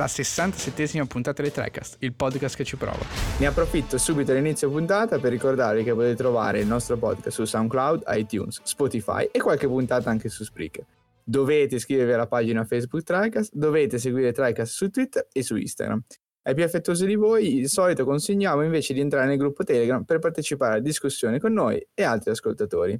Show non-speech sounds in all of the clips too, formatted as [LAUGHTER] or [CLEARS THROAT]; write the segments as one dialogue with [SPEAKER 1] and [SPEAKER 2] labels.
[SPEAKER 1] alla 67esima puntata di TriCast, il podcast che ci prova.
[SPEAKER 2] Ne approfitto subito all'inizio puntata per ricordarvi che potete trovare il nostro podcast su SoundCloud, iTunes, Spotify e qualche puntata anche su Spreaker. Dovete iscrivervi alla pagina Facebook TriCast, dovete seguire TriCast su Twitter e su Instagram. Ai più affettuosi di voi, di solito consigliamo invece di entrare nel gruppo Telegram per partecipare a discussioni con noi e altri ascoltatori.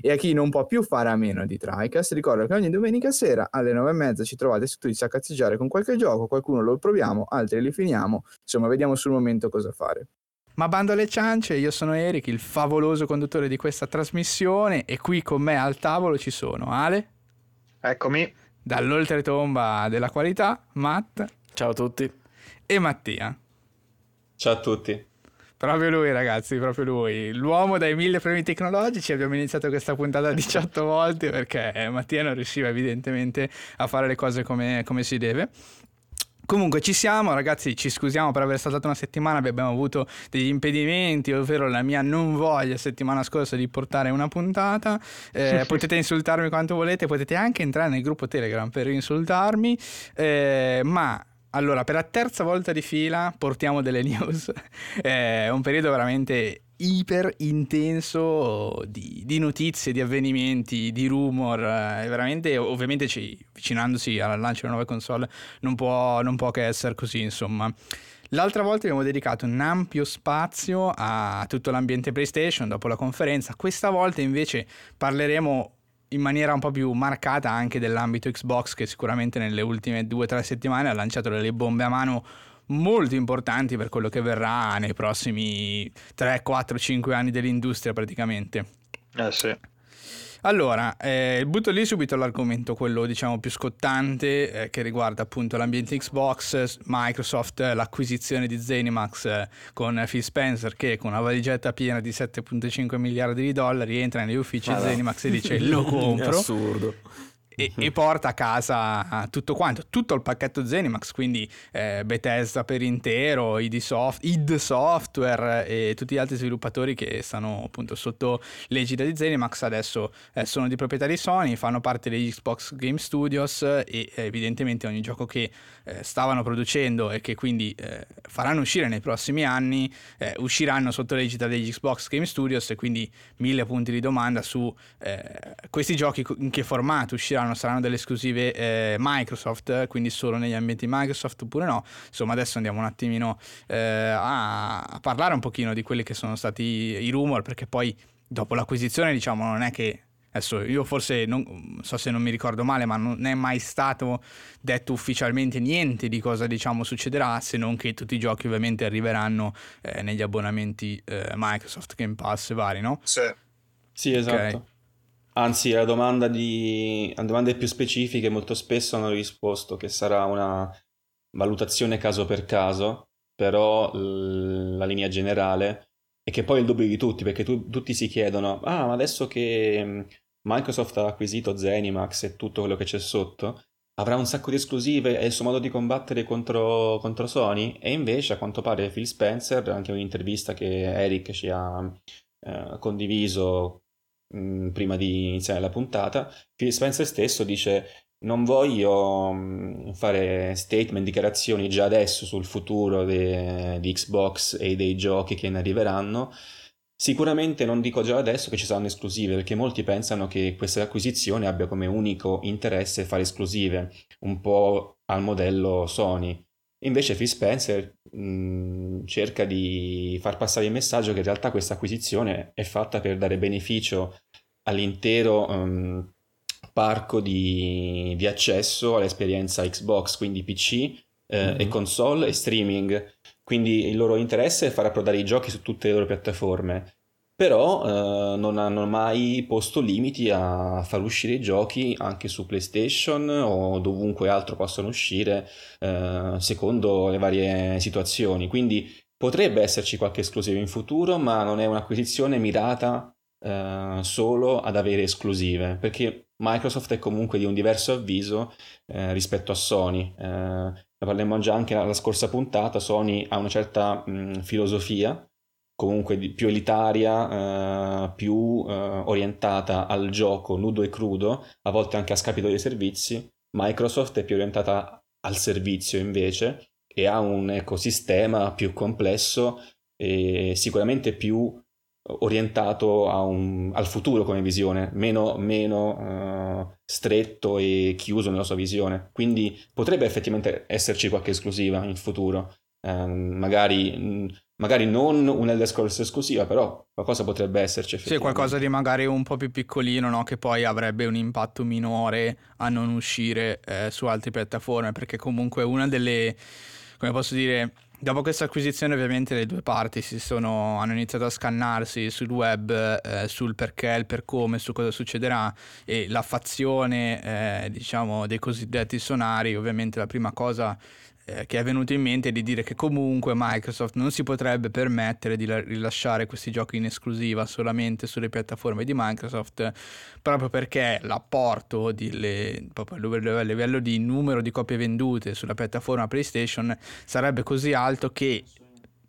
[SPEAKER 2] E a chi non può più fare a meno di TriCast, ricordo che ogni domenica sera alle 9.30 ci trovate su Twitch a cazzeggiare con qualche gioco, qualcuno lo proviamo, altri li finiamo, insomma vediamo sul momento cosa fare.
[SPEAKER 1] Ma bando alle ciance, io sono Eric, il favoloso conduttore di questa trasmissione e qui con me al tavolo ci sono Ale.
[SPEAKER 3] Eccomi.
[SPEAKER 1] Dall'oltretomba della qualità, Matt.
[SPEAKER 4] Ciao a tutti.
[SPEAKER 1] E Mattia.
[SPEAKER 5] Ciao a tutti.
[SPEAKER 1] Proprio lui, ragazzi, proprio lui. L'uomo dai mille premi tecnologici. Abbiamo iniziato questa puntata [LAUGHS] 18 volte perché Mattia non riusciva evidentemente a fare le cose come, come si deve. Comunque ci siamo, ragazzi, ci scusiamo per aver saltato una settimana, abbiamo avuto degli impedimenti, ovvero la mia non voglia settimana scorsa di portare una puntata. Eh, [LAUGHS] potete insultarmi quanto volete, potete anche entrare nel gruppo Telegram per insultarmi, eh, ma allora, per la terza volta di fila portiamo delle [LAUGHS] news. È un periodo veramente iper intenso di, di, notizie, di avvenimenti, di rumor. È veramente, ovviamente, ci, avvicinandosi al lancio della nuova console, non può, non può che essere così, insomma. L'altra volta abbiamo dedicato un ampio spazio a tutto l'ambiente PlayStation dopo la conferenza. Questa volta invece parleremo in maniera un po' più marcata anche dell'ambito Xbox che sicuramente nelle ultime due o tre settimane ha lanciato delle bombe a mano molto importanti per quello che verrà nei prossimi 3, 4, 5 anni dell'industria praticamente.
[SPEAKER 3] Eh sì.
[SPEAKER 1] Allora, eh, butto lì subito l'argomento, quello diciamo più scottante, eh, che riguarda appunto l'ambiente Xbox, Microsoft, l'acquisizione di Zenimax eh, con Phil Spencer che con una valigetta piena di 7.5 miliardi di dollari entra negli uffici di Zenimax e dice [LAUGHS] lo compro.
[SPEAKER 4] È assurdo
[SPEAKER 1] e, e, porta a casa tutto quanto, tutto il pacchetto Zenimax, quindi eh, Bethesda per intero, id, Soft, id Software e tutti gli altri sviluppatori che stanno appunto sotto l'egida di Zenimax. Adesso eh, sono di proprietà di Sony, fanno parte degli Xbox Game Studios e eh, evidentemente ogni gioco che eh, stavano producendo e che quindi eh, faranno uscire nei prossimi anni eh, usciranno sotto l'egida degli Xbox Game Studios e quindi mille punti di domanda su questi giochi in che formato usciranno saranno, saranno delle esclusive eh, Microsoft, quindi solo negli ambienti Microsoft oppure no. Insomma, adesso andiamo un attimino eh, a, a, parlare un pochino di quelli che sono stati i rumor, perché poi dopo l'acquisizione, diciamo, non è che Adesso io forse non so se non mi ricordo male, ma non è mai stato detto ufficialmente niente di cosa diciamo succederà, se non che tutti i giochi ovviamente arriveranno eh, negli abbonamenti eh, Microsoft Game Pass vari, no?
[SPEAKER 3] Sì.
[SPEAKER 5] Sì, esatto. Okay. Anzi, a, domanda di... a domande più specifiche molto spesso hanno risposto che sarà una valutazione caso per caso, però l- la linea generale è che poi è il dubbio di tutti, perché tu- tutti si chiedono, ah, ma adesso che mm, Microsoft ha acquisito Zenimax e tutto quello che c'è sotto, avrà un sacco di esclusive e il suo modo di combattere contro, contro Sony? E invece, a quanto pare, Phil Spencer, anche un'intervista che Eric ci ha eh, condiviso Prima di iniziare la puntata, Phil Spencer stesso dice non voglio fare statement, dichiarazioni già adesso sul futuro di Xbox e dei giochi che ne arriveranno. Sicuramente non dico già adesso che ci saranno esclusive, perché molti pensano che questa acquisizione abbia come unico interesse fare esclusive, un po' al modello Sony. Invece Phil Spencer mh, mm, cerca di far passare il messaggio che in realtà questa acquisizione è fatta per dare beneficio all'intero um, parco di, di, accesso all'esperienza Xbox, quindi PC eh, mm-hmm. e console e streaming. Quindi il loro interesse è far approdare i giochi su tutte le loro piattaforme però eh, non hanno mai posto limiti a far uscire i giochi anche su PlayStation o dovunque altro possano uscire eh, secondo le varie situazioni. Quindi potrebbe esserci qualche esclusiva in futuro, ma non è un'acquisizione mirata eh, solo ad avere esclusive, perché Microsoft è comunque di un diverso avviso eh, rispetto a Sony. Eh, ne parlemmo già anche alla scorsa puntata, Sony ha una certa mh, filosofia comunque più elitaria, eh, più eh, orientata al gioco nudo e crudo, a volte anche a scapito dei servizi. Microsoft è più orientata al servizio invece e ha un ecosistema più complesso e sicuramente più orientato un, al futuro come visione, meno, meno uh, stretto e chiuso nella sua visione. Quindi potrebbe effettivamente esserci qualche esclusiva in futuro, uh, magari, magari, non un Elder Scrolls esclusiva, però qualcosa potrebbe esserci.
[SPEAKER 1] Sì, qualcosa di magari un po' più piccolino, no? che poi avrebbe un impatto minore a non uscire eh, su altre piattaforme, perché comunque una delle, come posso dire Dopo questa acquisizione ovviamente le due parti sono, hanno iniziato a scannarsi sul web, eh, sul perché, il per come, su cosa succederà e la fazione eh, diciamo dei cosiddetti sonari ovviamente la prima cosa eh, che è venuto in mente di dire che comunque Microsoft non si potrebbe permettere di rilasciare questi giochi in esclusiva solamente sulle piattaforme di Microsoft proprio perché l'apporto di le, proprio a livello di numero di copie vendute sulla piattaforma PlayStation sarebbe così alto che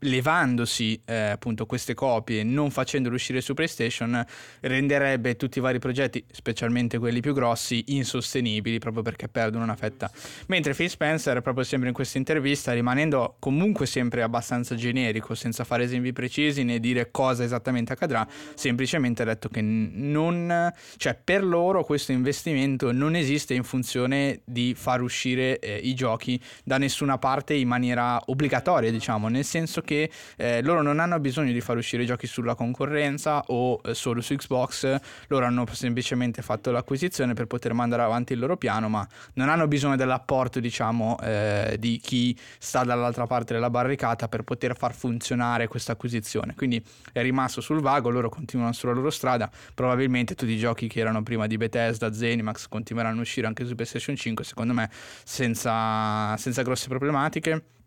[SPEAKER 1] levandosi eh, appunto queste copie e non facendole uscire su PlayStation renderebbe tutti i vari progetti, specialmente quelli più grossi, insostenibili proprio perché perdono una fetta. Mentre Phil Spencer, proprio sempre in questa intervista, rimanendo comunque sempre abbastanza generico, senza fare esempi precisi né dire cosa esattamente accadrà, semplicemente ha detto che non, cioè per loro questo investimento non esiste in funzione di far uscire eh, i giochi da nessuna parte in maniera obbligatoria, diciamo, nel senso che che eh, loro non hanno bisogno di far uscire i giochi sulla concorrenza o eh, solo su Xbox, loro hanno semplicemente fatto l'acquisizione per poter mandare avanti il loro piano, ma non hanno bisogno dell'apporto, diciamo, eh, di chi sta dall'altra parte della barricata per poter far funzionare questa acquisizione. Quindi è rimasto sul vago, loro continuano sulla loro strada, probabilmente tutti i giochi che erano prima di Bethesda, Zenimax continueranno a uscire anche su PlayStation 5, secondo me senza, senza grosse problematiche.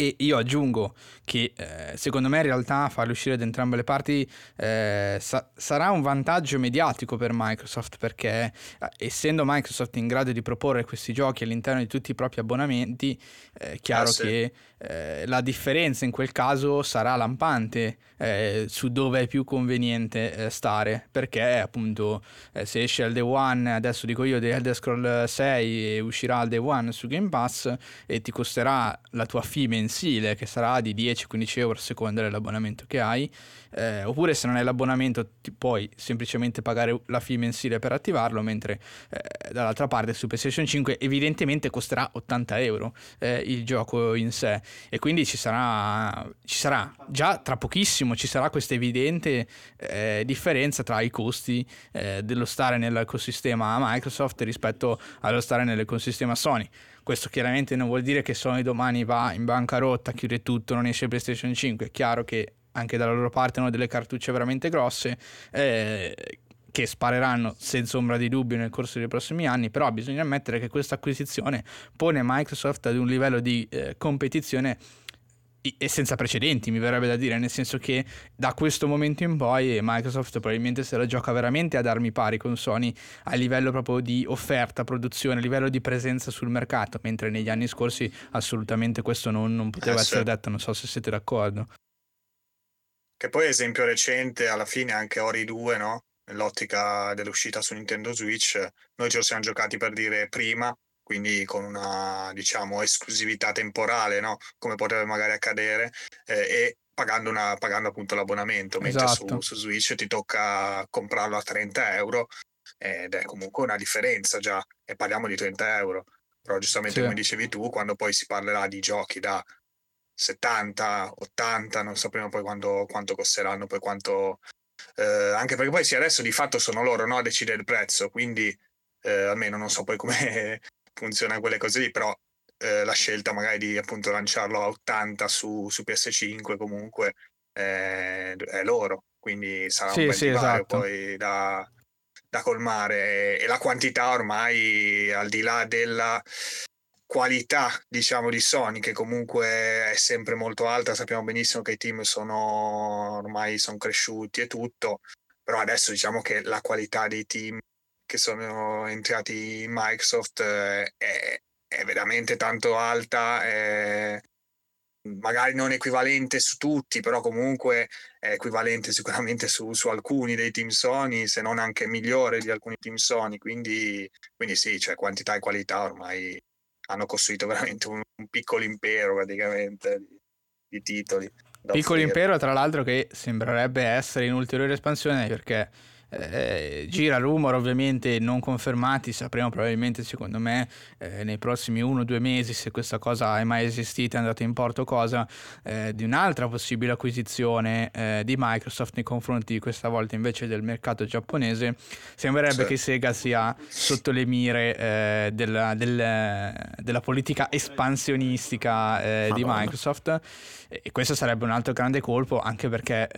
[SPEAKER 1] E io aggiungo che eh, secondo me in realtà farli uscire da entrambe le parti eh, sa- sarà un vantaggio mediatico per Microsoft perché eh, essendo Microsoft in grado di proporre questi giochi all'interno di tutti i propri abbonamenti, è chiaro ah, sì. che eh, la differenza in quel caso sarà lampante eh, su dove è più conveniente eh, stare perché appunto eh, se esce al day one adesso dico io The Elder Scroll 6 e uscirà al day one su Game Pass e ti costerà la tua fee mensile che sarà di 10-15 euro a seconda dell'abbonamento che hai eh, oppure se non hai l'abbonamento ti puoi semplicemente pagare la fee mensile per attivarlo, mentre eh, dall'altra parte su PlayStation 5 evidentemente costerà 80 euro eh, il gioco in sé e quindi ci sarà, ci sarà già tra pochissimo ci sarà questa evidente eh, differenza tra i costi eh, dello stare nell'ecosistema Microsoft rispetto allo stare nell'ecosistema Sony. Questo chiaramente non vuol dire che Sony domani va in bancarotta, chiude tutto, non esce PlayStation 5. È chiaro che anche dalla loro parte hanno delle cartucce veramente grosse. Eh, che spareranno senza ombra di dubbio nel corso dei prossimi anni, però bisogna ammettere che questa acquisizione pone Microsoft ad un livello di eh, competizione e senza precedenti, mi verrebbe da dire, nel senso che da questo momento in poi Microsoft probabilmente se la gioca veramente ad armi pari con Sony a livello proprio di offerta, produzione, a livello di presenza sul mercato, mentre negli anni scorsi assolutamente questo non, non poteva eh, essere detto, non so se siete d'accordo.
[SPEAKER 4] Che poi esempio recente, alla fine anche Ori 2, no? Nell'ottica dell'uscita su Nintendo Switch, noi ce lo siamo giocati per dire prima, quindi con una diciamo esclusività temporale, no? Come potrebbe magari accadere, eh, e pagando, una, pagando, appunto l'abbonamento, mentre esatto. su, su, Switch ti tocca comprarlo a 30 euro ed è comunque una differenza già, e parliamo di 30 euro. Però giustamente sì. come dicevi tu, quando poi si parlerà di giochi da 70, 80, non sapremo poi quando, quanto costeranno, poi quanto... Eh, anche perché poi sì, adesso di fatto sono loro no, a decidere il prezzo, quindi eh, almeno non so poi come [LAUGHS] funziona quelle cose lì, però eh, la scelta magari di appunto lanciarlo a 80 su, su PS5 comunque è loro, quindi sarà sì, un bel sì, esatto. poi da, da colmare e la quantità ormai al di là della qualità diciamo di Sony che comunque è sempre molto alta sappiamo benissimo che i team sono ormai sono cresciuti e tutto però adesso diciamo che la qualità dei team che sono entrati in Microsoft eh, è, è veramente tanto alta è magari non equivalente su tutti però comunque è equivalente sicuramente su, su, alcuni dei team Sony se non anche migliore di alcuni team Sony quindi, quindi sì cioè quantità e qualità ormai hanno costruito veramente un, un piccolo impero praticamente di, di titoli.
[SPEAKER 1] Piccolo impero, tra l'altro, che sembrerebbe essere in ulteriore espansione perché eh, gira rumor ovviamente non confermati, sapremo probabilmente secondo me eh, nei prossimi uno o due mesi se questa cosa è mai esistita, è andata in porto cosa, eh, di un'altra possibile acquisizione eh, di Microsoft nei confronti questa volta invece del mercato giapponese. Sembrerebbe sì. che Sega sia sotto le mire eh, della, del, della, politica espansionistica eh, di Microsoft e questo sarebbe un altro grande colpo anche perché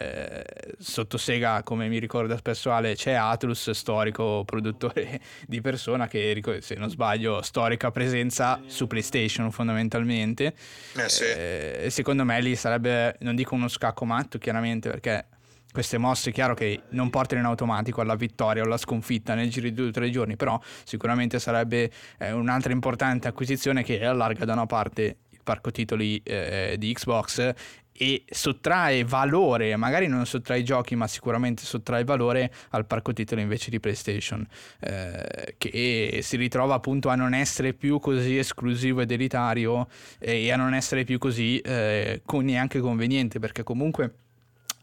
[SPEAKER 1] sotto Sega come mi ricorda spesso quale c'è Atlus, storico produttore di persona che, se non sbaglio, storica presenza su PlayStation fondamentalmente.
[SPEAKER 4] Eh sì.
[SPEAKER 1] eh, secondo me lì sarebbe, non dico uno scacco matto chiaramente perché queste mosse è chiaro che non portano in automatico alla vittoria o alla sconfitta nel giro di due o tre giorni, però sicuramente sarebbe eh, un'altra importante acquisizione che allarga da una parte il parco titoli eh, di Xbox e sottrae valore, magari non sottrae giochi, ma sicuramente sottrae valore al parco titolo invece di PlayStation, eh, che si ritrova appunto a non essere più così esclusivo ed elitario e a non essere più così eh, neanche conveniente, perché comunque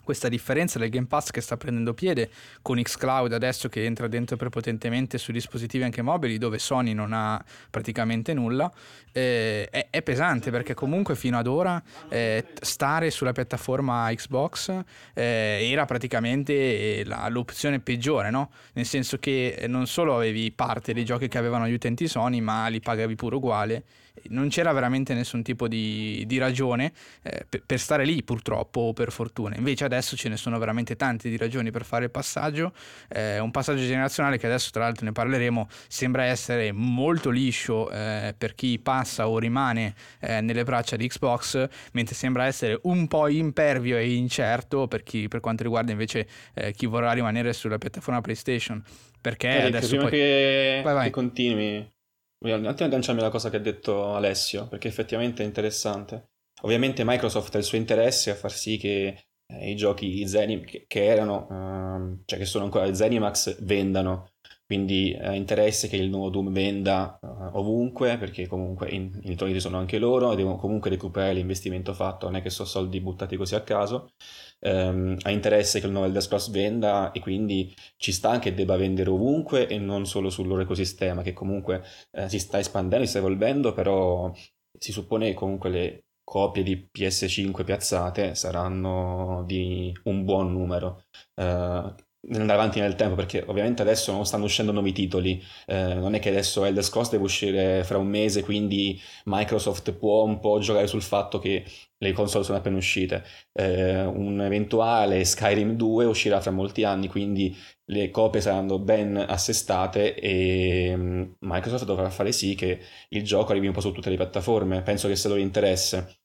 [SPEAKER 1] questa differenza del Game Pass che sta prendendo piede con xCloud adesso che entra dentro prepotentemente su dispositivi anche mobili dove Sony non ha praticamente nulla, eh, è, è, pesante perché comunque fino ad ora eh, stare sulla piattaforma Xbox eh, era praticamente la, l'opzione peggiore, no? nel senso che non solo avevi parte dei giochi che avevano gli utenti Sony ma li pagavi pure uguale non c'era veramente nessun tipo di, di ragione eh, per, per, stare lì purtroppo o per fortuna. Invece adesso ce ne sono veramente tante di ragioni per fare il passaggio, eh, un passaggio generazionale che adesso tra l'altro ne parleremo, sembra essere molto liscio eh, per chi passa o rimane eh, nelle braccia di Xbox, mentre sembra essere un po' impervio e incerto per, chi, per quanto riguarda invece eh, chi vorrà rimanere sulla piattaforma PlayStation. Perché
[SPEAKER 5] Eric,
[SPEAKER 1] adesso
[SPEAKER 5] prima
[SPEAKER 1] poi...
[SPEAKER 5] che, vai, vai. che continui, un attimo agganciarmi alla cosa che ha detto Alessio, perché effettivamente è interessante. Ovviamente Microsoft ha il suo interesse a far sì che eh, i giochi Zeni, che, erano, uh, cioè che sono ancora Zenimax, vendano. Quindi ha interesse che il nuovo Doom venda uh, ovunque, perché comunque i ritorni sono anche loro, devono comunque recuperare l'investimento fatto, non è che sono soldi buttati così a caso ehm, ha interesse che il nuovo Elder Scrolls venda e quindi ci sta che debba vendere ovunque e non solo sul loro ecosistema che comunque eh, si sta espandendo, si sta evolvendo, però si suppone che comunque le copie di PS5 piazzate saranno di un buon numero. Uh, andare avanti nel tempo perché ovviamente adesso non stanno uscendo nuovi titoli. Eh, non è che adesso Elder Scrolls deve uscire fra un mese quindi Microsoft può un po' giocare sul fatto che le console sono appena uscite. Eh, un eventuale Skyrim 2 uscirà fra molti anni quindi le copie saranno ben assestate e mm, Microsoft dovrà fare sì che il gioco arrivi un po' su tutte le piattaforme. Penso che sia loro interesse.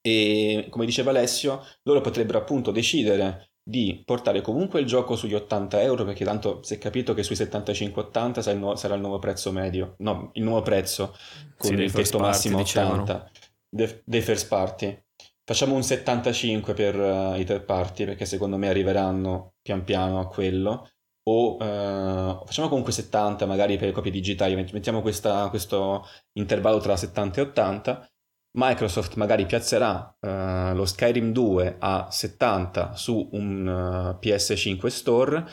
[SPEAKER 5] E come diceva Alessio loro potrebbero appunto decidere di portare comunque il gioco sugli 80 euro perché tanto si è capito che sui 75-80 sarà il, nuovo, sarà il nuovo prezzo medio. No, il nuovo prezzo con sì, il tetto massimo 80 de, dei first party. Facciamo un 75 per uh, i third party perché secondo me arriveranno pian piano a quello. O uh, facciamo comunque 70 magari per le copie digitali. Mettiamo questa, questo intervallo tra 70 e 80 Microsoft magari piazzerà uh, lo Skyrim 2 a 70 su un uh, eh, PS5 Store,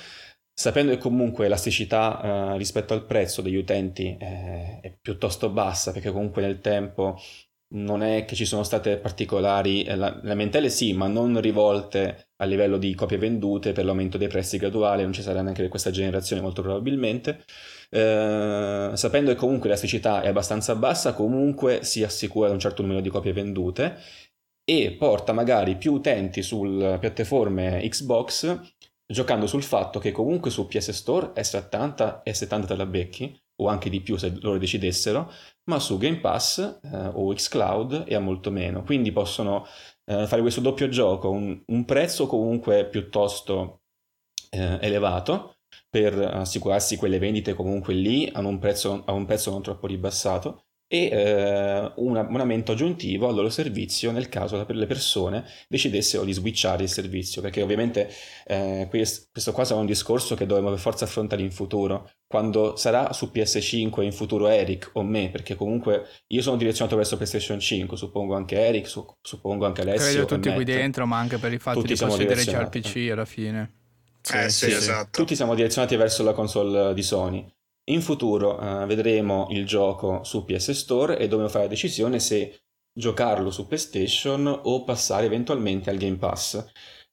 [SPEAKER 5] sapendo che comunque l'elasticità uh, rispetto al prezzo degli utenti è, è, piuttosto bassa, perché comunque nel tempo non è che ci sono state particolari eh, lamentele sì, ma non rivolte a livello di copie vendute per l'aumento dei prezzi graduali, non ci sarà neanche questa generazione molto probabilmente. Eh, sapendo che comunque l'elasticità è abbastanza bassa, comunque si assicura un certo numero di copie vendute e porta magari più utenti sulle piattaforme Xbox giocando sul fatto che comunque su PS Store è 70 e 70 te la becchi o anche di più se loro decidessero, ma su Game Pass eh, o Xcloud è a molto meno. Quindi possono eh, fare questo doppio gioco, un, un prezzo comunque piuttosto eh, elevato per assicurarsi quelle vendite comunque lì a un prezzo, a un prezzo non troppo ribassato e eh, un abbonamento aggiuntivo al loro servizio nel caso per le persone decidessero di switchare il servizio perché ovviamente eh, questo qua sarà un discorso che dovremo per forza affrontare in futuro quando sarà su PS5 in futuro Eric o me, perché comunque io sono direzionato verso PlayStation 5, suppongo anche Eric, su, suppongo anche Alessio.
[SPEAKER 1] Credo tutti qui dentro, ma anche per il fatto tutti di possedere già il PC alla fine.
[SPEAKER 4] Sì, eh, sì, sì, esatto.
[SPEAKER 5] Tutti siamo direzionati verso la console di Sony. In futuro uh, vedremo il gioco su PS Store e dobbiamo fare la decisione se giocarlo su PlayStation o passare eventualmente al Game Pass.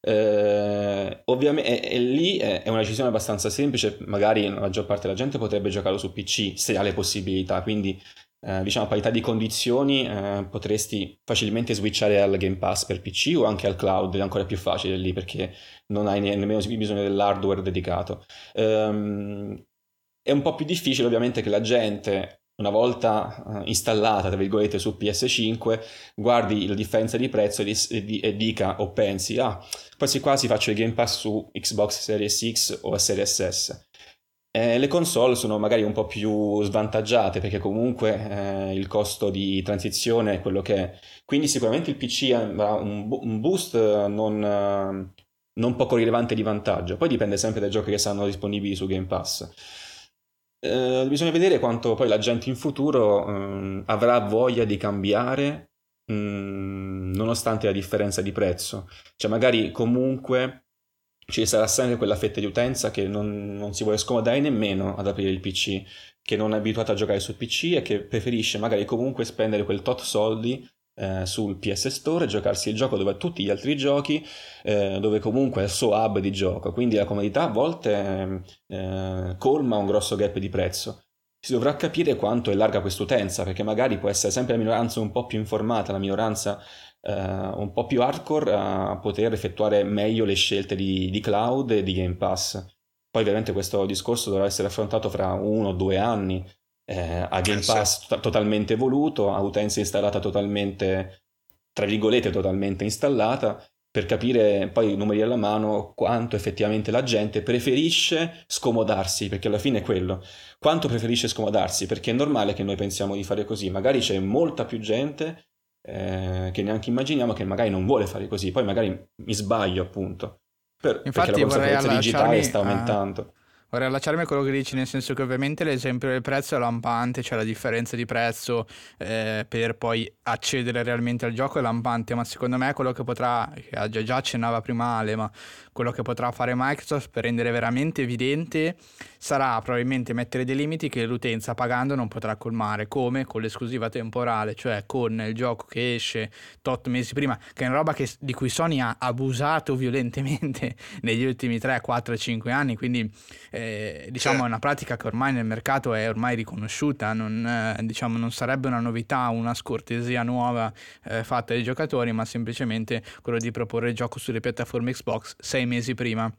[SPEAKER 5] Eh, ovviamente e, e lì è, è, una decisione abbastanza semplice, magari la maggior parte della gente potrebbe giocarlo su PC se ha le possibilità, quindi eh, diciamo a parità di condizioni eh, potresti facilmente switchare al Game Pass per PC o anche al cloud, è ancora più facile lì perché non hai ne- nemmeno bisogno dell'hardware dedicato. Ehm, è un po' più difficile ovviamente che la gente una volta uh, installata, tra virgolette, su PS5, guardi la differenza di prezzo e, di, dica o pensi, ah, quasi quasi faccio il Game Pass su Xbox Series X o Series S. Eh, le console sono magari un po' più svantaggiate perché comunque eh, il costo di transizione è quello che è. Quindi sicuramente il PC avrà un, un boost non, non poco rilevante di vantaggio. Poi dipende sempre dai giochi che saranno disponibili su Game Pass. Eh, bisogna vedere quanto poi la gente in futuro eh, avrà voglia di cambiare mh, mm, nonostante la differenza di prezzo. Cioè magari comunque ci sarà sempre quella fetta di utenza che non, non si vuole scomodare nemmeno ad aprire il PC, che non è abituata a giocare sul PC e che preferisce magari comunque spendere quel tot soldi eh, sul PS Store, giocarsi il gioco dove tutti gli altri giochi, eh, dove comunque è il suo hub di gioco, quindi la comodità a volte eh, colma un grosso gap di prezzo. Si dovrà capire quanto è larga quest'utenza, perché magari può essere sempre la minoranza un po' più informata, la minoranza eh, un po' più hardcore a poter effettuare meglio le scelte di, di cloud e di Game Pass. Poi ovviamente questo discorso dovrà essere affrontato fra uno o due anni, eh, a Game Pass to- totalmente voluto, a utenza installata totalmente, tra virgolette, totalmente installata, per capire poi numeri alla mano quanto effettivamente la gente preferisce scomodarsi, perché alla fine è quello. Quanto preferisce scomodarsi? Perché è normale che noi pensiamo di fare così, magari c'è molta più gente eh, che neanche immaginiamo che magari non vuole fare così, poi magari mi sbaglio appunto. Per,
[SPEAKER 1] Infatti
[SPEAKER 5] perché la
[SPEAKER 1] consapevolezza
[SPEAKER 5] digitale sta aumentando.
[SPEAKER 1] Vorrei allacciarmi a quello che dici, nel senso che ovviamente l'esempio del prezzo è lampante, cioè la differenza di prezzo eh, per poi accedere realmente al gioco è lampante, ma secondo me quello che potrà, che già accennava prima Ale, ma quello che potrà fare Microsoft per rendere veramente evidente sarà probabilmente mettere dei limiti che l'utenza pagando non potrà colmare, come? Con l'esclusiva temporale, cioè con il gioco che esce tot mesi prima, che è una roba che, di cui Sony ha abusato violentemente [LAUGHS] negli ultimi 3, 4, 5 anni, quindi eh, diciamo è una pratica che ormai nel mercato è ormai riconosciuta, non, eh, diciamo, non sarebbe una novità, una scortesia nuova eh, fatta ai giocatori, ma semplicemente quello di proporre il gioco sulle piattaforme Xbox sei sei mesi prima.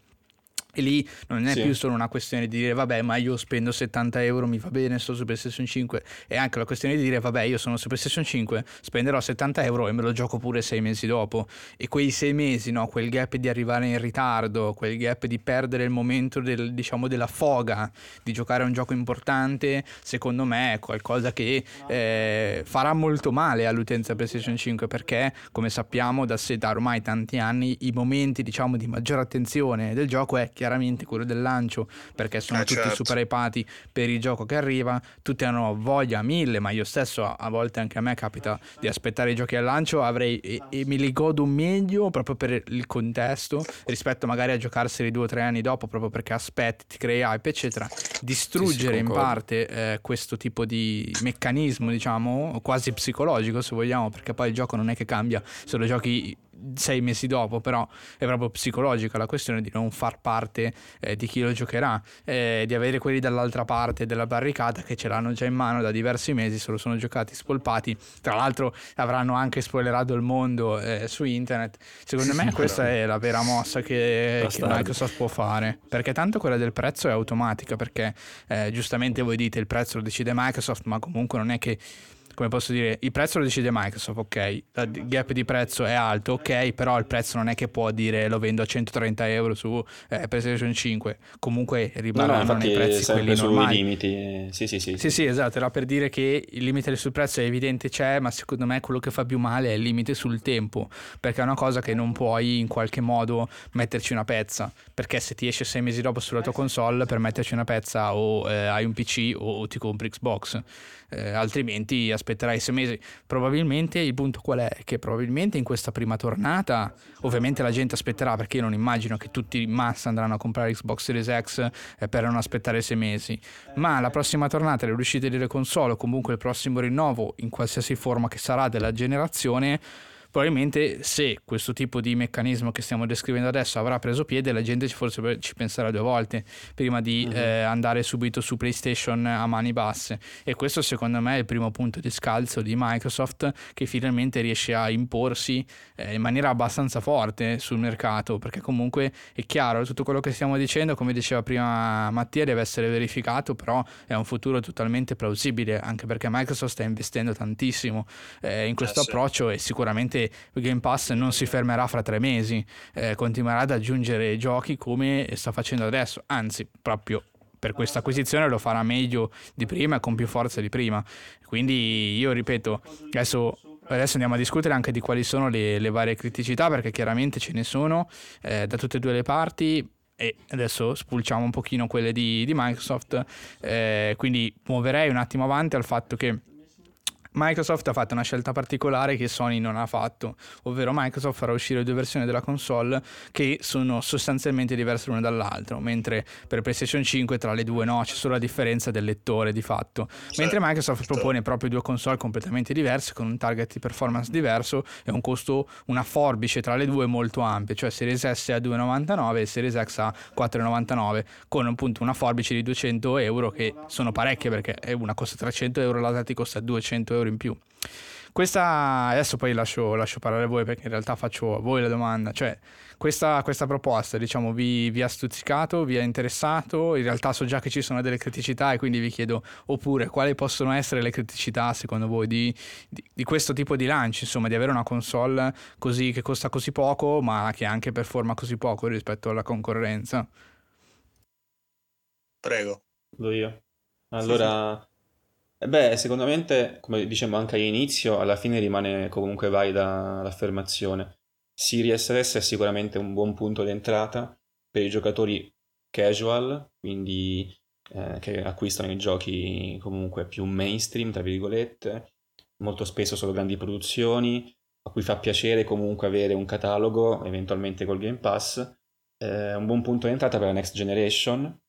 [SPEAKER 1] E lì non è sì. più solo una questione di dire vabbè ma io spendo 70 euro, mi va bene, sto su PlayStation 5, è anche la questione di dire vabbè io sono su PlayStation 5, spenderò 70 euro e me lo gioco pure sei mesi dopo. E quei sei mesi, no, quel gap di arrivare in ritardo, quel gap di perdere il momento del, diciamo, della foga di giocare a un gioco importante, secondo me è qualcosa che eh, farà molto male all'utenza PlayStation 5 perché come sappiamo da, da ormai tanti anni i momenti diciamo di maggiore attenzione del gioco è chiaramente quello del lancio perché sono eh, tutti certo. super hypati per il gioco che arriva, tutti hanno voglia a mille, ma io stesso a, volte anche a me capita di aspettare i giochi al lancio, avrei e, e me li godo meglio proprio per il contesto rispetto magari a giocarseli due o tre anni dopo proprio perché aspetti, ti crei hype eccetera, distruggere in parte eh, questo tipo di meccanismo diciamo quasi psicologico se vogliamo perché poi il gioco non è che cambia se lo giochi sei mesi dopo, però è proprio psicologica la questione di non far parte eh, di chi lo giocherà, eh, di avere quelli dall'altra parte della barricata che ce l'hanno già in mano da diversi mesi, se lo sono giocati spolpati, tra l'altro avranno anche spoilerato il mondo eh, su internet. Secondo me questa è la vera mossa che, che, Microsoft può fare, perché tanto quella del prezzo è automatica, perché eh, giustamente voi dite il prezzo lo decide Microsoft, ma comunque non è che come posso dire, il prezzo lo decide Microsoft, ok, il gap di prezzo è alto, ok, però il prezzo non è che può dire lo vendo a 130 euro su eh, PlayStation 5, comunque rimarranno
[SPEAKER 5] no, no,
[SPEAKER 1] nei prezzi quelli normali.
[SPEAKER 5] limiti, sì sì sì,
[SPEAKER 1] sì sì. esatto, era per dire che il limite sul prezzo è evidente c'è, ma secondo me quello che fa più male è il limite sul tempo, perché è una cosa che non puoi in qualche modo metterci una pezza, perché se ti esce sei mesi dopo sulla tua console per metterci una pezza o eh, hai un PC o ti compri Xbox eh, altrimenti aspetterai sei mesi. Probabilmente il punto qual è? Che probabilmente in questa prima tornata, ovviamente la gente aspetterà perché io non immagino che tutti in massa andranno a comprare Xbox Series X eh, per non aspettare sei mesi, ma la prossima tornata, le uscite delle console o comunque il prossimo rinnovo in qualsiasi forma che sarà della generazione probabilmente se questo tipo di meccanismo che stiamo descrivendo adesso avrà preso piede, la gente forse ci penserà due volte prima di uh-huh. eh, andare subito su PlayStation a mani basse. E questo secondo me è il primo punto di scalzo di Microsoft che finalmente riesce a imporsi eh, in maniera abbastanza forte sul mercato, perché comunque è chiaro, tutto quello che stiamo dicendo, come diceva prima Mattia, deve essere verificato, però è un futuro totalmente plausibile, anche perché Microsoft sta investendo tantissimo eh, in questo eh, approccio sì. e sicuramente Game Pass non si fermerà fra tre mesi, eh, continuerà ad aggiungere giochi come sta facendo adesso, anzi proprio per questa acquisizione lo farà meglio di prima e con più forza di prima. Quindi io ripeto, adesso Adesso andiamo a discutere anche di quali sono le, le varie criticità, perché chiaramente ce ne sono eh, da tutte e due le parti. E adesso spulciamo un pochino quelle di, di Microsoft. Eh, quindi muoverei un attimo avanti al fatto che Microsoft ha fatto una scelta particolare che Sony non ha fatto, ovvero Microsoft farà uscire due versioni della console che sono sostanzialmente diverse l'una dall'altra, mentre per PlayStation 5 tra le due no, c'è solo la differenza del lettore di fatto, mentre Microsoft propone proprio due console completamente diverse con un target di performance diverso e un costo, una forbice tra le due molto ampia, cioè Series S a 2,99 e Series X a 4,99 con appunto una forbice di 200 euro che sono parecchie perché una costa 300 euro, l'altra ti costa 200 euro euro in più. Questa, adesso poi lascio, lascio, parlare a voi perché in realtà faccio a voi la domanda, cioè questa, questa proposta diciamo vi, vi, ha stuzzicato, vi ha interessato, in realtà so già che ci sono delle criticità e quindi vi chiedo oppure quali possono essere le criticità secondo voi di, di, di questo tipo di lancio, insomma di avere una console così, che costa così poco ma che anche performa così poco rispetto alla concorrenza.
[SPEAKER 4] Prego.
[SPEAKER 5] Lo io. Allora... Sì, sì. Beh, me, come dicevamo anche all'inizio, alla fine rimane comunque valida l'affermazione. Series S è sicuramente un buon punto di entrata per i giocatori casual, quindi eh, che acquistano i giochi comunque più mainstream, tra virgolette, molto spesso sono grandi produzioni, a cui fa piacere comunque avere un catalogo, eventualmente col Game Pass. Eh, un buon punto di entrata per la next generation,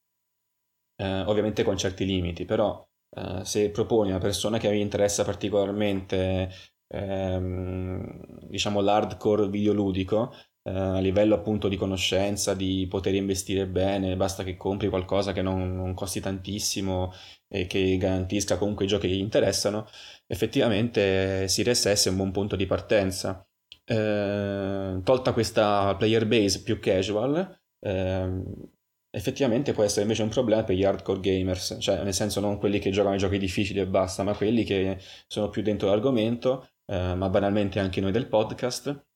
[SPEAKER 5] eh, ovviamente con certi limiti, però Uh, se proponi una persona che vi interessa particolarmente ehm, diciamo l'hardcore videoludico eh, a livello appunto di conoscenza, di poter investire bene, basta che compri qualcosa che non, non costi tantissimo e che garantisca comunque i giochi che gli interessano, effettivamente Series S è un buon punto di partenza. Eh, tolta questa player base più casual, eh, effettivamente può essere invece un problema per gli hardcore gamers, cioè nel senso non quelli che giocano ai giochi difficili e basta, ma quelli che sono più dentro l'argomento, eh, ma banalmente anche noi del podcast,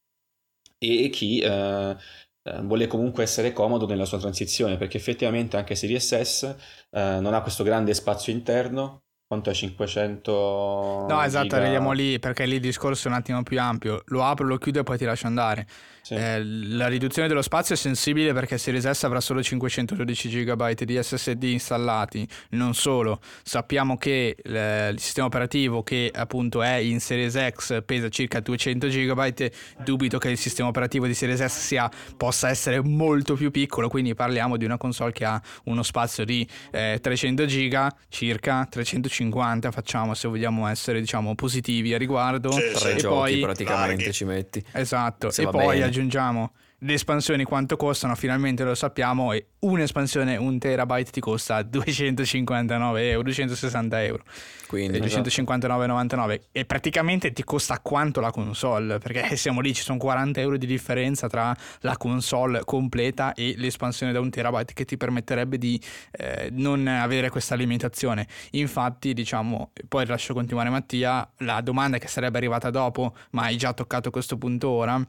[SPEAKER 5] e chi eh, eh, vuole comunque essere comodo nella sua transizione, perché effettivamente anche Series S eh, non ha questo grande spazio interno, quanto è? 500
[SPEAKER 1] no esatto
[SPEAKER 5] giga...
[SPEAKER 1] arriviamo lì perché lì il discorso è un attimo più ampio. Lo apro lo chiudo e poi ti lascio andare sì. eh, la riduzione dello spazio è sensibile perché Series S avrà solo 512 GB di SSD installati non solo sappiamo che eh, il sistema operativo che appunto è in Series X pesa circa 200 GB dubito che il sistema operativo di Series S sia, possa essere molto più piccolo quindi parliamo di una console che ha uno spazio di eh, 300 GB circa 350 50 facciamo se vogliamo essere diciamo positivi a riguardo
[SPEAKER 6] sì, tre
[SPEAKER 1] e
[SPEAKER 6] giochi poi praticamente Larghi. ci metti
[SPEAKER 1] esatto se e poi bene. Aggiungiamo le espansioni quanto costano, finalmente lo sappiamo, e un'espansione, un terabyte ti costa [LAUGHS] 259 euro, 260 euro.
[SPEAKER 6] Quindi,
[SPEAKER 1] 259,99 esatto. e praticamente ti costa quanto la console, perché [LAUGHS] siamo lì, ci sono 40 euro di differenza tra la console completa e l'espansione da un terabyte che ti permetterebbe di eh, non avere questa limitazione. Infatti, diciamo, poi lascio continuare Mattia, la domanda che sarebbe arrivata dopo, ma hai già toccato questo punto ora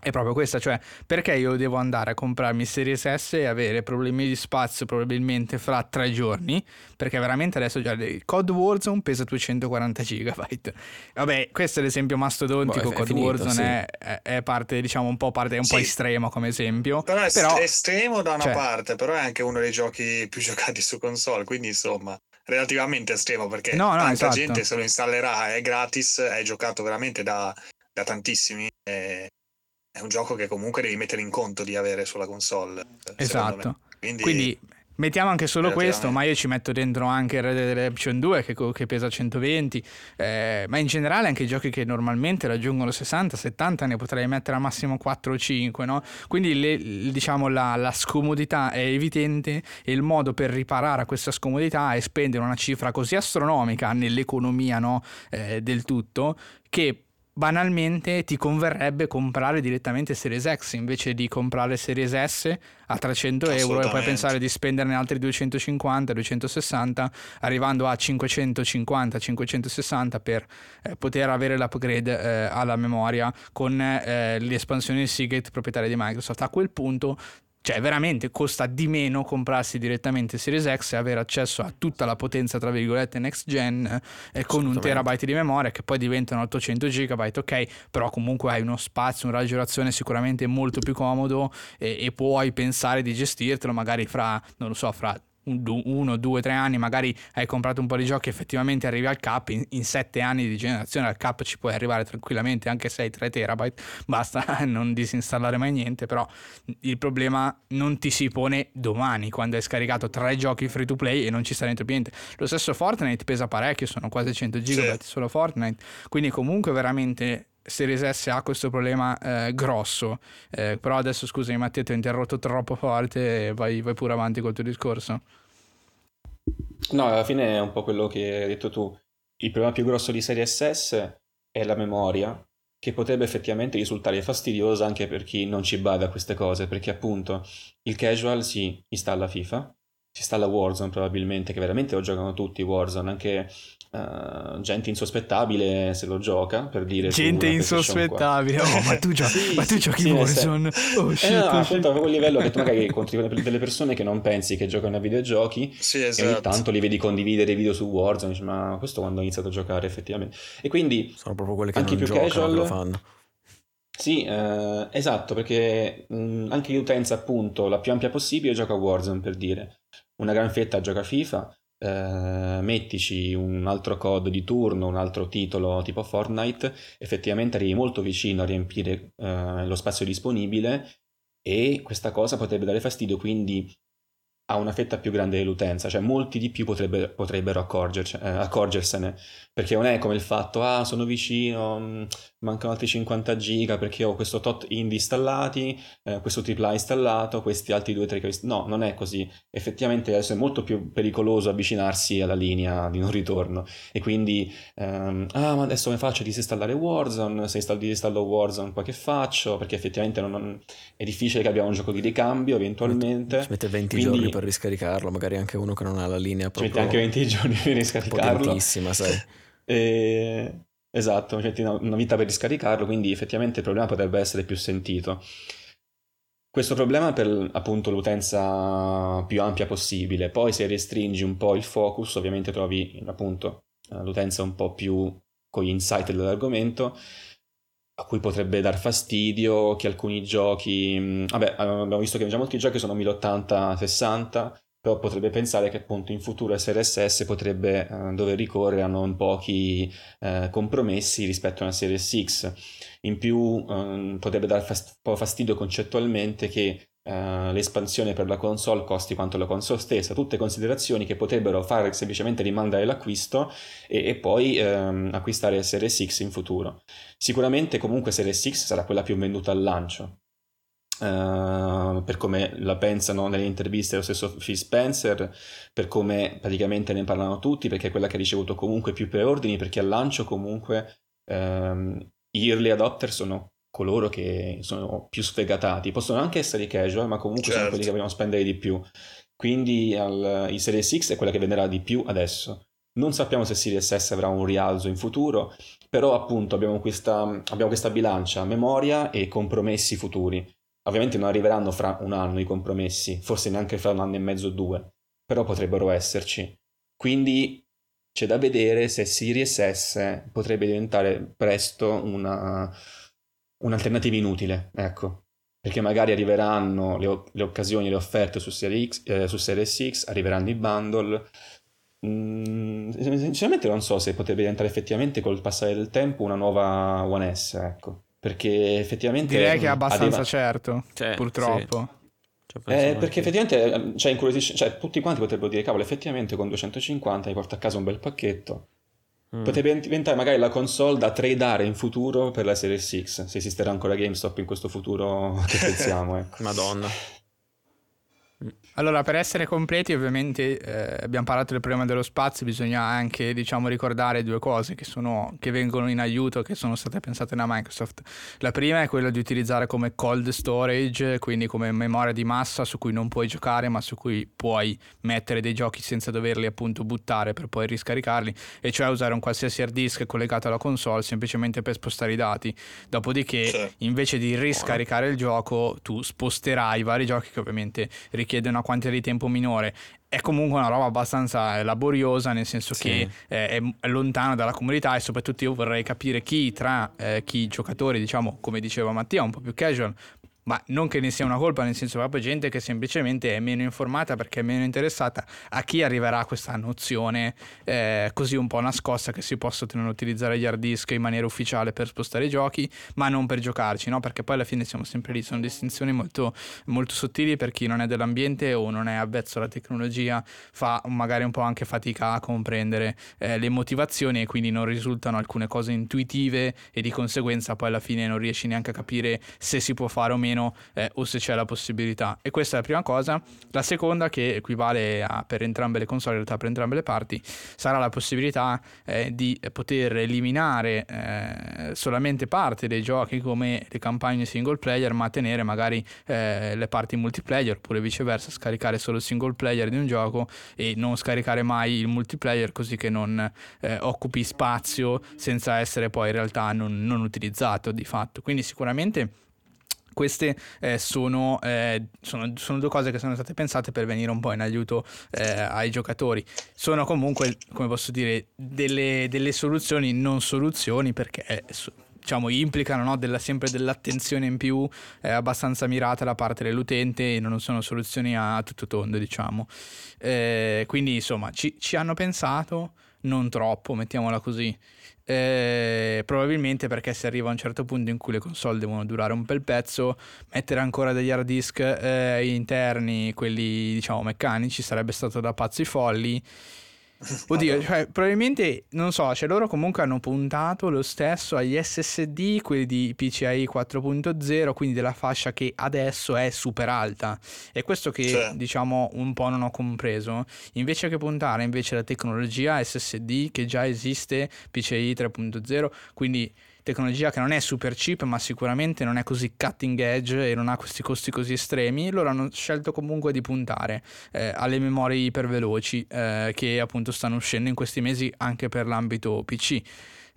[SPEAKER 1] è proprio questa, cioè perché io devo andare a comprarmi Series S e avere problemi di spazio probabilmente fra tre giorni, perché veramente adesso già il Code Warzone pesa 240 GB. Vabbè, questo è l'esempio mastodontico, boh, è, Code finito, Warzone sì. è, è, parte, diciamo, un po', parte, un sì. po' estremo come esempio.
[SPEAKER 4] Però è
[SPEAKER 1] però,
[SPEAKER 4] estremo da una cioè, parte, però è anche uno dei giochi più [LAUGHS] giocati su console, quindi insomma relativamente estremo perché no, no, tanta esatto. gente se lo installerà, è gratis, è giocato veramente da, da tantissimi. E è un gioco che comunque devi mettere in conto di avere sulla console.
[SPEAKER 1] Esatto. Quindi, Quindi, mettiamo anche solo questo, ma io ci metto dentro anche Red Dead Redemption 2 che, che pesa 120, eh, ma in generale anche i giochi che normalmente raggiungono 60-70 ne potrei mettere al massimo 4 o 5, no? Quindi le, diciamo la, la, scomodità è evidente e il modo per riparare a questa scomodità è spendere una cifra così astronomica nell'economia no? eh, del tutto che banalmente ti converrebbe comprare direttamente Series X invece di comprare Series S a 300 euro e poi pensare di spenderne altri 250, 260 arrivando a 550, 560 per eh, poter avere l'upgrade eh, alla memoria con eh, le espansioni Seagate proprietarie di Microsoft. A quel punto cioè, veramente costa di meno comprarsi direttamente Series X e avere accesso a tutta la potenza, tra virgolette, next gen eh, con un terabyte di memoria che poi diventano 800 GB, ok, però comunque hai uno spazio, una raggirazione sicuramente molto più comodo e, e puoi pensare di gestirtelo magari fra, non lo so, fra uno, due, tre anni, magari hai comprato un po' di giochi, effettivamente arrivi al cap, in, in sette anni di generazione al cap ci puoi arrivare tranquillamente anche se hai 3 terabyte, [LAUGHS] basta [LAUGHS] non disinstallare mai niente, però il problema non ti si pone domani quando hai scaricato tre giochi free to play e non ci sta dentro niente. Lo stesso Fortnite pesa parecchio, sono quasi 100 GB sì. solo Fortnite, quindi comunque veramente Series S ha questo problema eh, grosso. Eh, però adesso scusami Mattia, ti ho interrotto troppo forte, vai, vai pure avanti col tuo discorso.
[SPEAKER 5] No, alla fine è un po' quello che hai detto tu. Il problema più grosso di Series S è la memoria, che potrebbe effettivamente risultare fastidiosa anche per chi non ci bada a queste cose, perché appunto il casual si installa FIFA, si installa Warzone probabilmente, che veramente lo giocano tutti Warzone, anche Uh, gente insospettabile se lo gioca per dire
[SPEAKER 1] gente insospettabile oh, ma tu, giochi, sì, ma tu giochi sì, Warzone oh, shit,
[SPEAKER 5] eh, no, appunto a quel livello che tu magari [LAUGHS] incontri delle persone che non pensi che giocano a videogiochi
[SPEAKER 4] sì, esatto.
[SPEAKER 5] e ogni esatto. tanto li vedi condividere video su Warzone dici, ma questo quando ho iniziato a giocare effettivamente e quindi
[SPEAKER 6] sono proprio quelli che anche non più giocano casual, lo fanno
[SPEAKER 5] sì, eh, esatto, perché mh, anche l'utenza appunto la più ampia possibile gioca a Warzone per dire. Una gran fetta gioca FIFA, eh, mettici un altro code di turno, un altro titolo tipo Fortnite, effettivamente arrivi molto vicino a riempire eh, lo spazio disponibile e questa cosa potrebbe dare fastidio, quindi a una fetta più grande dell'utenza, cioè molti di più potrebbe, potrebbero eh, accorgersene, perché non è come il fatto, ah sono vicino, mm, mancano altri 50 giga perché ho questo tot indie installati, eh, questo AAA installato, questi altri 2-3 che... No, non è così, effettivamente adesso è molto più pericoloso avvicinarsi alla linea di non ritorno e quindi, ehm, ah ma adesso come faccio a disinstallare Warzone, se installo, disinstallo Warzone poi che faccio, perché effettivamente non, non... è difficile che abbiamo un gioco di ricambio eventualmente.
[SPEAKER 6] Ci mette 20 quindi... giorni per per riscaricarlo, magari anche uno che non ha la linea proprio...
[SPEAKER 5] Ci mette anche 20 giorni per riscaricarlo.
[SPEAKER 6] Potentissima, sai. [LAUGHS]
[SPEAKER 5] e... Esatto, ci una vita per riscaricarlo, quindi effettivamente il problema potrebbe essere più sentito. Questo problema per appunto l'utenza più ampia possibile, poi se restringi un po' il focus ovviamente trovi appunto l'utenza un po' più con gli insight dell'argomento a cui potrebbe dar fastidio, che alcuni giochi, vabbè, abbiamo visto che già molti giochi sono 1080-60, però potrebbe pensare che appunto in futuro SRSS potrebbe eh, dover ricorrere a non pochi eh, compromessi rispetto a una Series X. In più eh, potrebbe dar fast- po' fastidio concettualmente che Uh, l'espansione per la console costi quanto la console stessa, tutte considerazioni che potrebbero fare semplicemente rimandare l'acquisto e, e poi um, acquistare Series in futuro. Sicuramente comunque Series sarà quella più venduta al lancio, Uh, per come la pensano nelle interviste lo stesso Phil Spencer, per come praticamente ne parlano tutti, perché è quella che ha ricevuto comunque più preordini, perché al lancio comunque um, gli early adopter sono coloro che sono più sfegatati, possono anche essere casual, ma comunque certo. sono quelli che vogliono spendere di più. Quindi al, il Series X è quella che venderà di più adesso. Non sappiamo se Series S avrà un rialzo in futuro, però appunto abbiamo questa, abbiamo questa bilancia memoria e compromessi futuri Ovviamente non arriveranno fra un anno i compromessi, forse neanche fra un anno e mezzo o due, però potrebbero esserci. Quindi c'è da vedere se Series S potrebbe diventare presto una, un'alternativa inutile, ecco. Perché magari arriveranno le, le occasioni, le offerte su Series, X, eh, su Series X, arriveranno i bundle. Mm, sinceramente non so se potrebbe diventare effettivamente col passare del tempo una nuova One S, ecco perché effettivamente...
[SPEAKER 1] Direi che è abbastanza arriva... certo, cioè, purtroppo. Sì.
[SPEAKER 5] Cioè, eh, perché effettivamente cioè, cioè, tutti quanti potrebbero dire cavolo effettivamente con 250 hai porta a casa un bel pacchetto mm. potrebbe diventare magari la console da tradare in futuro per la Series X se esisterà ancora GameStop in questo futuro [LAUGHS] che pensiamo ecco.
[SPEAKER 6] madonna
[SPEAKER 1] allora, per essere completi, ovviamente eh, abbiamo parlato del problema dello spazio, bisogna anche diciamo, ricordare due cose che, sono, che, vengono in aiuto, che sono state pensate da Microsoft. La prima è quella di utilizzare come cold storage, quindi come memoria di massa su cui non puoi giocare, ma su cui puoi mettere dei giochi senza doverli appunto buttare per poi riscaricarli, e cioè usare un qualsiasi hard disk collegato alla console semplicemente per spostare i dati. Dopodiché, sì. invece di riscaricare il gioco, tu sposterai i vari giochi che ovviamente richiedono una quantità di tempo minore è comunque una roba abbastanza laboriosa, nel senso sì. che eh, è lontana dalla comunità e soprattutto io vorrei capire chi tra eh, chi giocatori, diciamo, come diceva Mattia, un po' più casual, ma non che ne sia una colpa, nel senso proprio gente che semplicemente è meno informata perché è meno interessata a chi arriverà questa nozione eh, così un po' nascosta che si possono utilizzare gli hard disk in maniera ufficiale per spostare i giochi, ma non per giocarci, no? Perché poi alla fine siamo sempre lì, sono distinzioni molto, molto sottili per chi non è dell'ambiente o non è avvezzo alla tecnologia, fa magari un po' anche fatica a comprendere eh, le motivazioni e quindi non risultano alcune cose intuitive e di conseguenza poi alla fine non riesci neanche a capire se si può fare o meno meno eh, o se c'è la possibilità. E questa è la prima cosa. La seconda, che equivale a, per entrambe le console, in realtà per entrambe le parti, sarà la possibilità eh, di poter eliminare eh, solamente parte dei giochi come le campagne single player, ma tenere magari eh, le parti multiplayer, oppure viceversa, scaricare solo il single player di un gioco e non scaricare mai il multiplayer così che non eh, occupi spazio senza essere poi in realtà non, non utilizzato di fatto. Quindi sicuramente queste eh, sono, eh, sono, sono, due cose che sono state pensate per venire un po' in aiuto eh, ai giocatori. Sono comunque, come posso dire, delle, delle soluzioni, non soluzioni, perché eh, diciamo, implicano no, della, sempre dell'attenzione in più eh, abbastanza mirata da parte dell'utente e non sono soluzioni a tutto tondo, diciamo. Eh, quindi, insomma, ci, ci hanno pensato, non troppo, mettiamola così. Eh, probabilmente perché si arriva a un certo punto in cui le console devono durare un bel pezzo, mettere ancora degli hard disk eh, interni, quelli diciamo meccanici, sarebbe stato da pazzi folli Oddio, cioè, probabilmente, non so, cioè loro comunque hanno puntato lo stesso agli SSD, quelli di PCI 4.0, quindi della fascia che adesso è super alta. E questo che, sì. diciamo, un po' non ho compreso. Invece che puntare invece la tecnologia SSD che già esiste, PCI 3.0, quindi tecnologia che non è super cheap ma sicuramente non è così cutting edge e non ha questi costi così estremi, loro hanno scelto comunque di puntare eh, alle memorie iperveloci eh, che appunto stanno uscendo in questi mesi anche per l'ambito PC.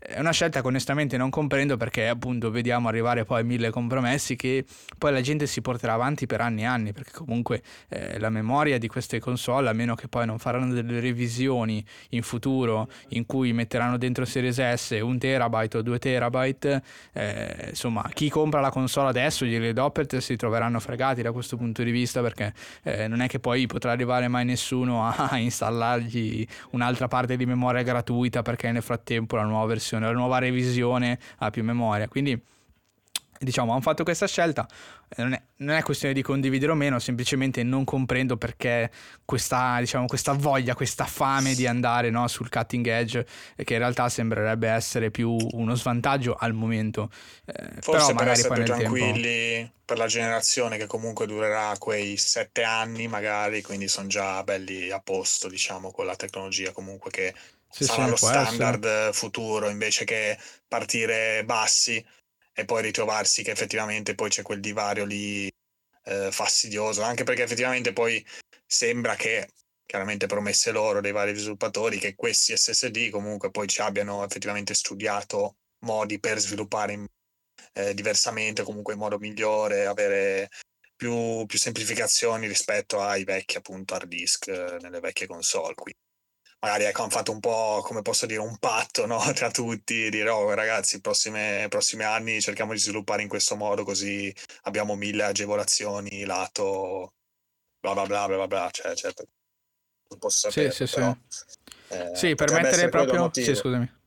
[SPEAKER 1] È una scelta che onestamente non comprendo perché appunto vediamo arrivare poi mille compromessi che poi la gente si porterà avanti per anni e anni perché comunque eh, la memoria di queste console a meno che poi non faranno delle revisioni in futuro in cui metteranno dentro Series S un terabyte o due terabyte eh, insomma chi compra la console adesso gli Doppelt si troveranno fregati da questo punto di vista perché eh, non è che poi potrà arrivare mai nessuno [LAUGHS] a installargli un'altra parte di memoria gratuita perché nel frattempo la nuova versione versione, la nuova revisione ha più memoria. Quindi diciamo, hanno fatto questa scelta, non è, non è, questione di condividere o meno, semplicemente non comprendo perché questa, diciamo, questa voglia, questa fame di andare no, sul cutting edge, che in realtà sembrerebbe essere più uno svantaggio al momento.
[SPEAKER 4] Eh, Forse però per essere tranquilli tempo... per la generazione che comunque durerà quei sette anni magari, quindi sono già belli a posto, diciamo, con la tecnologia comunque che sì, sarà sì, lo standard essere. futuro invece che partire bassi e poi ritrovarsi che effettivamente poi c'è quel divario lì eh, fastidioso, anche perché effettivamente poi sembra che chiaramente promesse loro dei vari sviluppatori che questi SSD comunque poi ci abbiano effettivamente studiato modi per sviluppare in, eh, diversamente, comunque in modo migliore, avere più, più, semplificazioni rispetto ai vecchi appunto hard disk eh, nelle vecchie console. Quindi magari ecco, hanno fatto un po', come posso dire, un patto no? [LAUGHS] tra tutti, dire oh ragazzi, prossimi anni cerchiamo di sviluppare in questo modo così abbiamo mille agevolazioni lato bla bla bla bla bla, cioè, cioè non posso sapere,
[SPEAKER 1] sì, sì,
[SPEAKER 4] però,
[SPEAKER 1] sì. Eh, sì, per mettere proprio... Sì, scusami.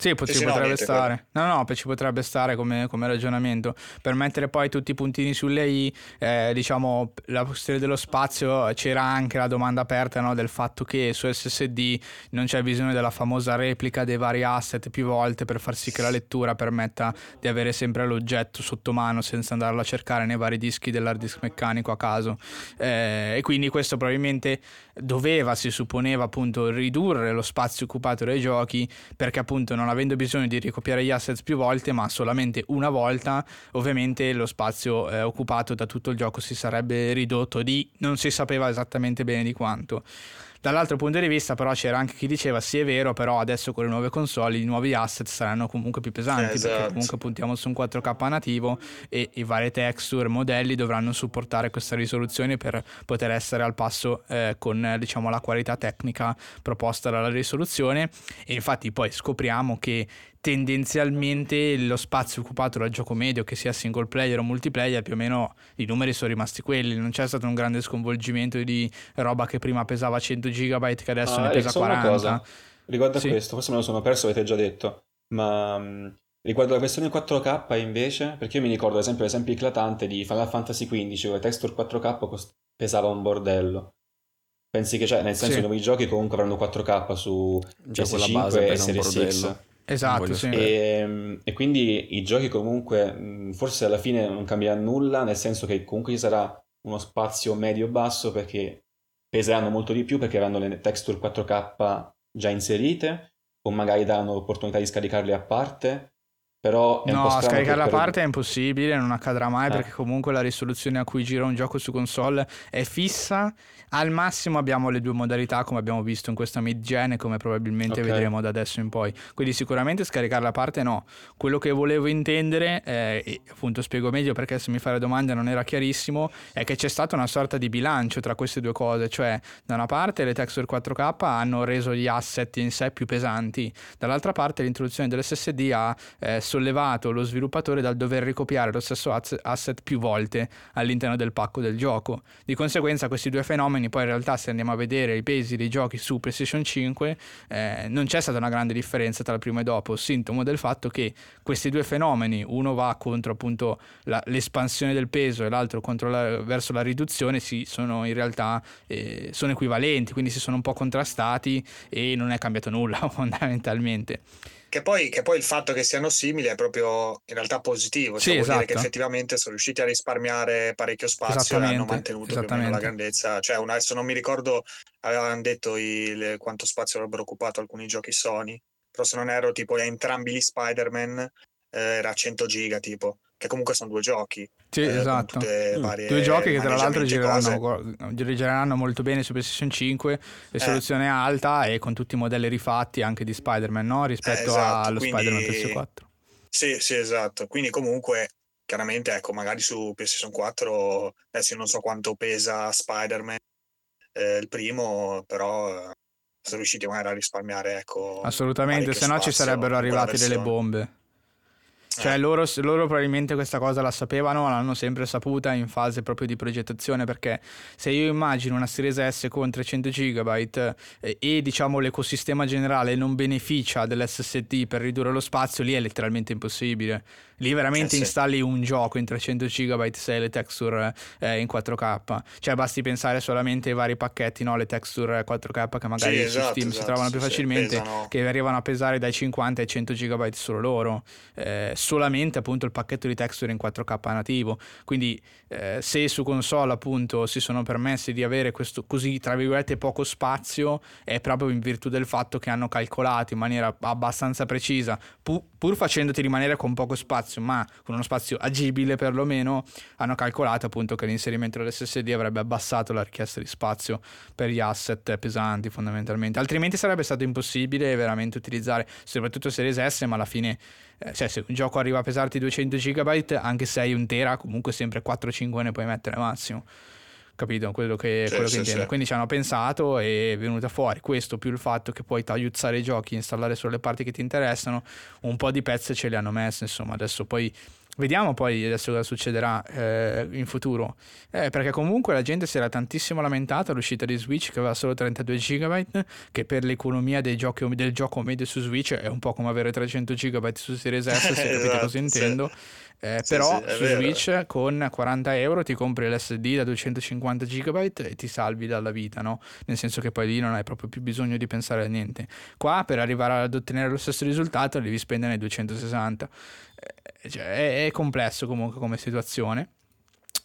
[SPEAKER 1] Sì, pot- sì, ci potrebbe no, stare. No, no, ci potrebbe stare come, come, ragionamento. Per mettere poi tutti i puntini sulle i, eh, diciamo, la questione dello spazio, c'era anche la domanda aperta no, del fatto che su SSD non c'è bisogno della famosa replica dei vari asset più volte per far sì che la lettura permetta di avere sempre l'oggetto sotto mano senza andarlo a cercare nei vari dischi dell'hard disk meccanico a caso. Eh, e quindi questo probabilmente doveva, si supponeva appunto, ridurre lo spazio occupato dai giochi perché appunto non avendo bisogno di ricopiare gli asset più volte, ma solamente una volta, ovviamente lo spazio eh, occupato da tutto il gioco si sarebbe ridotto di non si sapeva esattamente bene di quanto. Dall'altro punto di vista, però, c'era anche chi diceva: Sì, è vero, però adesso con le nuove console i nuovi asset saranno comunque più pesanti. Esatto. Perché comunque puntiamo su un 4K nativo e i vari texture, modelli dovranno supportare questa risoluzione per poter essere al passo eh, con diciamo, la qualità tecnica proposta dalla risoluzione. E infatti, poi scopriamo che tendenzialmente lo spazio occupato dal gioco medio, che sia single player o multiplayer, più o meno i numeri sono rimasti quelli. Non c'è stato un grande sconvolgimento di roba che prima pesava 100 GB che adesso ah, ne pesa 40. Cosa.
[SPEAKER 5] Riguardo sì. a questo, forse me lo sono perso, avete già detto, ma mm, riguardo la versione 4K invece, perché io mi ricordo ad esempio l'esempio eclatante di Final Fantasy XV, dove texture 4K cost- pesava un bordello. Pensi che, cioè, nel senso, sì. i nuovi giochi comunque avranno 4K su PS5 e Series X.
[SPEAKER 1] Esatto, sì.
[SPEAKER 5] e, ehm, e, quindi i giochi comunque forse alla fine non cambierà nulla, nel senso che comunque ci sarà uno spazio medio-basso perché peseranno molto di più perché avranno le texture 4K già inserite o magari daranno l'opportunità di scaricarle a parte però è
[SPEAKER 1] no, scaricare a parte è impossibile, non accadrà mai eh. perché comunque la risoluzione a cui gira un gioco su console è fissa al massimo abbiamo le due modalità come abbiamo visto in questa mid-gen e come probabilmente okay. vedremo da adesso in poi. Quindi sicuramente scaricare la parte no. Quello che volevo intendere, eh, e appunto spiego meglio perché se mi fai la domanda non era chiarissimo, è che c'è stata una sorta di bilancio tra queste due cose. Cioè da una parte le texture 4K hanno reso gli asset in sé più pesanti, dall'altra parte l'introduzione dell'SSD ha eh, sollevato lo sviluppatore dal dover ricopiare lo stesso asset più volte all'interno del pacco del gioco. Di conseguenza questi due fenomeni poi in realtà se andiamo a vedere i pesi dei giochi su PlayStation 5 eh, non c'è stata una grande differenza tra il primo e dopo, sintomo del fatto che questi due fenomeni, uno va contro appunto la, l'espansione del peso e l'altro la, verso la riduzione, si sono in realtà eh, sono equivalenti, quindi si sono un po' contrastati e non è cambiato nulla [LAUGHS] fondamentalmente.
[SPEAKER 4] Che poi, che poi, il fatto che siano simili è proprio in realtà positivo, cioè sì, vuol esatto. dire che esatto. effettivamente sono riusciti a risparmiare parecchio spazio e hanno mantenuto più o meno la grandezza. Cioè, una, adesso non mi ricordo, avevano detto il, quanto spazio avrebbero occupato alcuni giochi Sony, però se non ero tipo entrambi gli Spider-Man eh, era 100 giga tipo che comunque sono due giochi.
[SPEAKER 1] Sì, eh, esatto. Mm. Due giochi che tra l'altro gireranno, gireranno, molto bene su PlayStation 5, risoluzione eh. alta e con tutti i modelli rifatti anche di Spider-Man, no? Rispetto eh, esatto. allo Quindi... Spider-Man PS4.
[SPEAKER 4] Sì, sì, esatto. Quindi comunque, chiaramente, ecco, magari su PlayStation 4, adesso non so quanto pesa Spider-Man eh, il primo, però sono riusciti magari a risparmiare, ecco.
[SPEAKER 1] Assolutamente, se no ci sarebbero arrivate delle bombe. Cioè
[SPEAKER 4] Eh.
[SPEAKER 1] loro, loro probabilmente questa cosa la sapevano, l'hanno sempre saputa in fase proprio di progettazione perché se io immagino una Series S con 300 GB e, e diciamo l'ecosistema generale non beneficia dell'SSD per ridurre lo spazio, lì è letteralmente impossibile. Lì veramente
[SPEAKER 4] Eh sì.
[SPEAKER 1] installi un gioco in 300 GB se le texture eh, in 4K. Cioè basti pensare solamente ai vari pacchetti, no? le texture 4K che magari
[SPEAKER 4] Sì,
[SPEAKER 1] su
[SPEAKER 4] esatto,
[SPEAKER 1] Steam si
[SPEAKER 4] esatto,
[SPEAKER 1] trovano più
[SPEAKER 4] sì, sì,
[SPEAKER 1] facilmente
[SPEAKER 4] pesano.
[SPEAKER 1] che arrivano a pesare dai 50 ai 100 GB solo loro, eh, solamente appunto il pacchetto di texture in 4K nativo. Quindi eh, se su console appunto si sono permessi di avere questo così tra virgolette poco spazio è proprio in virtù del fatto che hanno calcolato in maniera abbastanza precisa, pu- pur facendoti rimanere con poco spazio, ma con uno spazio agibile perlomeno, hanno calcolato appunto che l'inserimento dell'SSD avrebbe abbassato la richiesta di spazio per gli asset pesanti fondamentalmente. Altrimenti sarebbe stato impossibile veramente utilizzare soprattutto Series S, ma alla fine eh, cioè se un gioco arriva a pesarti 200 GB, anche se hai un tera, comunque sempre 4-5 ne puoi mettere massimo. Capito quello che,
[SPEAKER 4] Sì,
[SPEAKER 1] quello che
[SPEAKER 4] sì,
[SPEAKER 1] intendo?
[SPEAKER 4] sì.
[SPEAKER 1] Quindi ci hanno pensato e è venuta fuori questo più il fatto che puoi tagliuzzare i giochi, installare solo le parti che ti interessano, un po' di pezzi ce li hanno messi, insomma, adesso poi vediamo poi adesso cosa succederà eh, in futuro. Eh, perché comunque la gente si era tantissimo lamentata all'uscita di Switch che aveva solo 32 GB, che per l'economia giochi, del gioco medio su Switch è un po' come avere 300 GB su Series S, se [LAUGHS] capite
[SPEAKER 4] Esatto,
[SPEAKER 1] cosa
[SPEAKER 4] sì.
[SPEAKER 1] intendo. Eh,
[SPEAKER 4] Sì,
[SPEAKER 1] però
[SPEAKER 4] sì,
[SPEAKER 1] su
[SPEAKER 4] vero.
[SPEAKER 1] Switch con 40 euro ti compri l'SD da 250 GB e ti salvi dalla vita, no? Nel senso che poi lì non hai proprio più bisogno di pensare a niente. Qua per arrivare ad ottenere lo stesso risultato devi spendere 260. Cioè, è, complesso comunque come situazione.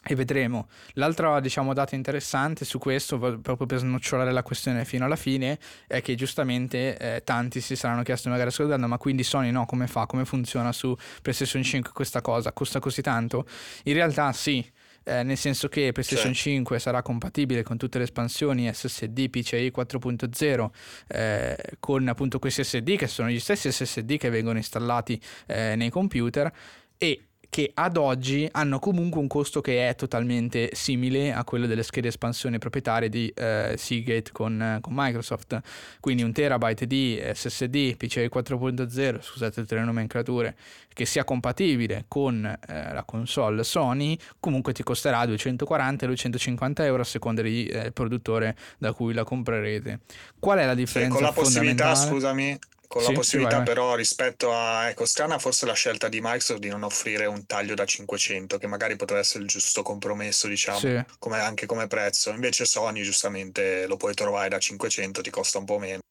[SPEAKER 1] E vedremo. L'altra, diciamo, data interessante su questo, proprio per snocciolare la questione fino alla fine, è che giustamente eh, tanti si saranno chiesti magari ascoltando, ma quindi Sony no, come fa? Come funziona su PlayStation 5 questa cosa? Costa così tanto? In realtà sì, eh, nel senso che PlayStation 5 sarà compatibile con tutte le espansioni SSD PCI 4.0 eh, con appunto questi SSD che sono gli stessi SSD che vengono installati eh, nei computer e che ad oggi hanno comunque un costo che è totalmente simile a quello delle schede espansione proprietarie di eh, Seagate con, eh, con Microsoft. Quindi un terabyte di SSD PCI 4.0, scusate tutte le nomenclature, che sia compatibile con eh, la console Sony, comunque ti costerà 240-250 euro a seconda del eh, produttore da cui la comprerete. Qual è la
[SPEAKER 4] Sì,
[SPEAKER 1] differenza
[SPEAKER 4] con la possibilità, scusami, con
[SPEAKER 1] Sì,
[SPEAKER 4] la
[SPEAKER 1] sì,
[SPEAKER 4] possibilità
[SPEAKER 1] vai.
[SPEAKER 4] però rispetto a ecco, strana forse la scelta di Microsoft di non offrire un taglio da 500, che magari poteva essere il giusto compromesso, diciamo,
[SPEAKER 1] Sì.
[SPEAKER 4] come, anche come prezzo. Invece Sony giustamente lo puoi trovare da 500, ti costa un po' meno.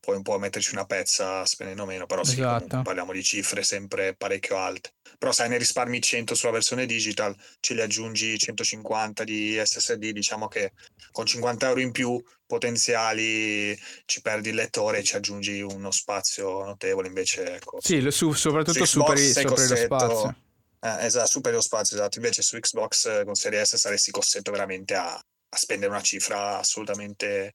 [SPEAKER 4] Puoi un po' metterci una pezza spendendo meno, però sì,
[SPEAKER 1] Esatto.
[SPEAKER 4] parliamo di cifre sempre parecchio alte. Però sai, ne risparmi 100 sulla versione digital, ce li aggiungi 150 di SSD, diciamo che con 50 euro in più potenziali ci perdi il lettore e ci aggiungi uno spazio notevole, invece ecco,
[SPEAKER 1] Sì, su- soprattutto
[SPEAKER 4] su Xbox
[SPEAKER 1] superi, superi lo spazio.
[SPEAKER 4] eh, esatto, superi lo spazio, esatto. Invece su Xbox eh, con Series S saresti costretto veramente a, a spendere una cifra assolutamente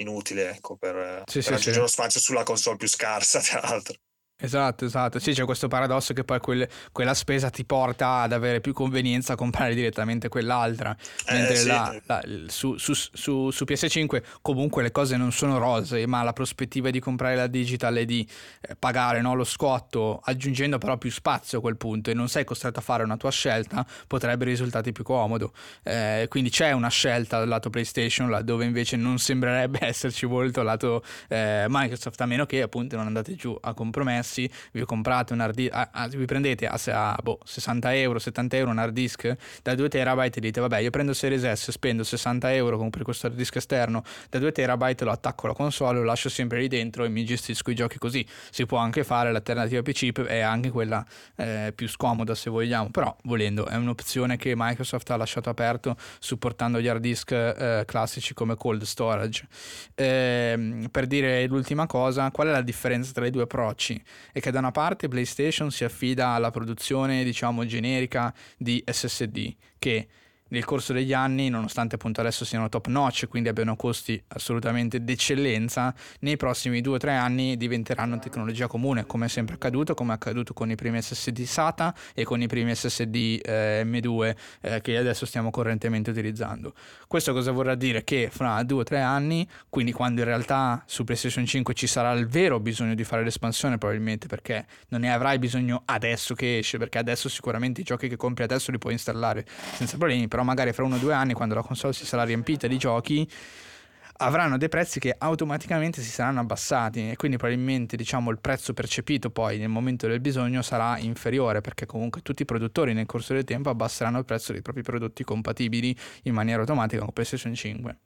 [SPEAKER 4] inutile, ecco, per, per
[SPEAKER 1] Sì, sì,
[SPEAKER 4] aggiungere
[SPEAKER 1] sì.
[SPEAKER 4] lo spazio sulla console più scarsa, [LAUGHS] tra l'altro.
[SPEAKER 1] Esatto, esatto. Sì, c'è questo paradosso che poi quel- quella spesa ti porta ad avere più convenienza a comprare direttamente quell'altra.
[SPEAKER 4] Eh,
[SPEAKER 1] Mentre
[SPEAKER 4] sì.
[SPEAKER 1] la- la- su, su- su- su PS5 comunque le cose non sono rose, ma la prospettiva di comprare la digital e di eh, pagare no, lo scotto, aggiungendo però più spazio a quel punto e non sei costretto a fare una tua scelta, potrebbe risultare più comodo. Eh, quindi c'è una scelta dal lato PlayStation, laddove invece non sembrerebbe [LAUGHS] esserci molto lato eh, Microsoft, a meno che appunto non andate giù a compromessi, vi comprate un hard disk, ah, ah, vi prendete a, a, boh, 60 euro, 70 euro un hard disk da 2 terabyte e dite vabbè io prendo Series S, spendo 60 euro compro questo hard disk esterno da 2 terabyte, lo attacco alla console, lo lascio sempre lì dentro e mi gestisco i giochi così. Si può anche fare, l'alternativa PC è anche quella eh, più scomoda se vogliamo, però volendo è un'opzione che Microsoft ha lasciato aperto supportando gli hard disk eh, classici come cold storage. Ehm, per dire l'ultima cosa, qual è la differenza tra i due approcci? È che da una parte PlayStation si affida alla produzione, diciamo, generica di SSD, che nel corso degli anni, nonostante appunto adesso siano top notch, quindi abbiano costi assolutamente d'eccellenza, nei prossimi due o tre anni diventeranno tecnologia comune, come è sempre accaduto, come è accaduto con i primi SSD SATA e con i primi SSD eh, M2 eh, che adesso stiamo correntemente utilizzando. Questo cosa vorrà dire? Che fra due o tre anni, quindi quando in realtà su PlayStation 5 ci sarà il vero bisogno di fare l'espansione, probabilmente perché non ne avrai bisogno adesso che esce, perché adesso sicuramente i giochi che compri adesso li puoi installare senza problemi, però magari fra uno o due anni quando la console si sarà riempita di giochi avranno dei prezzi che automaticamente si saranno abbassati e quindi probabilmente diciamo il prezzo percepito poi nel momento del bisogno sarà inferiore perché comunque tutti i produttori nel corso del tempo abbasseranno il prezzo dei propri prodotti compatibili in maniera automatica con PlayStation 5.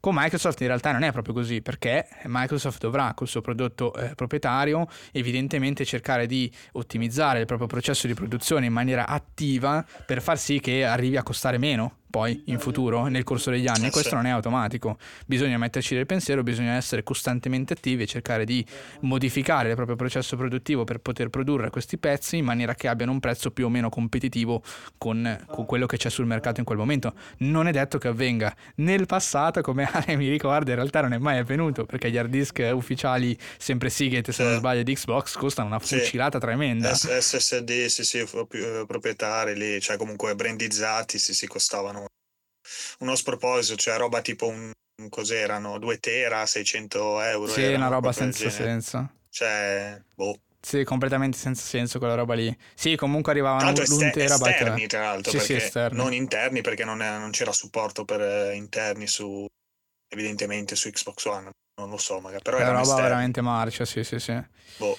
[SPEAKER 1] Con Microsoft in realtà non è proprio così perché Microsoft dovrà col suo prodotto eh, proprietario evidentemente cercare di ottimizzare il proprio processo di produzione in maniera attiva per far sì che arrivi a costare meno poi in futuro, nel corso degli anni.
[SPEAKER 4] Eh,
[SPEAKER 1] Questo
[SPEAKER 4] sì.
[SPEAKER 1] non è automatico. Bisogna metterci del pensiero, bisogna essere costantemente attivi e cercare di modificare il proprio processo produttivo per poter produrre questi pezzi in maniera che abbiano un prezzo più o meno competitivo con, con quello che c'è sul mercato in quel momento. Non è detto che avvenga. Nel passato, come [LAUGHS] Ale mi ricorda, in realtà non è mai avvenuto perché gli hard disk ufficiali, sempre Seagate se non
[SPEAKER 4] Sì.
[SPEAKER 1] sbaglio, di Xbox costano una
[SPEAKER 4] Sì.
[SPEAKER 1] fucilata tremenda.
[SPEAKER 4] S- SSD, sì, sì, pro- proprietari lì, cioè comunque brandizzati, sì, sì, costavano uno sproposito, cioè roba tipo un, cos'erano, 2 tera, 600 euro.
[SPEAKER 1] Sì, una roba senza senso.
[SPEAKER 4] Cioè, boh.
[SPEAKER 1] Sì, completamente senza senso quella roba lì. Sì, comunque arrivavano l'un
[SPEAKER 4] ester-
[SPEAKER 1] terabyte.
[SPEAKER 4] esterni, tra l'altro,
[SPEAKER 1] Sì, sì, esterni.
[SPEAKER 4] non interni, perché non, è- non c'era supporto per eh, interni su, evidentemente su Xbox One, non lo so, magari, però
[SPEAKER 1] È una roba
[SPEAKER 4] esterni.
[SPEAKER 1] veramente marcia, sì, sì, sì.
[SPEAKER 4] Boh.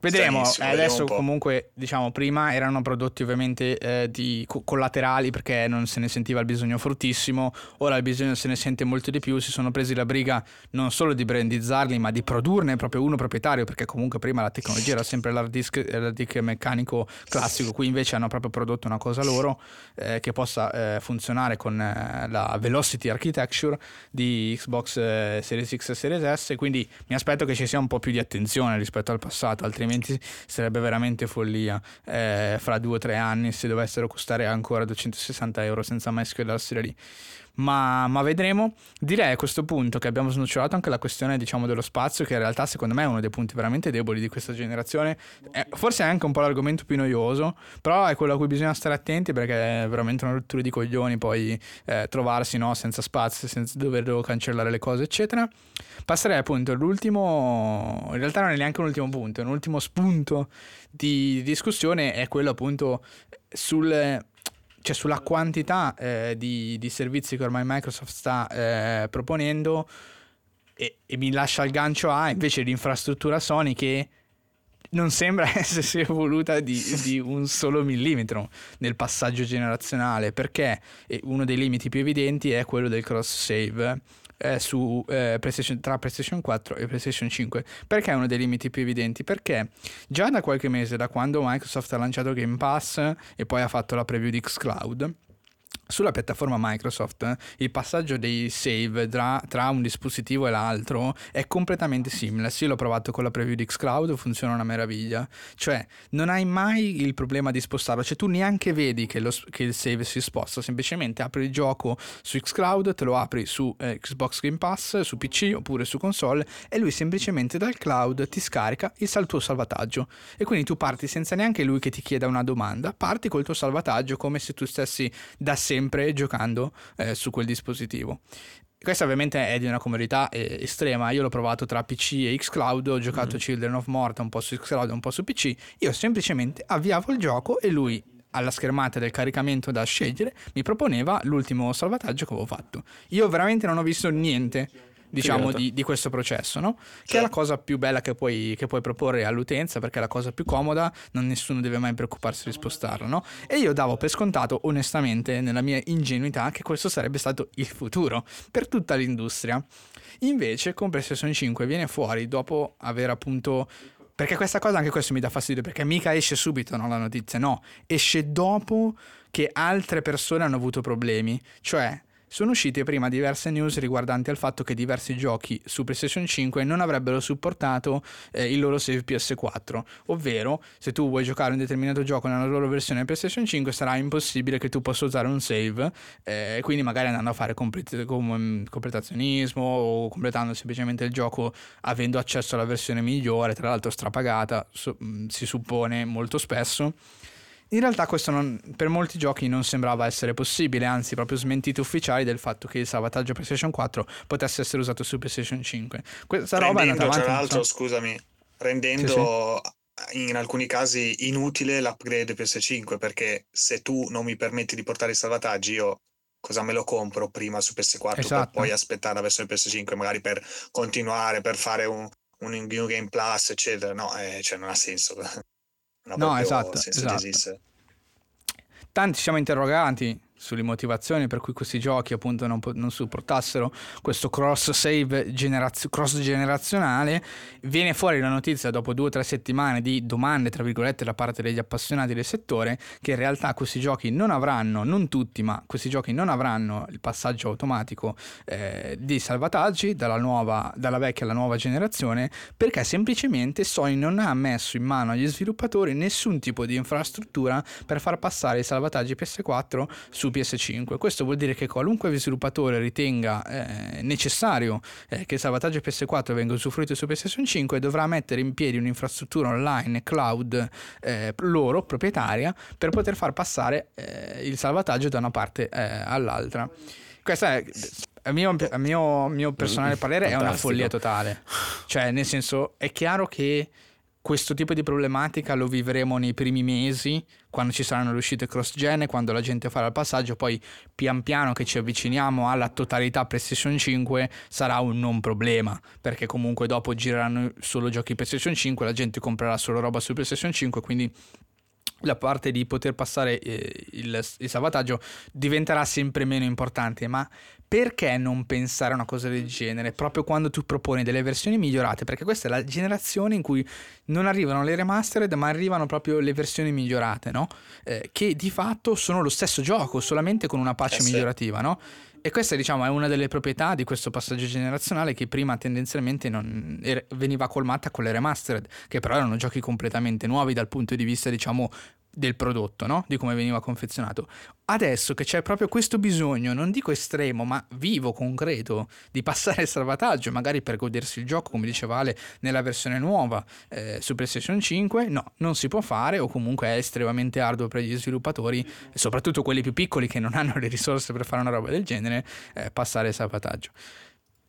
[SPEAKER 1] Vedremo, eh, adesso
[SPEAKER 4] po'.
[SPEAKER 1] comunque diciamo prima erano prodotti ovviamente eh, di co- collaterali perché non se ne sentiva il bisogno fortissimo, ora il bisogno se ne sente molto di più, si sono presi la briga non solo di brandizzarli ma di produrne proprio uno proprietario perché comunque prima la tecnologia era sempre l'hard disk, eh, l'hard disk meccanico classico, qui invece hanno proprio prodotto una cosa loro eh, che possa eh, funzionare con eh, la Velocity Architecture di Xbox Series X e Series S, quindi mi aspetto che ci sia un po' più di attenzione rispetto al passato, altrimenti sarebbe veramente follia eh, fra due o tre anni se dovessero costare ancora 260 euro senza mai schioddarsi da lì. Ma, ma vedremo. Direi a questo punto che abbiamo snocciolato anche la questione diciamo dello spazio, che in realtà secondo me è uno dei punti veramente deboli di questa generazione. Eh, forse è anche un po' l'argomento più noioso, però è quello a cui bisogna stare attenti perché è veramente una rottura di coglioni poi eh, trovarsi no, senza spazio, senza dover cancellare le cose, eccetera. Passerei appunto all'ultimo, in realtà non è neanche un ultimo punto, un ultimo spunto di discussione, è quello appunto sul cioè sulla quantità eh, di, di servizi che ormai Microsoft sta eh, proponendo e, e mi lascia il gancio a invece l'infrastruttura Sony che non sembra [LAUGHS] essersi evoluta di, di un solo millimetro nel passaggio generazionale perché uno dei limiti più evidenti è quello del cross save eh, su, eh, PlayStation, tra PlayStation 4 e PlayStation 5 perché è uno dei limiti più evidenti? Perché già da qualche mese da quando Microsoft ha lanciato Game Pass e poi ha fatto la preview di xCloud sulla piattaforma Microsoft eh, il passaggio dei save tra, tra un dispositivo e l'altro è completamente seamless. Io l'ho provato con la preview di xCloud, funziona una meraviglia. Cioè, non hai mai il problema di spostarlo, cioè tu neanche vedi che, lo- che il save si sposta, semplicemente apri il gioco su xCloud, te lo apri su eh, Xbox Game Pass, su PC oppure su console e lui semplicemente dal cloud ti scarica il sal- tuo salvataggio. E quindi tu parti senza neanche lui che ti chieda una domanda, parti col tuo salvataggio come se tu stessi da sempre giocando eh, su quel dispositivo. Questa ovviamente è di una comodità eh, estrema, io l'ho provato tra PC e xCloud, ho giocato Children of Morta un po' su xCloud e un po' su PC, io semplicemente avviavo il gioco e lui alla schermata del caricamento da scegliere mi proponeva l'ultimo salvataggio che avevo fatto. Io veramente non ho visto niente diciamo di, di questo processo, no? Che è la cosa più bella che puoi, che puoi proporre all'utenza perché è la cosa più comoda, non nessuno deve mai preoccuparsi di spostarlo, no? E io davo per scontato, onestamente, nella mia ingenuità, che questo sarebbe stato il futuro per tutta l'industria. Invece, con PlayStation 5 viene fuori dopo aver appunto. Perché questa cosa, anche questo mi dà fastidio, perché mica esce subito no, la notizia, no, esce dopo che altre persone hanno avuto problemi. Cioè, sono uscite prima diverse news riguardanti al fatto che diversi giochi su PlayStation 5 non avrebbero supportato eh, il loro save PS4, ovvero se tu vuoi giocare un determinato gioco nella loro versione PlayStation 5 sarà impossibile che tu possa usare un save, eh, quindi magari andando a fare complet- com- completazionismo o completando semplicemente il gioco avendo accesso alla versione migliore, tra l'altro strapagata, so- mm, si suppone molto spesso. In realtà questo non, per molti giochi non sembrava essere possibile, anzi proprio smentite ufficiali del fatto che il salvataggio PlayStation 4 potesse essere usato su PlayStation 5. Questa roba è andata avanti.
[SPEAKER 4] Tra l'altro, so. scusami, rendendo sì, sì. in alcuni casi inutile l'upgrade PS5 perché se tu non mi permetti di portare i salvataggi io cosa me lo compro prima su PS4 esatto. per poi aspettare la versione PS5 magari per continuare, per fare un, un New Game Plus eccetera, no, eh, cioè non ha senso.
[SPEAKER 1] No, esatto, esatto. Tanti siamo interrogati sulle motivazioni per cui questi giochi appunto non, non supportassero questo cross save generazio- cross generazionale viene fuori la notizia dopo due o tre settimane di domande tra virgolette da parte degli appassionati del settore che in realtà questi giochi non avranno non tutti ma questi giochi non avranno il passaggio automatico eh, di salvataggi dalla, nuova, dalla vecchia alla nuova generazione perché semplicemente Sony non ha messo in mano agli sviluppatori nessun tipo di infrastruttura per far passare i salvataggi PS4 su PS5. Questo vuol dire che qualunque sviluppatore ritenga eh, necessario eh, che il salvataggio PS4 venga usufruito su PS 5 dovrà mettere in piedi un'infrastruttura online cloud eh, loro, proprietaria, per poter far passare eh, il salvataggio da una parte eh, all'altra. Questa è a mio, a mio, mio personale parere Fantastico. è una follia totale. Cioè, nel senso, è chiaro che questo tipo di problematica lo vivremo nei primi mesi, quando ci saranno le uscite cross-gen, quando la gente farà il passaggio, poi pian piano che ci avviciniamo alla totalità PlayStation 5 sarà un non problema, perché comunque dopo gireranno solo giochi PlayStation 5, la gente comprerà solo roba su PlayStation 5, quindi la parte di poter passare eh, il, il, salvataggio diventerà sempre meno importante, ma perché non pensare a una cosa del genere proprio quando tu proponi delle versioni migliorate? Perché questa è la generazione in cui non arrivano le remastered, ma arrivano proprio le versioni migliorate, no? Eh, che di fatto sono lo stesso gioco, solamente con una patch eh sì. migliorativa, no? E questa diciamo, è una delle proprietà di questo passaggio generazionale che prima tendenzialmente non, er, veniva colmata con le remastered, che però erano giochi completamente nuovi dal punto di vista diciamo del prodotto, no? di come veniva confezionato. Adesso che c'è proprio questo bisogno, non dico estremo, ma vivo, concreto, di passare il salvataggio, magari per godersi il gioco, come diceva Ale, nella versione nuova eh, su PlayStation 5, no, non si può fare o comunque è estremamente arduo per gli sviluppatori, soprattutto quelli più piccoli che non [LAUGHS] hanno le risorse per fare una roba del genere, eh, passare il salvataggio.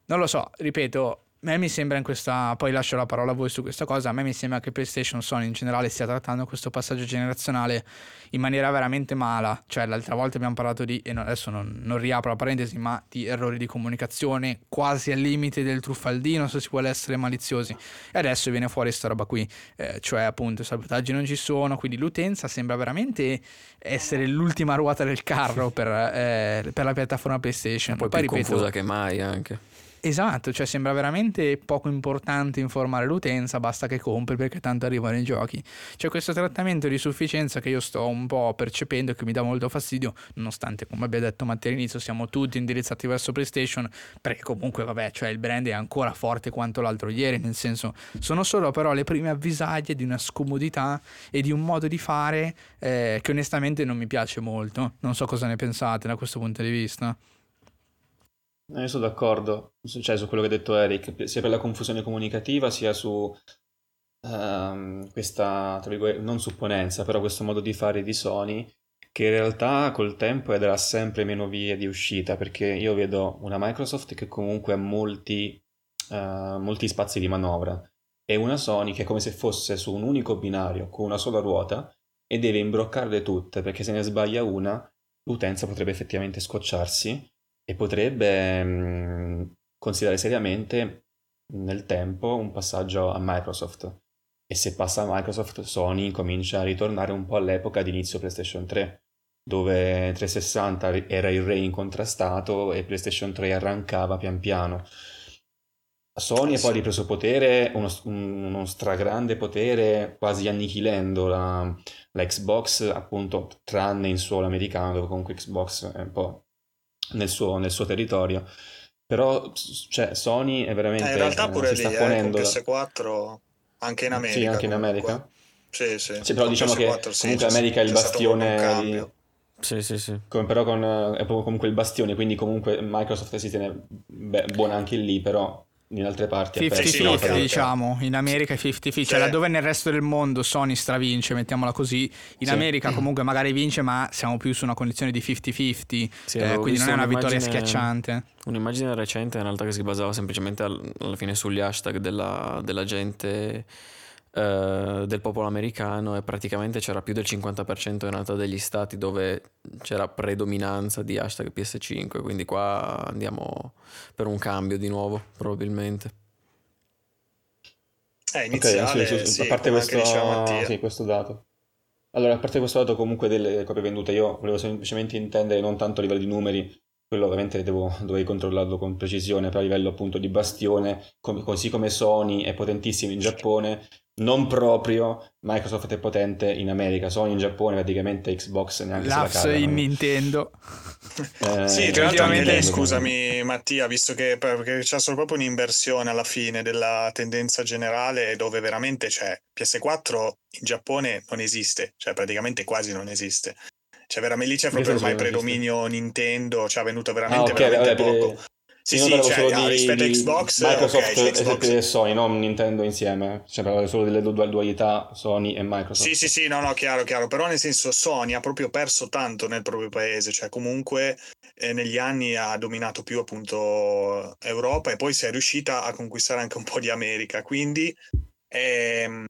[SPEAKER 1] Non lo so, ripeto, a me mi sembra in questa, poi lascio la parola a voi su questa cosa, a me mi sembra che PlayStation Sony in generale stia trattando questo passaggio generazionale in maniera veramente mala, cioè l'altra volta abbiamo parlato di, e adesso non, non riapro la parentesi, ma di errori di comunicazione quasi al limite del truffaldino se si vuole essere maliziosi e adesso viene fuori questa roba qui, eh, cioè appunto i salvataggi non ci sono, quindi l'utenza sembra veramente essere l'ultima ruota del carro per, eh, per la piattaforma PlayStation.
[SPEAKER 6] Poi, poi più ripeto, confusa che mai anche.
[SPEAKER 1] Esatto, cioè sembra veramente poco importante informare l'utenza, basta che compri perché tanto arrivano i giochi. C'è questo trattamento di sufficienza che io sto un po' percependo e che mi dà molto fastidio, nonostante come abbia detto Matteo all'inizio siamo tutti indirizzati verso PlayStation, perché comunque vabbè, cioè il brand è ancora forte quanto l'altro ieri, nel senso sono solo però le prime avvisaglie di una scomodità e di un modo di fare eh, che onestamente non mi piace molto. Non so cosa ne pensate da questo punto di vista.
[SPEAKER 5] Io sono d'accordo, cioè su quello che ha detto Eric, sia per la confusione comunicativa sia su uh, questa, non supponenza, però questo modo di fare di Sony che in realtà col tempo darà sempre meno vie di uscita perché io vedo una Microsoft che comunque ha molti, uh, molti spazi di manovra e una Sony che è come se fosse su un unico binario con una sola ruota e deve imbroccarle tutte perché se ne sbaglia una l'utenza potrebbe effettivamente scocciarsi e potrebbe mh, considerare seriamente nel tempo un passaggio a Microsoft. E se passa a Microsoft, Sony comincia a ritornare un po' all'epoca di inizio PlayStation 3, dove 360 era il re incontrastato e PlayStation 3 arrancava pian piano. Sony ha poi ripreso potere, uno, uno, stragrande potere, quasi annichilendo la, la Xbox, appunto, tranne in suolo americano, dove comunque Xbox è un po' nel suo, nel suo territorio. Però cioè, Sony è veramente...
[SPEAKER 4] Eh, in realtà
[SPEAKER 5] eh,
[SPEAKER 4] pure
[SPEAKER 5] si
[SPEAKER 4] lì,
[SPEAKER 5] sta
[SPEAKER 4] eh, con
[SPEAKER 5] ponendo...
[SPEAKER 4] PS4 anche in America.
[SPEAKER 5] Sì, anche in
[SPEAKER 4] comunque.
[SPEAKER 5] America.
[SPEAKER 4] Sì, sì.
[SPEAKER 5] Sì, però
[SPEAKER 4] Con
[SPEAKER 5] diciamo che
[SPEAKER 4] PS4 sì,
[SPEAKER 5] comunque America è il bastione di-.
[SPEAKER 6] Sì, sì, sì.
[SPEAKER 5] Come- però con, eh, è proprio comunque il bastione, quindi comunque Microsoft si tiene beh, buona anche lì, però in altre parti ha perso.
[SPEAKER 4] sì, no,
[SPEAKER 1] 50-50
[SPEAKER 4] chiaro,
[SPEAKER 1] diciamo, in America è 50-50, cioè laddove nel resto del mondo Sony stravince, mettiamola così, in
[SPEAKER 5] Sì.
[SPEAKER 1] America comunque magari vince ma siamo più su una condizione di 50-50,
[SPEAKER 6] Sì,
[SPEAKER 1] eh, quindi non è una vittoria schiacciante.
[SPEAKER 6] Un'immagine recente in realtà che si basava semplicemente al- alla fine sugli hashtag della, della gente eh, del popolo americano e praticamente c'era più del 50% in realtà degli stati dove c'era predominanza di hashtag PS5, quindi qua andiamo per un cambio di nuovo probabilmente.
[SPEAKER 4] Eh, iniziale,
[SPEAKER 5] sì, sì, sì, a parte questo, sì, questo dato. Allora, a parte questo dato comunque delle copie vendute, io volevo semplicemente intendere non tanto a livello di numeri, quello ovviamente devo, dovrei controllarlo con precisione, però a livello appunto di bastione, com- così come Sony è potentissimo in Giappone, non proprio Microsoft è potente in America, Sony in Giappone praticamente Xbox neanche se la
[SPEAKER 1] L'apps
[SPEAKER 5] cagano.
[SPEAKER 1] in Nintendo.
[SPEAKER 5] Eh,
[SPEAKER 4] Sì, tra l'altro anche lei, scusami Mattia, visto che perché c'è solo proprio un'inversione alla fine della tendenza generale dove veramente c'è PS4 in Giappone non esiste, cioè praticamente quasi non esiste. Cioè veramente lì c'è proprio ormai
[SPEAKER 5] esiste?
[SPEAKER 4] predominio Nintendo, cioè è venuto
[SPEAKER 5] Ah,
[SPEAKER 4] veramente,
[SPEAKER 5] ok,
[SPEAKER 4] veramente
[SPEAKER 5] vabbè,
[SPEAKER 4] poco.
[SPEAKER 5] per-
[SPEAKER 4] Sì, sì,
[SPEAKER 5] parlavo
[SPEAKER 4] cioè, ah,
[SPEAKER 5] di,
[SPEAKER 4] rispetto a Xbox,
[SPEAKER 5] Microsoft
[SPEAKER 4] ok, c'è
[SPEAKER 5] e
[SPEAKER 4] Xbox.
[SPEAKER 5] e Sony, non Nintendo insieme, cioè parlavo solo delle du- dualità Sony e Microsoft.
[SPEAKER 4] Sì, sì, sì, no, no, chiaro, chiaro, però nel senso Sony ha proprio perso tanto nel proprio paese, cioè comunque eh, negli anni ha dominato più appunto Europa e poi si è riuscita a conquistare anche un po' di America, quindi ehm,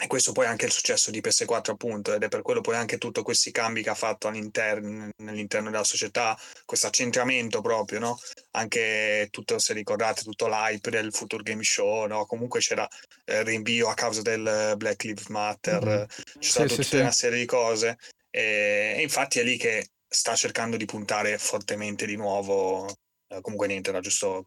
[SPEAKER 4] e questo poi è anche il successo di PS4 appunto ed è per quello poi anche tutti questi cambi che ha fatto all'interno, nell'interno della società, questo accentramento proprio, no? Anche tutto, se ricordate, tutto l'hype del Future Game Show, no? Comunque c'era eh, rinvio a causa del Black Lives Matter,
[SPEAKER 5] Mhm.
[SPEAKER 4] c'è stata
[SPEAKER 1] Sì,
[SPEAKER 4] tutta
[SPEAKER 1] sì, sì.
[SPEAKER 4] una serie di cose e, e infatti è lì che sta cercando di puntare fortemente di nuovo. Eh, comunque niente, era giusto.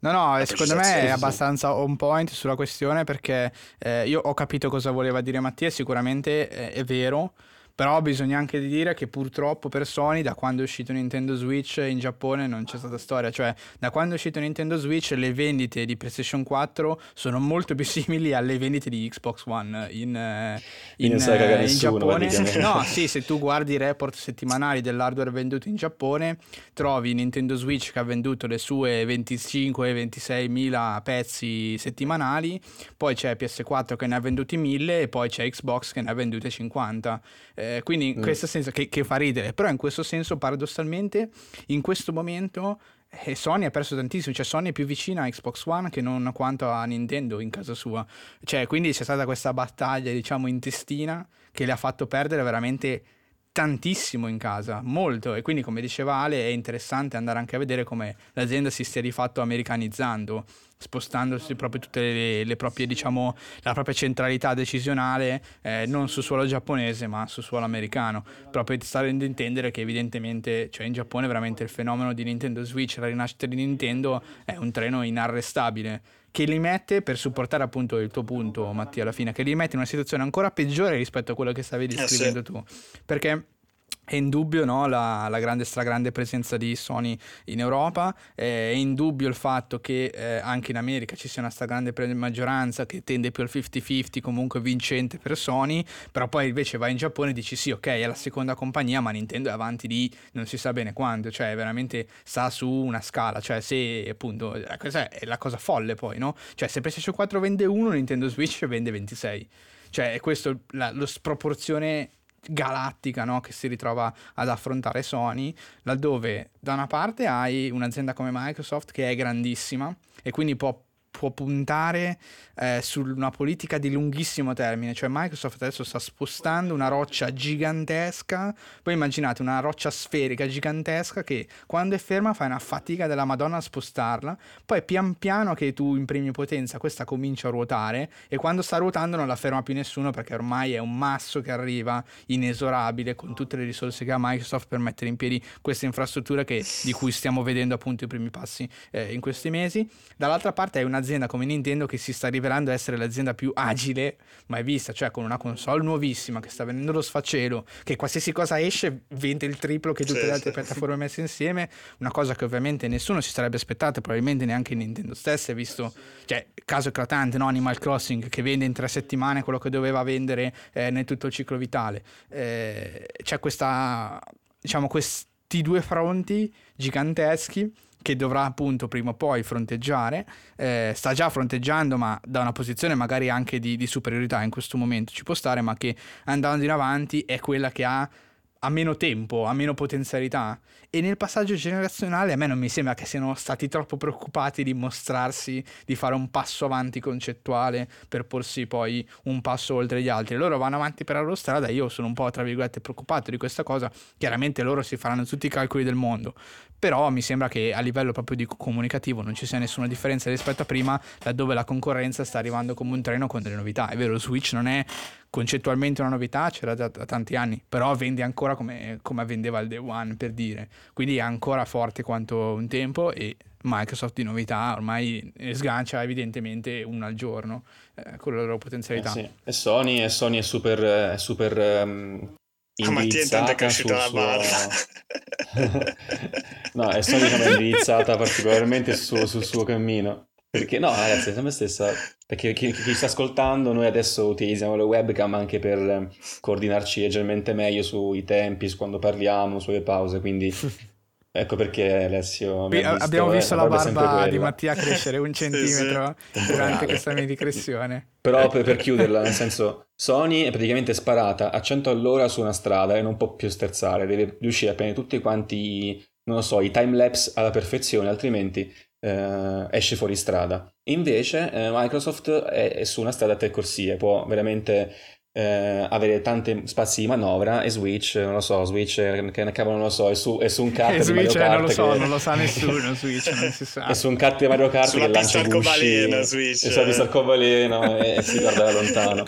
[SPEAKER 1] No, no, secondo me è abbastanza on point sulla questione perché eh, io ho capito cosa voleva dire Mattia, sicuramente eh, è vero, però bisogna anche dire che purtroppo per Sony da quando è uscito Nintendo Switch in Giappone non c'è stata storia, cioè da quando è uscito Nintendo Switch le vendite di PlayStation 4 sono molto più simili alle vendite di Xbox One in, eh, in, eh, in
[SPEAKER 5] nessuno,
[SPEAKER 1] Giappone.
[SPEAKER 5] praticamente.
[SPEAKER 1] No, sì, se tu guardi i report settimanali dell'hardware venduto in Giappone, trovi Nintendo Switch che ha venduto le sue 25-26 mila pezzi settimanali, poi c'è PS4 che ne ha venduti 1000 e poi c'è Xbox che ne ha vendute 50. Eh, quindi in
[SPEAKER 5] Mm.
[SPEAKER 1] questo senso che, che fa ridere, però in questo senso paradossalmente in questo momento eh, Sony ha perso tantissimo, cioè Sony è più vicina a Xbox One che non quanto a Nintendo in casa sua. Cioè, quindi c'è stata questa battaglia, diciamo, intestina che le ha fatto perdere veramente tantissimo in casa, molto. E quindi, come diceva Ale, è interessante andare anche a vedere come l'azienda si stia di fatto americanizzando, spostandosi proprio tutte le, le proprie, diciamo, la propria centralità decisionale eh, non su suolo giapponese, ma su suolo americano. Proprio stare ad intendere che evidentemente, cioè in Giappone veramente il fenomeno di Nintendo Switch, la rinascita di Nintendo è un treno inarrestabile che li mette per supportare appunto il tuo punto Mattia alla fine che li mette in una situazione ancora peggiore rispetto a quello che stavi descrivendo tu. Perché è indubbio no, la, la grande stragrande presenza di Sony in Europa, eh, è indubbio il fatto che eh, anche in America ci sia una stragrande maggioranza che tende più al 50-50 comunque vincente per Sony, però poi invece vai in Giappone e dici sì ok è la seconda compagnia ma Nintendo è avanti di non si sa bene quanto, cioè veramente sta su una scala, cioè se appunto questa è la cosa folle poi no? Cioè se PlayStation 4 vende 1 Nintendo Switch vende 26, cioè è questo la, lo sproporzione galattica no? che si ritrova ad affrontare Sony, laddove da una parte hai un'azienda come Microsoft che è grandissima e quindi può, può puntare eh, su una politica di lunghissimo termine, cioè Microsoft adesso sta spostando una roccia gigantesca, poi immaginate una roccia sferica gigantesca che quando è ferma fai una fatica della Madonna a spostarla, poi pian piano che tu imprimi potenza questa comincia a ruotare. E quando sta ruotando non la ferma più nessuno perché ormai è un masso che arriva inesorabile con tutte le risorse che ha Microsoft per mettere in piedi questa infrastruttura che, di cui stiamo vedendo appunto i primi passi eh, in questi mesi. Dall'altra parte hai un'azienda un'azienda come Nintendo che si sta rivelando essere l'azienda più agile mai vista, cioè con una console nuovissima che sta venendo lo sfacelo, che qualsiasi cosa esce vende il triplo che tutte sì, le altre sì. piattaforme messe insieme, una cosa che ovviamente nessuno si sarebbe aspettato, probabilmente neanche Nintendo stessa, visto, cioè, caso eclatante, no? Animal Crossing che vende in tre settimane quello che doveva vendere eh, nel tutto il ciclo vitale. Eh, c'è questa, diciamo, questi due fronti giganteschi che dovrà appunto prima o poi fronteggiare, eh, sta già fronteggiando ma da una posizione magari anche di, di superiorità in questo momento ci può stare, ma che andando in avanti è quella che ha ha meno tempo, ha meno potenzialità. E nel passaggio generazionale a me non mi sembra che siano stati troppo preoccupati di mostrarsi, di fare un passo avanti concettuale per porsi poi un passo oltre gli altri. Loro vanno avanti per la loro strada, io sono un po' tra virgolette preoccupato di questa cosa. Chiaramente loro si faranno tutti i calcoli del mondo, però mi sembra che a livello proprio di comunicativo non ci sia nessuna differenza rispetto a prima, laddove la concorrenza sta arrivando come un treno con delle novità. È vero, Switch non è concettualmente una novità, c'era da, da tanti anni, però vende ancora come, come vendeva il Day One, per dire. Quindi è ancora forte quanto un tempo e Microsoft di novità ormai sgancia evidentemente una al giorno eh, con la loro potenzialità. Eh
[SPEAKER 5] sì. E Sony, Sony è super, è super um, indirizzata ah, sul la suo... [LAUGHS] no, è come indirizzata particolarmente sul, sul suo cammino. Perché no, ragazzi, è me stessa. Perché chi, chi, sta ascoltando, noi adesso utilizziamo le webcam anche per coordinarci leggermente meglio sui tempi, su quando parliamo, sulle pause. Quindi [LAUGHS] ecco perché Alessio.
[SPEAKER 1] Qui, visto, abbiamo visto la barba di Mattia crescere un centimetro [LAUGHS] sì, sì. durante questa mia digressione.
[SPEAKER 5] Però per, per chiuderla, nel senso, Sony è praticamente sparata a 100 all'ora su una strada e non può più sterzare, deve riuscire a prendere tutti quanti, non lo so, i time lapse alla perfezione, altrimenti eh, esce fuori strada. Invece eh, Microsoft è, è, su una strada a tre corsie, può veramente eh, avere tanti spazi di manovra e Switch, non lo so, Switch che ne cavolo non lo so, è su, è su un [LAUGHS] kart di Mario Kart
[SPEAKER 1] non lo so, che... non lo sa [LAUGHS] nessuno Switch, non si sa.
[SPEAKER 5] È su un kart di Mario Kart
[SPEAKER 4] Sulla
[SPEAKER 5] che lancia
[SPEAKER 4] gusci Switch.
[SPEAKER 5] Sulla pista arcobaleno e, e si guarda da lontano.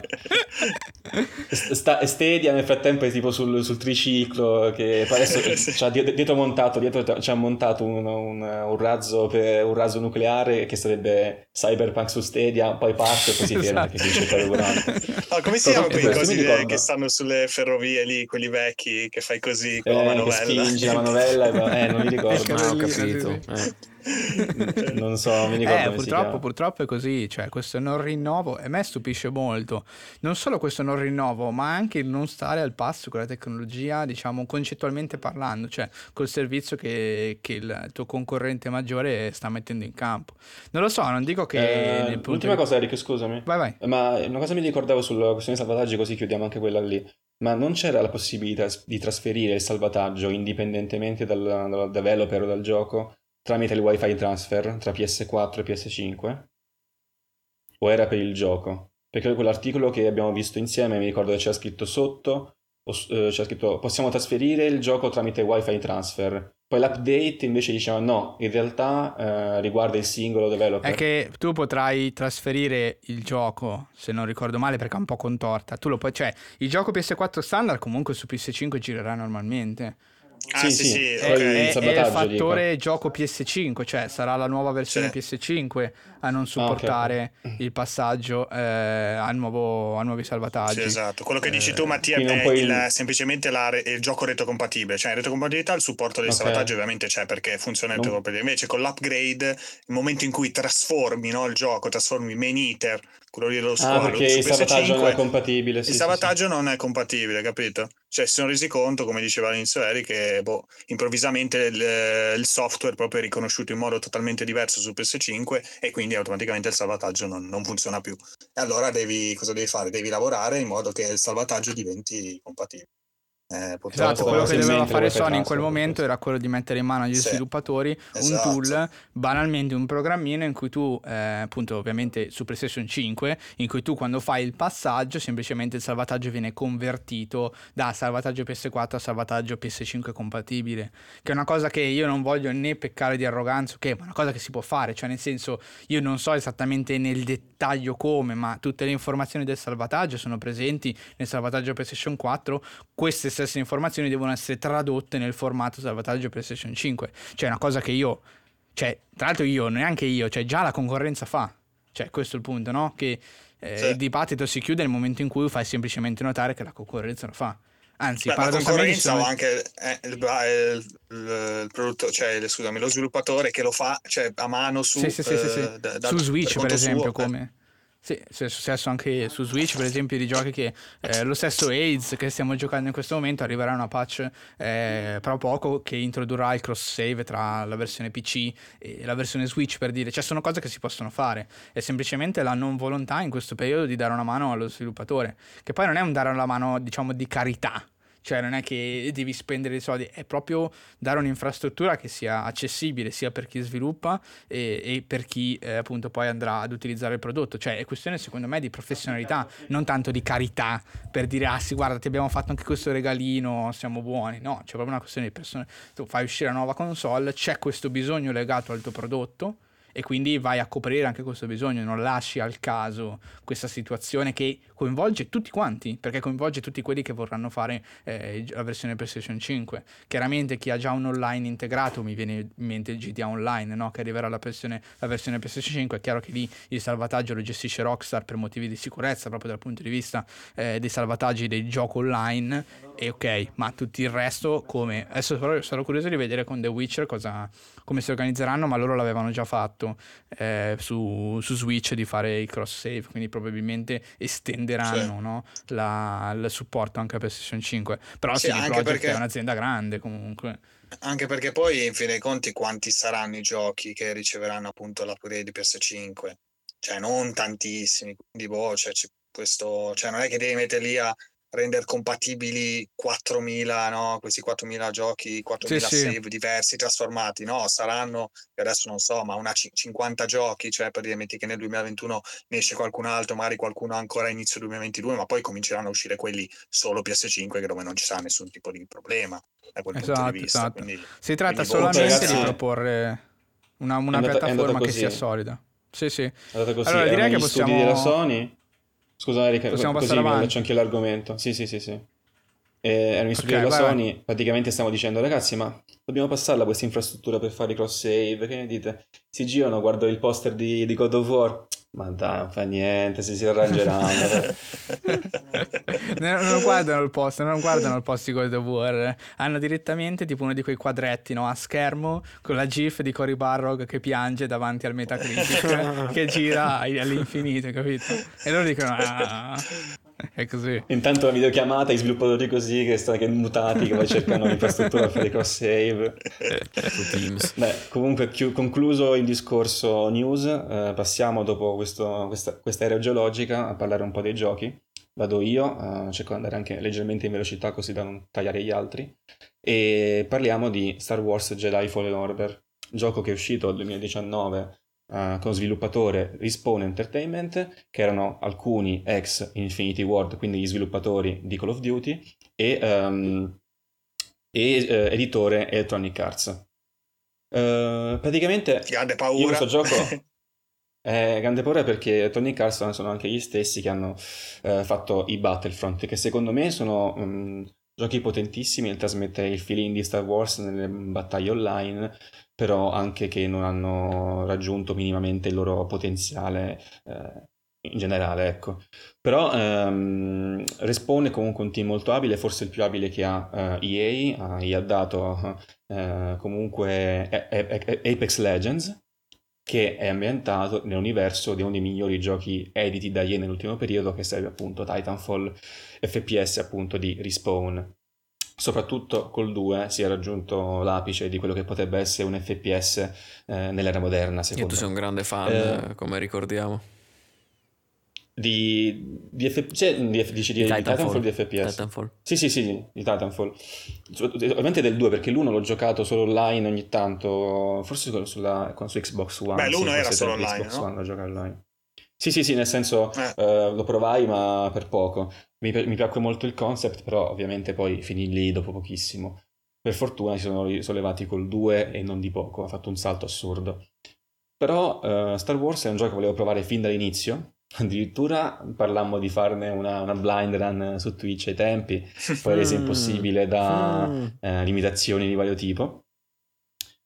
[SPEAKER 5] [LAUGHS] Sta, Stadia nel frattempo è tipo sul, sul triciclo che adesso c'ha dietro montato dietro c'ha montato un, un, un, razzo per, un razzo nucleare che sarebbe Cyberpunk su Stadia poi parte e poi si ferma esatto. perché finisce il carburante
[SPEAKER 4] come si chiama quei cosi che stanno sulle ferrovie lì quelli vecchi che fai così con eh, la manovella.
[SPEAKER 5] spingi la [LAUGHS] manovella eh non mi ricordo
[SPEAKER 6] ah, ho capito. eh.
[SPEAKER 5] Non so, mi ricordo.
[SPEAKER 1] Eh, purtroppo, purtroppo è così. Cioè, questo non rinnovo, e a me stupisce molto. Non solo questo non rinnovo, ma anche il non stare al passo con la tecnologia, diciamo, concettualmente parlando, cioè col servizio che, che il tuo concorrente maggiore sta mettendo in campo. Non lo so, non dico che.
[SPEAKER 5] Eh, l'ultima cosa, Eric, scusami.
[SPEAKER 1] Vai, vai.
[SPEAKER 5] Ma una cosa mi ricordavo sulla questione di salvataggi, così chiudiamo anche quella lì. Ma non c'era la possibilità di trasferire il salvataggio indipendentemente dal, dal developer o dal gioco? Tramite il wifi transfer tra PS4 e PS5 o era per il gioco? Perché quell'articolo che abbiamo visto insieme mi ricordo che c'era scritto sotto eh, c'era scritto possiamo trasferire il gioco tramite wifi transfer poi l'update invece diceva no, in realtà eh, riguarda il singolo developer.
[SPEAKER 1] È che tu potrai trasferire il gioco, se non ricordo male, perché è un po' contorta. Tu lo puoi, cioè, il gioco PS4 standard comunque su PS5 girerà normalmente.
[SPEAKER 4] Ah, sì, sì, sì.
[SPEAKER 1] È, è, è, il fattore dico. gioco PS5, cioè sarà la nuova versione sì. PS5 a non supportare ah, okay. il passaggio eh, a, nuovo, a, nuovi salvataggi.
[SPEAKER 4] Sì, esatto. Quello che dici tu, Mattia, è il, il... semplicemente la, il gioco retrocompatibile. Cioè, in retrocompatibilità il supporto dei okay. salvataggi ovviamente c'è perché funziona il non... Invece con l'upgrade, il momento in cui trasformi no, il gioco, trasformi main eater quello lì dello squalo.
[SPEAKER 5] Ah, perché il salvataggio non è compatibile.
[SPEAKER 4] Sì, il salvataggio sì, non è compatibile, capito? Cioè, si sono resi conto, come diceva all'inizio Eri, che boh, improvvisamente il, il, software proprio è riconosciuto in modo totalmente diverso su PS5 e quindi automaticamente il salvataggio non, non funziona più. E allora devi, cosa devi fare? Devi lavorare in modo che il salvataggio diventi compatibile.
[SPEAKER 1] Eh, esatto, quello che doveva fare Sony in quel momento era quello di mettere in mano agli sì, sviluppatori esatto. un tool, banalmente un programmino in cui tu, eh, appunto ovviamente su PlayStation 5, in cui tu quando fai il passaggio semplicemente il salvataggio viene convertito da salvataggio PS4 a salvataggio PS5 compatibile, che è una cosa che io non voglio né peccare di arroganza, che è una cosa che si può fare, cioè nel senso io non so esattamente nel dettaglio come, ma tutte le informazioni del salvataggio sono presenti nel salvataggio PlayStation 4, queste stesse informazioni devono essere tradotte nel formato salvataggio PlayStation 5. Cioè, una cosa che io, cioè, tra l'altro io, neanche io, cioè già la concorrenza fa. Cioè, questo è il punto, no? Che eh,
[SPEAKER 4] Sì.
[SPEAKER 1] il dibattito si chiude nel momento in cui fai semplicemente notare che la concorrenza lo fa. Anzi,
[SPEAKER 4] Beh, la concorrenza o
[SPEAKER 1] sono-
[SPEAKER 4] anche eh, il, il, il- il prodotto, cioè, scusami, lo sviluppatore che lo fa cioè, a mano su,
[SPEAKER 1] Sì, sì,
[SPEAKER 4] eh, da- da-
[SPEAKER 1] su Switch, per
[SPEAKER 4] conto
[SPEAKER 1] esempio,
[SPEAKER 4] suo, eh.
[SPEAKER 1] come... Sì, è successo anche su Switch, per esempio, di giochi che eh, lo stesso AIDS che stiamo giocando in questo momento arriverà una patch eh, tra poco che introdurrà il cross save tra la versione PC e la versione Switch per dire, cioè sono cose che si possono fare, è semplicemente la non volontà in questo periodo di dare una mano allo sviluppatore, che poi non è un dare una mano, diciamo, di carità. Cioè non è che devi spendere i soldi, è proprio dare un'infrastruttura che sia accessibile sia per chi sviluppa e, e per chi eh, appunto poi andrà ad utilizzare il prodotto. Cioè è questione secondo me di professionalità, non tanto di carità per dire ah sì guarda ti abbiamo fatto anche questo regalino, siamo buoni. No, c'è proprio una questione di persone. Tu fai uscire la nuova console, c'è questo bisogno legato al tuo prodotto e quindi vai a coprire anche questo bisogno, non lasci al caso questa situazione che coinvolge tutti quanti, perché coinvolge tutti quelli che vorranno fare eh, la versione PlayStation 5. Chiaramente chi ha già un online integrato, mi viene in mente il GTA Online, no? che arriverà la versione, la versione PlayStation 5, è chiaro che lì il salvataggio lo gestisce Rockstar per motivi di sicurezza, proprio dal punto di vista eh, dei salvataggi del gioco online, e ok, ma tutto il resto come? Adesso però sarò curioso di vedere con The Witcher cosa, come si organizzeranno, ma loro l'avevano già fatto eh, su, su Switch di fare il cross save, quindi probabilmente estenderanno
[SPEAKER 4] Sì.
[SPEAKER 1] no, la- il supporto anche a PlayStation 5. Però
[SPEAKER 4] Sì,
[SPEAKER 1] CD Projekt
[SPEAKER 4] perché-
[SPEAKER 1] è un'azienda grande comunque.
[SPEAKER 4] Anche perché poi, in fin dei conti, quanti saranno i giochi che riceveranno appunto l'upgrade di PS5? Cioè, non tantissimi. Quindi, boh, cioè, questo... cioè, non è che devi mettere lì a rendere compatibili 4000, no? Questi 4000 giochi, 4000
[SPEAKER 1] Sì, sì.
[SPEAKER 4] save diversi, trasformati. No, saranno, adesso non so, ma una ci- 50 giochi, cioè per dire, metti che nel 2021 ne esce qualcun altro, magari qualcuno ancora a inizio 2022, ma poi cominceranno a uscire quelli solo PS5 che dove non ci sarà nessun tipo di problema da quel punto
[SPEAKER 1] Esatto,
[SPEAKER 4] di vista.
[SPEAKER 1] esatto.
[SPEAKER 4] Quindi,
[SPEAKER 1] Si tratta solamente
[SPEAKER 5] ragazzi,
[SPEAKER 1] di proporre una, una
[SPEAKER 5] andata-
[SPEAKER 1] piattaforma
[SPEAKER 5] andata
[SPEAKER 1] che sia solida. Sì, sì.
[SPEAKER 5] Così.
[SPEAKER 1] Allora, direi che possiamo-
[SPEAKER 5] della Sony. Scusa Erika,
[SPEAKER 1] Possiamo
[SPEAKER 5] così
[SPEAKER 1] avanti.
[SPEAKER 5] lascio anche l'argomento. Sì, sì, sì, sì. Eh, erano gli studi
[SPEAKER 1] Ok,
[SPEAKER 5] della
[SPEAKER 1] vai, vai.
[SPEAKER 5] Sony, praticamente stiamo dicendo ragazzi, ma dobbiamo passarla questa infrastruttura per fare i cross save, che ne dite? Si girano, guardo il poster di, di God of War. Ma dai, non fa niente, si, si arrangeranno. [LAUGHS]
[SPEAKER 1] non, non guardano il post, non guardano il post di God of War. Hanno direttamente tipo uno di quei quadretti no, a schermo con la GIF di Cory Barrog che piange davanti al Metacritic [LAUGHS] che gira all'infinito, capito? E loro dicono: Ah, [LAUGHS] è così.
[SPEAKER 5] Intanto la videochiamata, i sviluppatori così che, sta, che mutati, che poi cercano [LAUGHS] l'infrastruttura per fare i cross save. Beh, comunque chi- concluso il discorso news, eh, passiamo dopo questo- questa, questa geologica a parlare un po' dei giochi. Vado io, eh, cerco di andare anche leggermente in velocità così da non tagliare gli altri. E parliamo di Star Wars Jedi Fallen Order, gioco che è uscito nel 2019 eh, con sviluppatore Respawn Entertainment, che erano alcuni ex Infinity Ward, quindi gli sviluppatori di Call of Duty, e, ehm, e, eh, editore Electronic Arts. Eh, praticamente
[SPEAKER 4] Grande paura.
[SPEAKER 5] questo gioco [LAUGHS] è grande paura perché Tony Carson sono anche gli stessi che hanno fatto i Battlefront, che secondo me sono mm, giochi potentissimi nel trasmettere il feeling di Star Wars nelle battaglie online, però anche che non hanno raggiunto minimamente il loro potenziale eh, in generale, ecco. Però ehm, Respawn è comunque un team molto abile, forse il più abile che ha eh, EA, ah, gli ha dato eh, comunque Apex Legends, che è ambientato nell'universo di uno dei migliori giochi editi da EA nell'ultimo periodo, che sarebbe appunto Titanfall FPS appunto di Respawn. Soprattutto col 2 si è raggiunto l'apice di quello che potrebbe essere un FPS eh, nell'era moderna,
[SPEAKER 6] E
[SPEAKER 5] secondo
[SPEAKER 6] tu sei un grande fan,
[SPEAKER 5] Eh,
[SPEAKER 6] come ricordiamo.
[SPEAKER 5] Di, di, F- cioè, di, F- dici di, di Titanfall di FPS?
[SPEAKER 6] Titanfall.
[SPEAKER 5] Sì, sì, sì, di Titanfall. Ovviamente del 2, perché l'1 l'ho giocato solo online ogni tanto, forse con- sulla, con- su Xbox One.
[SPEAKER 4] Beh,
[SPEAKER 5] sì,
[SPEAKER 4] l'uno era solo online,
[SPEAKER 5] Xbox
[SPEAKER 4] no?
[SPEAKER 5] One lo gioco online. Sì, sì, sì, nel senso
[SPEAKER 4] Eh.
[SPEAKER 5] eh, lo provai, ma per poco. Mi, mi piacque molto il concept, però ovviamente poi finì lì dopo pochissimo. Per fortuna si sono risollevati col 2 e non di poco, ha fatto un salto assurdo. Però eh, Star Wars è un gioco che volevo provare fin dall'inizio. [LAUGHS] Addirittura parlammo di farne una, una blind run su Twitch ai tempi, poi resa
[SPEAKER 6] Mm.
[SPEAKER 5] impossibile da
[SPEAKER 6] Mm.
[SPEAKER 5] eh, limitazioni di vario tipo.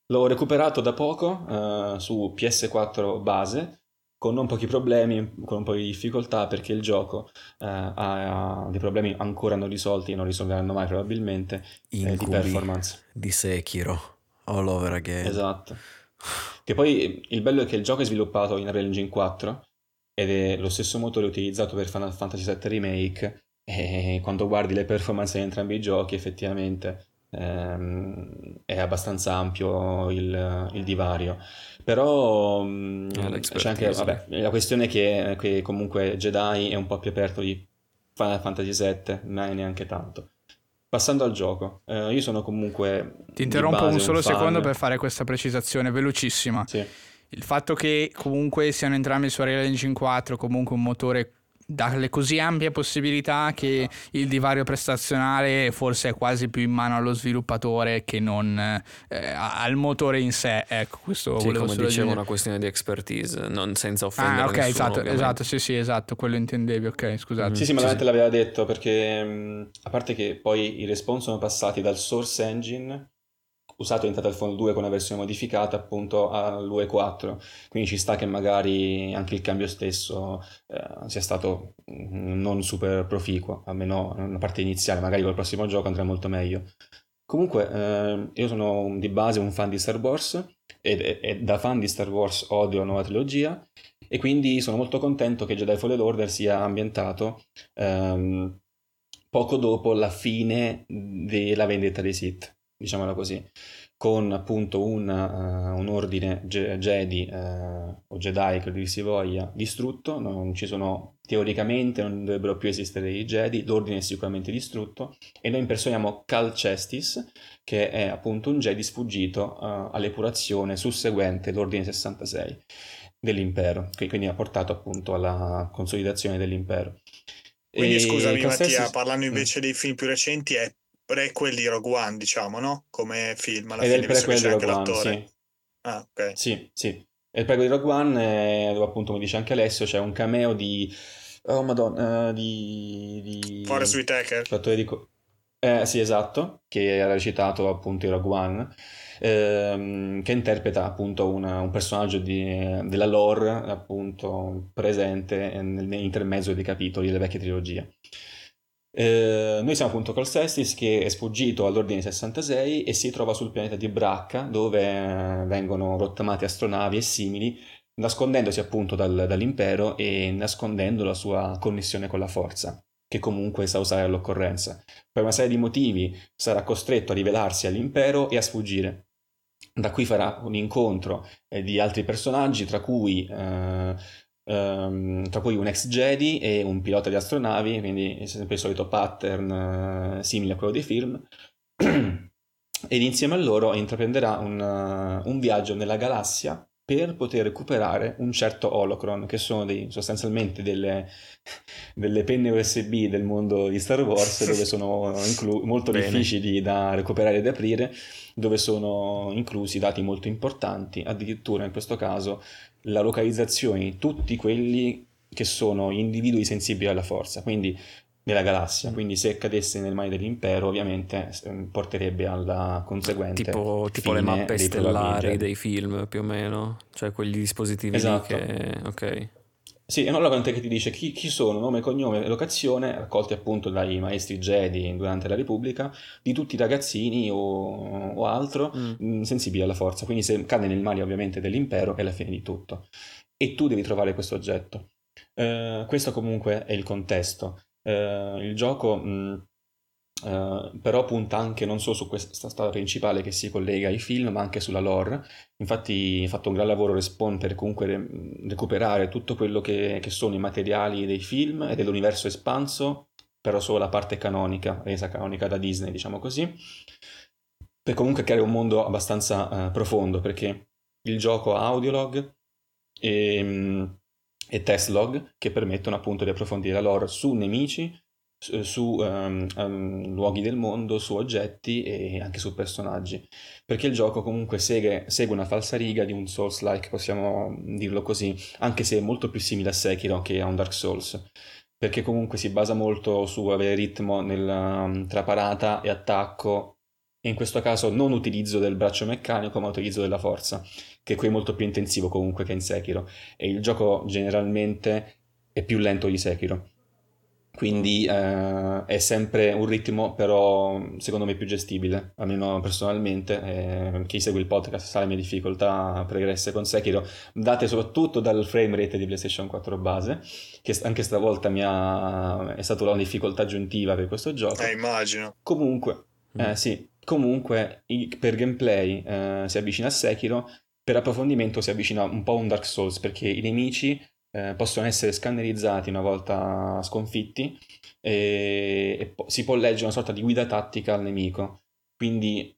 [SPEAKER 5] L'ho recuperato da poco eh, su PS4 base con non pochi problemi, con un po' di difficoltà perché il gioco eh, ha, dei problemi ancora non risolti e non risolveranno mai probabilmente eh, di performance.
[SPEAKER 6] Di Sekiro, all over again.
[SPEAKER 5] Esatto. Che poi il bello è che il gioco è sviluppato in Unreal Engine 4 ed è lo stesso motore utilizzato per Final Fantasy VII Remake e quando guardi le performance di entrambi i giochi effettivamente ehm, è abbastanza ampio il, il divario però mm, c'è anche vabbè, la questione che, che comunque Jedi è un po' più aperto di Final Fantasy VII ma neanche tanto Passando al gioco, eh, io sono comunque.
[SPEAKER 1] Ti interrompo un solo un secondo per fare questa precisazione velocissima.
[SPEAKER 5] Sì.
[SPEAKER 1] Il fatto che comunque siano entrambi su Unreal Engine 4, comunque un motore dalle così ampie possibilità che il divario prestazionale forse è quasi più in mano allo sviluppatore che non eh, al motore in sé. Ecco, questo
[SPEAKER 6] sì, come dicevo, è una questione di expertise, non senza offendere
[SPEAKER 1] ah, ok,
[SPEAKER 6] nessuno,
[SPEAKER 1] esatto,
[SPEAKER 6] ovviamente.
[SPEAKER 1] esatto, sì, sì, esatto, quello intendevi, ok, scusate.
[SPEAKER 5] Mm. Sì, sì, ma
[SPEAKER 1] sì,
[SPEAKER 5] sì. l'aveva detto perché mh, a parte che poi i respawn sono passati dal source engine usato in Titanfall 2 con una versione modificata appunto all'UE4 quindi ci sta che magari anche il cambio stesso eh, sia stato non super proficuo almeno nella parte iniziale. Magari col prossimo gioco andrà molto meglio. Comunque eh, io sono di base un fan di Star Wars e, e, da fan di Star Wars odio la nuova trilogia e quindi sono molto contento che Jedi Fallen Order sia ambientato ehm, poco dopo la fine della vendetta dei Sith diciamola così, con appunto un, uh, un ordine ge- Jedi uh, o Jedi, che dir si voglia, distrutto, non ci sono teoricamente, non dovrebbero più esistere i Jedi, l'ordine è sicuramente distrutto e noi impersoniamo Cal Cestis, che è appunto un Jedi sfuggito uh, all'epurazione susseguente l'ordine 66 dell'impero, che quindi ha portato appunto alla consolidazione dell'impero.
[SPEAKER 4] Quindi e scusami Mattia, parlando invece mm. dei film più recenti, è prequel di Rogue One, diciamo, no? Come film alla
[SPEAKER 5] Ed
[SPEAKER 4] fine,
[SPEAKER 5] è il prequel di Rogue One, sì.
[SPEAKER 4] Ah, ok.
[SPEAKER 5] Sì, sì. È il prequel di Rogue One, dove appunto, come dice anche Alessio, c'è un cameo di... Oh, madonna, uh, di... di...
[SPEAKER 4] Forrest Whitaker.
[SPEAKER 5] Fattore di... Eh, sì, esatto, che era recitato appunto in Rogue One, ehm, che interpreta appunto una, un personaggio di, della lore appunto presente nell'intermezzo dei capitoli della vecchia trilogia. Eh, noi siamo appunto col Cestis che è sfuggito all'ordine 66 e si trova sul pianeta di Bracca dove eh, vengono rottamate astronavi e simili nascondendosi appunto dal, dall'impero e nascondendo la sua connessione con la forza che comunque sa usare all'occorrenza. Per una serie di motivi sarà costretto a rivelarsi all'impero e a sfuggire. Da qui farà un incontro eh, di altri personaggi, tra cui eh, Um, tra cui un ex Jedi e un pilota di astronavi, quindi sempre il solito pattern uh, simile a quello dei film. [CLEARS THROAT] Ed insieme a loro intraprenderà un, uh, un, viaggio nella galassia per poter recuperare un certo holocron, che sono dei, sostanzialmente delle, [LAUGHS] delle, penne USB del mondo di Star Wars, dove [LAUGHS] sono inclu- molto Bene. difficili da recuperare ed aprire, dove sono inclusi dati molto importanti, addirittura in questo caso la localizzazione di tutti quelli che sono individui sensibili alla forza, quindi nella galassia, mm. quindi se cadesse nelle mani dell'impero ovviamente ehm, porterebbe alla conseguente
[SPEAKER 6] tipo, tipo le mappe dei stellari dei film più o meno, cioè quegli dispositivi
[SPEAKER 5] esatto.
[SPEAKER 6] che... ok.
[SPEAKER 5] Sì, è un hologrante che ti dice chi, chi, sono, nome, cognome e locazione, raccolti appunto dai maestri Jedi durante la Repubblica, di tutti i ragazzini o, o altro mm. mm. sensibili alla forza. Quindi se cade nel male ovviamente dell'impero è la fine di tutto. E tu devi trovare questo oggetto. Uh, questo comunque è il contesto. Uh, il gioco... Mh, mm, Uh, però punta anche non solo su questa storia principale che si collega ai film, ma anche sulla lore. Infatti ha fatto un gran lavoro Respawn per comunque re- recuperare tutto quello che, che, sono i materiali dei film e dell'universo espanso, però solo la parte canonica, resa canonica da Disney, diciamo così, per comunque creare un mondo abbastanza uh, profondo, perché il gioco ha audiolog e, e test log che permettono appunto di approfondire la lore su nemici, su um, um, luoghi del mondo, su oggetti e anche su personaggi. Perché il gioco comunque segue, segue una falsariga di un Souls-like, possiamo dirlo così, anche se è molto più simile a Sekiro che a un Dark Souls. Perché comunque si basa molto su avere ritmo nel, um, tra parata e attacco e in questo caso non utilizzo del braccio meccanico ma utilizzo della forza, che qui è molto più intensivo comunque che in Sekiro e il gioco generalmente è più lento di Sekiro. Quindi eh, è sempre un ritmo però secondo me più gestibile, almeno personalmente. Eh, chi segue il podcast sa le mie difficoltà pregresse con Sekiro, date soprattutto dal frame rate di PlayStation 4 base, che anche stavolta mi ha... è stata una difficoltà aggiuntiva per questo gioco.
[SPEAKER 4] Eh, immagino.
[SPEAKER 5] Comunque, eh, mm. sì, comunque per gameplay eh, si avvicina a Sekiro, per approfondimento si avvicina un po' a un Dark Souls, perché i nemici eh, possono essere scannerizzati una volta sconfitti e, e po- si può leggere una sorta di guida tattica al nemico. Quindi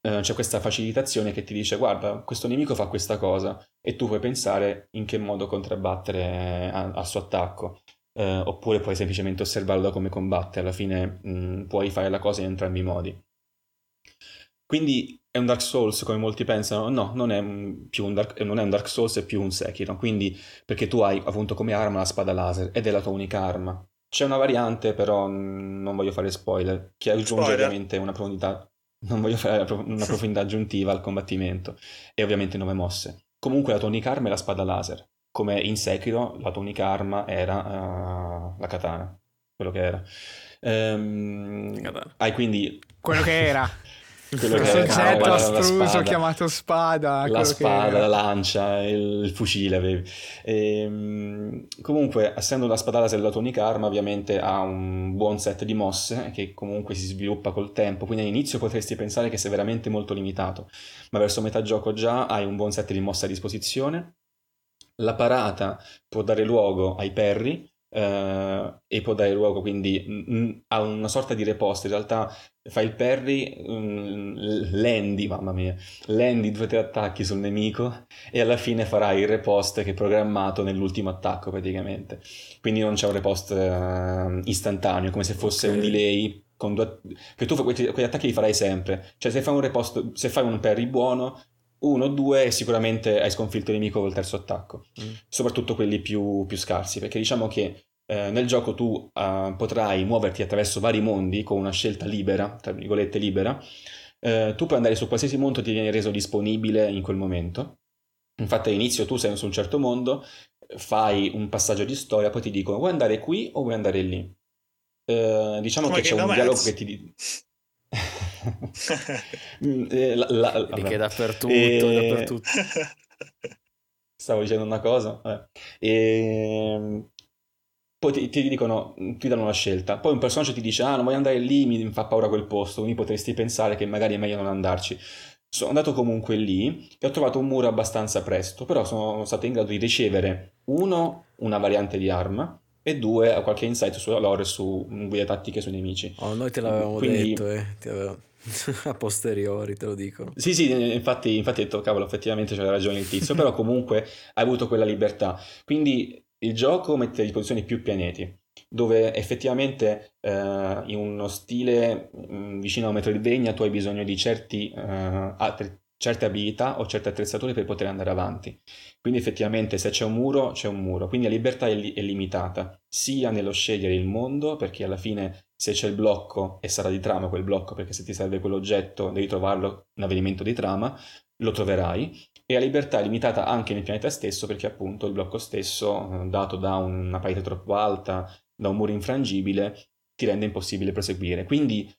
[SPEAKER 5] eh, c'è questa facilitazione che ti dice guarda, questo nemico fa questa cosa e tu puoi pensare in che modo contrabbattere al suo attacco. Eh, oppure puoi semplicemente osservarlo da come combatte, alla fine mh, mm, puoi fare la cosa in entrambi i modi. Quindi è un Dark Souls come molti pensano? No, non è, più un Dark, non è un Dark Souls, è più un Sekiro. Quindi, perché tu hai appunto come arma la spada laser ed è la tua unica arma. C'è una variante, però non voglio fare spoiler, che aggiunge spoiler. ovviamente una profondità. Non voglio fare una profondità aggiuntiva al combattimento e ovviamente nuove mosse. Comunque la tua unica arma è la spada laser. Come in Sekiro, la tua unica arma era uh, la katana. Quello che era. Um, hai quindi.
[SPEAKER 1] Quello che era. [LAUGHS] quello che soggetto astruso chiamato spada
[SPEAKER 5] la spada, la lancia il, il fucile avevi. E, ehm, comunque essendo la spada laser la tua unica arma ovviamente ha un buon set di mosse che comunque si sviluppa col tempo. Quindi all'inizio potresti pensare che sia veramente molto limitato ma verso metà gioco già hai un buon set di mosse a disposizione. La parata può dare luogo ai perri Uh, e può dare luogo quindi mh, mm, a una sorta di repost. In realtà fai il parry, um, lendi, mamma mia, lendi due o tre attacchi sul nemico e alla fine farai il repost che è programmato nell'ultimo attacco praticamente. Quindi non c'è un repost uh, istantaneo, come se fosse okay. un delay. Con due... Che tu quegli, quegli attacchi li farai sempre. Cioè se fai un repost, se fai un parry buono, uno o due sicuramente hai sconfitto il nemico col terzo attacco, mm. soprattutto quelli più, più, scarsi, perché diciamo che eh, nel gioco tu uh, potrai muoverti attraverso vari mondi con una scelta libera, tra virgolette libera, eh, tu puoi andare su qualsiasi mondo ti viene reso disponibile in quel momento. Infatti all'inizio tu sei su un certo mondo, fai un passaggio di storia, poi ti dicono vuoi andare qui o vuoi andare lì. Eh, diciamo Come che c'è un dialogo che ti dice...
[SPEAKER 6] Eh, [LAUGHS] la, la, la, che dappertutto, e... dappertutto.
[SPEAKER 5] Stavo dicendo una cosa. Eh. E... Ehm, poi ti, ti, dicono, ti danno una scelta. Poi un personaggio ti dice, ah, non voglio andare lì, mi fa paura quel posto, quindi potresti pensare che magari è meglio non andarci. Sono andato comunque lì e ho trovato un muro abbastanza presto, però sono stato in grado di ricevere, uno, una variante di arma, e due, qualche insight sulla lore su guide tattiche sui nemici.
[SPEAKER 6] Oh, noi te l'avevamo Quindi... detto, eh. Ti avevo... [LAUGHS] a posteriori te lo dicono.
[SPEAKER 5] Sì, sì, infatti, infatti ho detto, cavolo, effettivamente c'era ragione il tizio, però [LAUGHS] comunque hai avuto quella libertà. Quindi il gioco mette a disposizione più pianeti, dove effettivamente eh, in uno stile mh, mm, vicino a Metroidvania tu hai bisogno di certi, eh, altri, certe abilità o certe attrezzature per poter andare avanti. Quindi effettivamente se c'è un muro, c'è un muro. Quindi la libertà è, li- è limitata, sia nello scegliere il mondo, perché alla fine se c'è il blocco e sarà di trama quel blocco, perché se ti serve quell'oggetto devi trovarlo un avvenimento di trama, lo troverai, e la libertà è limitata anche nel pianeta stesso perché appunto il blocco stesso, eh, dato da una parete troppo alta, da un muro infrangibile, ti rende impossibile proseguire. Quindi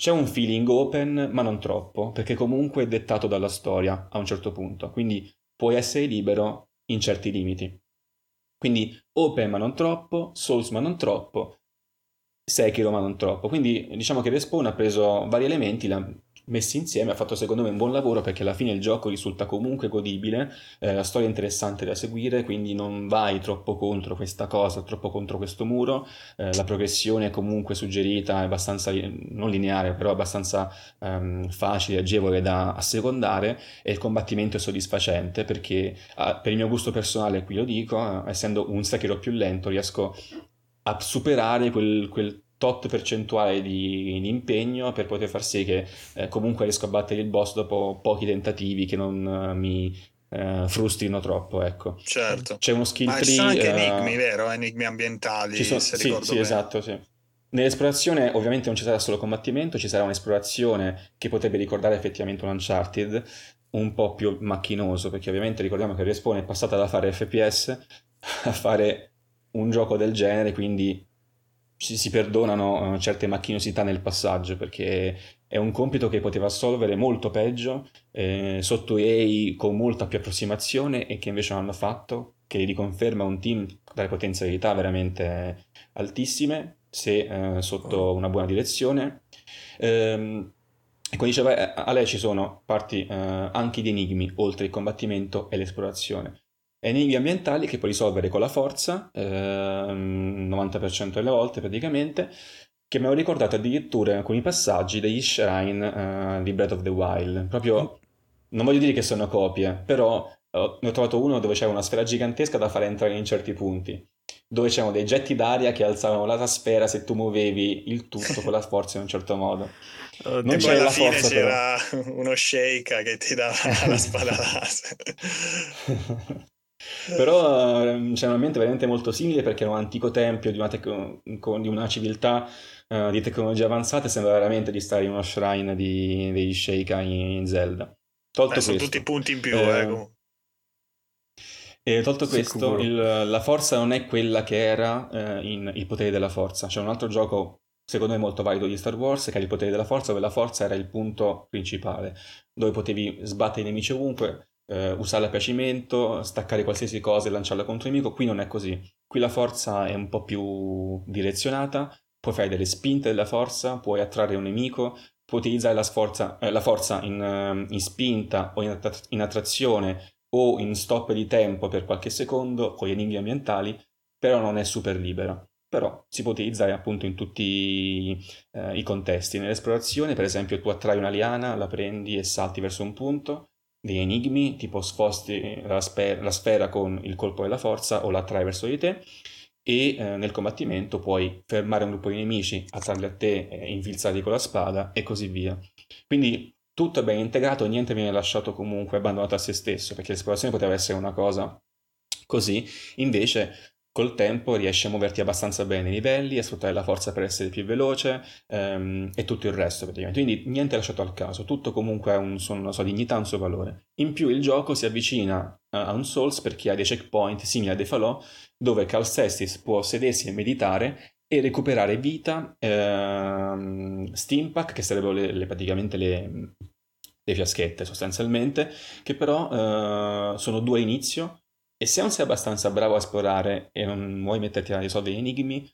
[SPEAKER 5] c'è un feeling open, ma non troppo, perché comunque è dettato dalla storia a un certo punto, quindi puoi essere libero in certi limiti. Quindi open ma non troppo, Souls ma non troppo, Sekiro ma non troppo. Quindi diciamo che Respawn ha preso vari elementi, messi insieme ha fatto secondo me un buon lavoro perché alla fine il gioco risulta comunque godibile, eh, la storia è interessante da seguire, quindi non vai troppo contro questa cosa, troppo contro questo muro, eh, la progressione è comunque suggerita, è abbastanza non lineare, però abbastanza ehm, facile, agevole da assecondare e il combattimento è soddisfacente perché ah, per il mio gusto personale, qui lo dico, eh, essendo un Sekiro più lento, riesco a superare quel, quel tot percentuale di, di, impegno per poter far sì che eh, comunque riesco a battere il boss dopo pochi tentativi che non uh, mi uh, frustrino troppo ecco.
[SPEAKER 4] Certo.
[SPEAKER 5] C'è uno skill
[SPEAKER 4] Ma
[SPEAKER 5] tree
[SPEAKER 4] ci sono anche uh, enigmi vero? enigmi ambientali
[SPEAKER 5] ci sono, sì, sì esatto sì. Nell'esplorazione ovviamente non ci sarà solo combattimento, ci sarà un'esplorazione che potrebbe ricordare effettivamente un Uncharted, un po' più macchinoso, perché ovviamente ricordiamo che Respawn è passata da fare FPS [LAUGHS] a fare un gioco del genere, quindi ci si perdonano uh, certe macchinosità nel passaggio, perché è un compito che poteva assolvere molto peggio, eh, sotto EA con molta più approssimazione e che invece non hanno fatto, che riconferma un team dalle potenzialità veramente altissime, se eh, sotto una buona direzione. Ehm, e come diceva eh, a lei ci sono parti eh, anche di enigmi, oltre il combattimento e l'esplorazione. Enigmi ambientali che puoi risolvere con la forza, eh, 90% delle volte praticamente, che mi hanno ricordato addirittura alcuni passaggi degli shrine uh, di Breath of the Wild. Proprio, non voglio dire che sono copie, però uh, ne ho trovato uno dove c'era una sfera gigantesca da fare entrare in certi punti, dove c'erano dei getti d'aria che alzavano la sfera se tu muovevi il tutto con la forza in un certo modo. [LAUGHS]
[SPEAKER 4] Oh, non c'era fine forza, c'era però. uno shake che ti dava la [LAUGHS] spada laser. [LAUGHS]
[SPEAKER 5] però ehm, c'è un ambiente veramente molto simile perché è un antico tempio di una, tec- di una civiltà uh, di tecnologia avanzata sembra veramente di stare in uno shrine di, degli Sheikah in, Zelda. Tolto
[SPEAKER 4] eh, sono tutti punti in più, eh, eh
[SPEAKER 5] e tolto questo, il, la forza non è quella che era eh, in Il potere della forza. C'è un altro gioco, secondo me molto valido di Star Wars, che era il potere della forza, dove la forza era il punto principale, dove potevi sbattere i nemici ovunque, eh, usarla a piacimento, staccare qualsiasi cosa e lanciarla contro il nemico. Qui non è così. Qui la forza è un po' più direzionata, puoi fare delle spinte della forza, puoi attrarre un nemico, puoi utilizzare la, sforza, eh, la forza in, uh, in, spinta o in, att- in, attrazione o in stop di tempo per qualche secondo con gli enigmi ambientali, però non è super libera. Però si può utilizzare appunto in tutti uh, i contesti. Nell'esplorazione, per esempio, tu attrai una liana, la prendi e salti verso un punto, degli enigmi, tipo sposti la, sper- la sfera con il colpo della forza o la attrai verso di te e eh, nel combattimento puoi fermare un gruppo di nemici, attrarli a te, eh, infilzarli con la spada e così via. Quindi tutto è ben integrato, niente viene lasciato comunque abbandonato a se stesso, perché l'esplorazione poteva essere una cosa così, invece col tempo riesci a muoverti abbastanza bene i livelli, a sfruttare la forza per essere più veloce ehm, e tutto il resto praticamente. Quindi niente lasciato al caso, tutto comunque ha un, una sua dignità, un suo valore. In più il gioco si avvicina a un Souls perché ha dei checkpoint simili a dei falò dove Cal Sestis può sedersi e meditare e recuperare vita, ehm, Steampack, che sarebbero le, le, praticamente le, le, fiaschette sostanzialmente, che però eh, sono due all'inizio e se non sei abbastanza bravo a esplorare e non vuoi metterti a risolvere enigmi,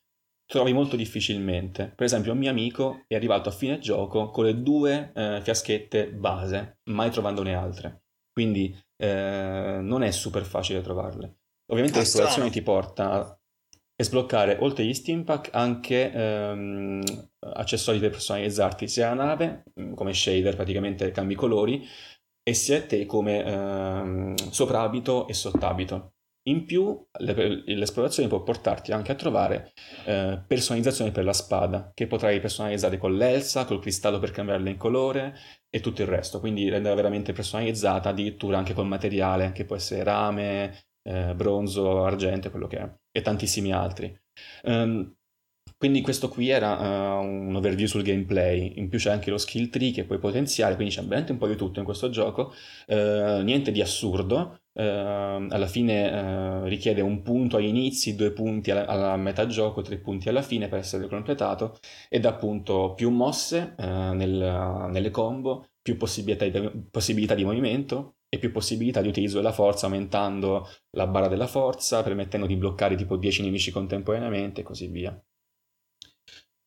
[SPEAKER 5] trovi molto difficilmente. Per esempio, un mio amico è arrivato a fine gioco con le due eh, fiaschette base, mai trovandone altre. Quindi eh, non è super facile trovarle. Ovviamente l'esplorazione ti porta a sbloccare, oltre agli steam pack, anche ehm, accessori per personalizzarti sia la nave, come shader, praticamente cambi colori, e sia te come ehm, soprabito e sottabito. In più, l'esplorazione può portarti anche a trovare eh, personalizzazioni per la spada, che potrai personalizzare con l'elsa, col cristallo per cambiarla in colore e tutto il resto. Quindi renderla veramente personalizzata, addirittura anche col materiale, che può essere rame, eh, bronzo, argento, quello che è, e tantissimi altri. Um, quindi questo qui era uh, un overview sul gameplay, in più c'è anche lo skill tree che puoi potenziare, quindi c'è veramente un po' di tutto in questo gioco, uh, niente di assurdo, uh, alla fine richiede un punto agli inizi, due punti alla, alla, metà gioco, tre punti alla fine per essere completato ed appunto più mosse nel, nelle combo, più possibilità di, possibilità di movimento e più possibilità di utilizzo della forza aumentando la barra della forza, permettendo di bloccare tipo 10 nemici contemporaneamente e così via.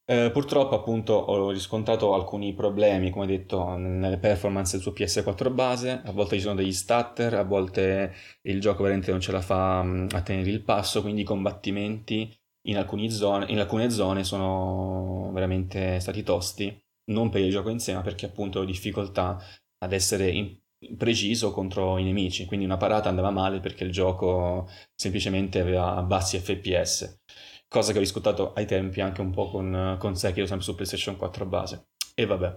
[SPEAKER 5] Eh, purtroppo appunto ho riscontrato alcuni problemi, come detto, nelle performance su PS4 base, a volte ci sono degli stutter, a volte il gioco veramente non ce la fa mm, a tenere il passo, quindi i combattimenti in, zone, in alcune zone sono veramente stati tosti, non per il gioco in sé, ma perché appunto ho difficoltà ad essere in, preciso contro i nemici, quindi una parata andava male perché il gioco semplicemente aveva bassi FPS cosa che ho riscontrato ai tempi anche un po' con, con Sekiro sempre su PlayStation 4 base. E vabbè.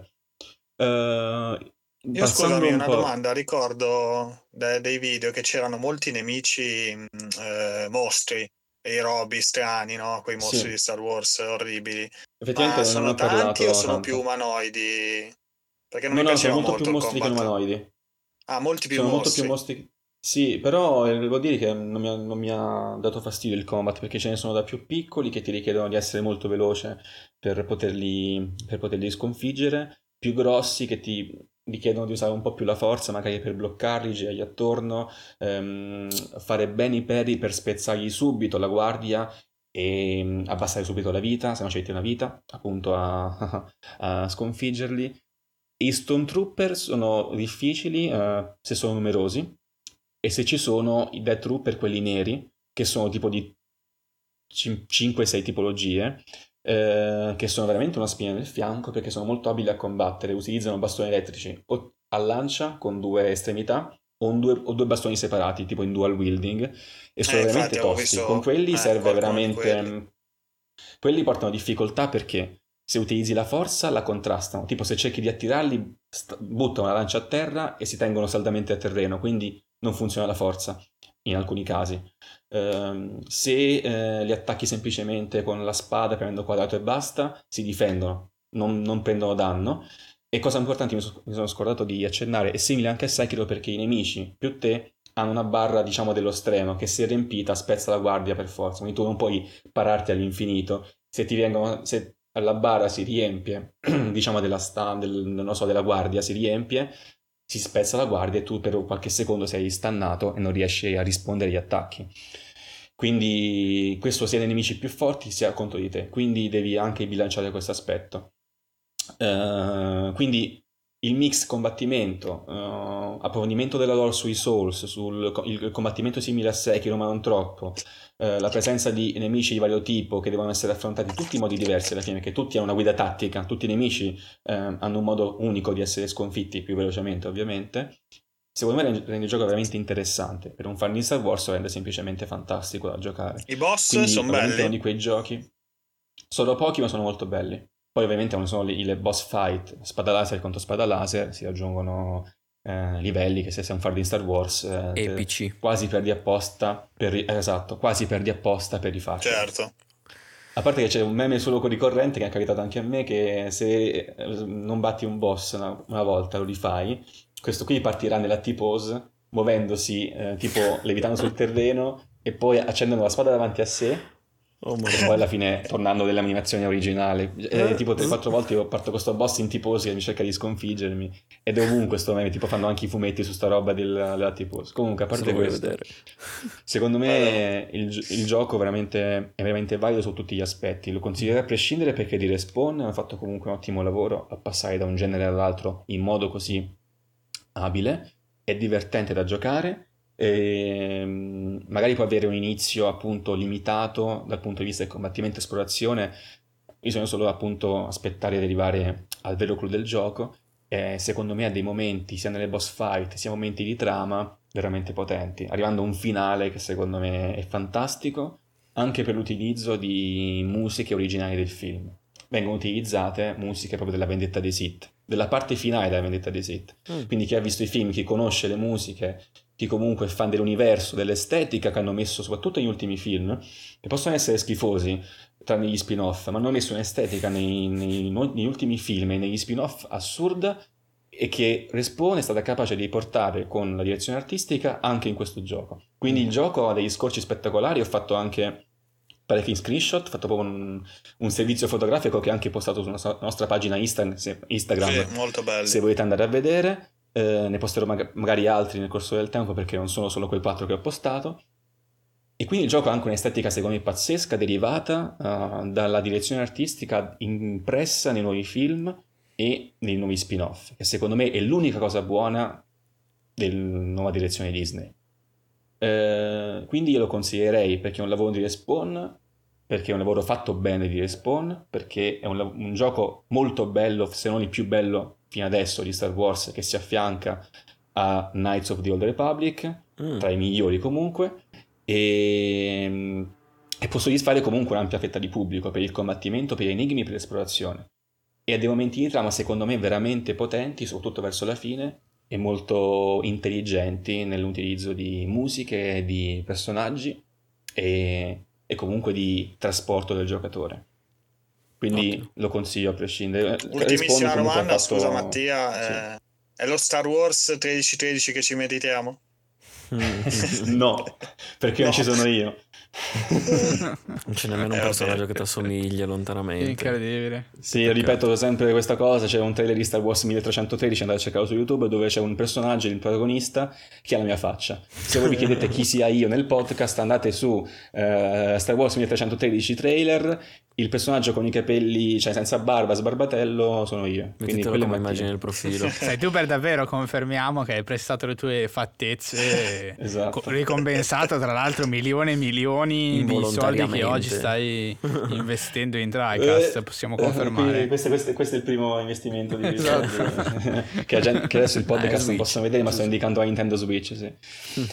[SPEAKER 4] Uh, io scusami, una domanda, ricordo de- dei video che c'erano molti nemici eh, mostri e i robi strani, no? Quei mostri
[SPEAKER 5] Sì.
[SPEAKER 4] di Star Wars orribili.
[SPEAKER 5] Effettivamente
[SPEAKER 4] Ma
[SPEAKER 5] non
[SPEAKER 4] sono tanti o sono
[SPEAKER 5] tanto.
[SPEAKER 4] più umanoidi? Perché non
[SPEAKER 5] No,
[SPEAKER 4] mi
[SPEAKER 5] no, sono molto
[SPEAKER 4] molto
[SPEAKER 5] più mostri che
[SPEAKER 4] combat.
[SPEAKER 5] umanoidi.
[SPEAKER 4] Ah, molti più
[SPEAKER 5] Sono molto
[SPEAKER 4] mostri.
[SPEAKER 5] più mostri. Sì, però eh, devo dire che non mi, ha, non mi ha dato fastidio il combat perché ce ne sono da più piccoli che ti richiedono di essere molto veloce per poterli, per poterli sconfiggere, più grossi che ti richiedono di usare un po' più la forza, magari per bloccarli, girargli attorno, ehm, fare bene i peri per spezzargli subito la guardia e mm, abbassare subito la vita, se no ci metti una vita, appunto a, [LAUGHS] a sconfiggerli. I Stormtrooper sono difficili eh, se sono numerosi e se ci sono i Death Trooper, quelli neri, che sono tipo di 5-6 tipologie, eh, che sono veramente una spina nel fianco perché sono molto abili a combattere, utilizzano bastoni elettrici o a lancia con due estremità o, due, o due bastoni separati, tipo in dual wielding, e sono
[SPEAKER 4] Eh,
[SPEAKER 5] veramente tosti.
[SPEAKER 4] visto-
[SPEAKER 5] Con quelli
[SPEAKER 4] eh,
[SPEAKER 5] serve veramente...
[SPEAKER 4] quelli.
[SPEAKER 5] Quelli portano difficoltà perché se utilizzi la forza la contrastano, tipo se cerchi di attirarli st- buttano la lancia a terra e si tengono saldamente a terreno, quindi non funziona la forza in alcuni casi. Ehm, se eh, li attacchi semplicemente con la spada premendo quadrato e basta, si difendono, non, non prendono danno. E cosa importante mi, so- mi sono scordato di accennare, è simile anche a Sekiro perché i nemici più te hanno una barra diciamo dello stremo che se riempita spezza la guardia per forza, quindi tu non puoi pararti all'infinito. Se ti vengono, se la barra si riempie, [CLEARS THROAT] diciamo della, sta, del, so, della guardia si riempie, si spezza la guardia e tu per qualche secondo sei stannato e non riesci a rispondere agli attacchi. Quindi questo sia nei nemici più forti sia contro di te, quindi devi anche bilanciare questo aspetto. Eh, quindi il mix combattimento, eh, approfondimento della lore sui Souls, sul il combattimento simile a Sekiro ma non troppo, eh, la presenza di nemici di vario tipo che devono essere affrontati tutti in modi diversi alla fine, perché tutti hanno una guida tattica, tutti i nemici eh, hanno un modo unico di essere sconfitti più velocemente ovviamente. Secondo me rende rende il gioco veramente interessante, per un fan di Star Wars rende semplicemente fantastico da giocare.
[SPEAKER 4] I boss sono belli.
[SPEAKER 5] uno di quei giochi. Sono pochi ma sono molto belli. Poi ovviamente quando sono le boss fight, spada laser contro spada laser, si aggiungono eh, livelli che se sei un fan di Star Wars eh,
[SPEAKER 6] Epici.
[SPEAKER 5] quasi perdi apposta per eh, esatto, quasi perdi apposta per rifarci.
[SPEAKER 4] Certo.
[SPEAKER 5] A parte che c'è un meme solo ricorrente che è capitato anche a me che se eh, non batti un boss una, una volta lo rifai, questo qui partirà nella T-pose muovendosi eh, tipo levitando sul terreno e poi accendendo la spada davanti a sé
[SPEAKER 6] Oh,
[SPEAKER 5] e poi alla fine tornando dell'animazione originale. Eh, tipo 3-4 volte io parto con questo boss in T-pose che mi cerca di sconfiggermi ed è ovunque sto meme, tipo fanno anche i fumetti su sta roba del- della T-pose. Comunque a parte questo...
[SPEAKER 6] vedere.
[SPEAKER 5] Secondo me il, il gioco veramente, è veramente valido su tutti gli aspetti. Lo consiglierei a prescindere perché di Respawn hanno fatto comunque un ottimo lavoro a passare da un genere all'altro in modo così abile. È divertente da giocare. E mm, magari può avere un inizio appunto limitato dal punto di vista del combattimento e esplorazione. Bisogna solo appunto aspettare di arrivare al vero clou del gioco. E secondo me ha dei momenti, sia nelle boss fight, sia momenti di trama, veramente potenti, arrivando a un finale che secondo me è fantastico, anche per l'utilizzo di musiche originali del film. Vengono utilizzate musiche proprio della vendetta dei Sith, della parte finale della vendetta dei Sith.
[SPEAKER 6] Mm.
[SPEAKER 5] Quindi chi ha visto i film, chi conosce le musiche, chi comunque è fan dell'universo, dell'estetica che hanno messo soprattutto negli ultimi film, che possono essere schifosi, tranne gli spin-off, ma hanno messo un'estetica nei, nei- negli ultimi film e negli spin-off assurda e che Respawn è stata capace di portare con la direzione artistica anche in questo gioco. Quindi il gioco ha degli scorci spettacolari, ho fatto anche parecchi screenshot, ho fatto proprio un, un servizio fotografico che ho anche postato sulla nostra- nostra pagina Insta- se- Instagram
[SPEAKER 4] Sì,
[SPEAKER 5] se volete andare a vedere. Eh, ne posterò maga- magari altri nel corso del tempo perché non sono solo quei quattro che ho postato. E quindi il gioco ha anche un'estetica secondo me pazzesca, derivata eh, dalla direzione artistica impressa nei nuovi film e nei nuovi spin-off, che secondo me è l'unica cosa buona della nuova direzione Disney. Eh, quindi io lo consiglierei perché è un lavoro di Respawn, perché è un lavoro fatto bene di Respawn, perché è un, un gioco molto bello, se non il più bello fino adesso di Star Wars, che si affianca a Knights of the Old Republic,
[SPEAKER 6] Mm.
[SPEAKER 5] tra i migliori comunque, e, e può soddisfare comunque un'ampia fetta di pubblico per il combattimento, per gli enigmi, per l'esplorazione. E ha dei momenti di trama secondo me veramente potenti, soprattutto verso la fine, e molto intelligenti nell'utilizzo di musiche di personaggi, e, e comunque di trasporto del giocatore. Quindi Ottimo. lo consiglio a prescindere.
[SPEAKER 4] Ultimissima domanda, fatto... scusa Mattia, sì. eh, è lo Star Wars 1313 che ci meditiamo? [LAUGHS]
[SPEAKER 5] no, perché no. non ci sono io. [LAUGHS]
[SPEAKER 6] non c'è nemmeno un eh, personaggio che ti assomiglia lontanamente.
[SPEAKER 1] Incredibile.
[SPEAKER 5] Sì, Perché... ripeto sempre questa cosa, c'è un trailer di Star Wars 1313, andate a cercarlo su YouTube, dove c'è un personaggio, il protagonista, che ha la mia faccia. Se voi vi chiedete chi sia io nel podcast, andate su uh, Star Wars 1313 trailer il personaggio con i capelli, cioè senza barba, sbarbatello, sono io.
[SPEAKER 6] Quindi quello come immagini il profilo. [LAUGHS]
[SPEAKER 1] Sai, tu per davvero confermiamo che hai prestato le tue fattezze, [LAUGHS] esatto. ricompensato tra l'altro milioni e milioni di soldi che oggi stai investendo in TriCast, eh, possiamo confermare.
[SPEAKER 5] Questo, questo, questo, è il primo investimento di esatto. che, che, adesso il [LAUGHS] podcast eh, non possono vedere, ma sto indicando a Nintendo Switch. Sì.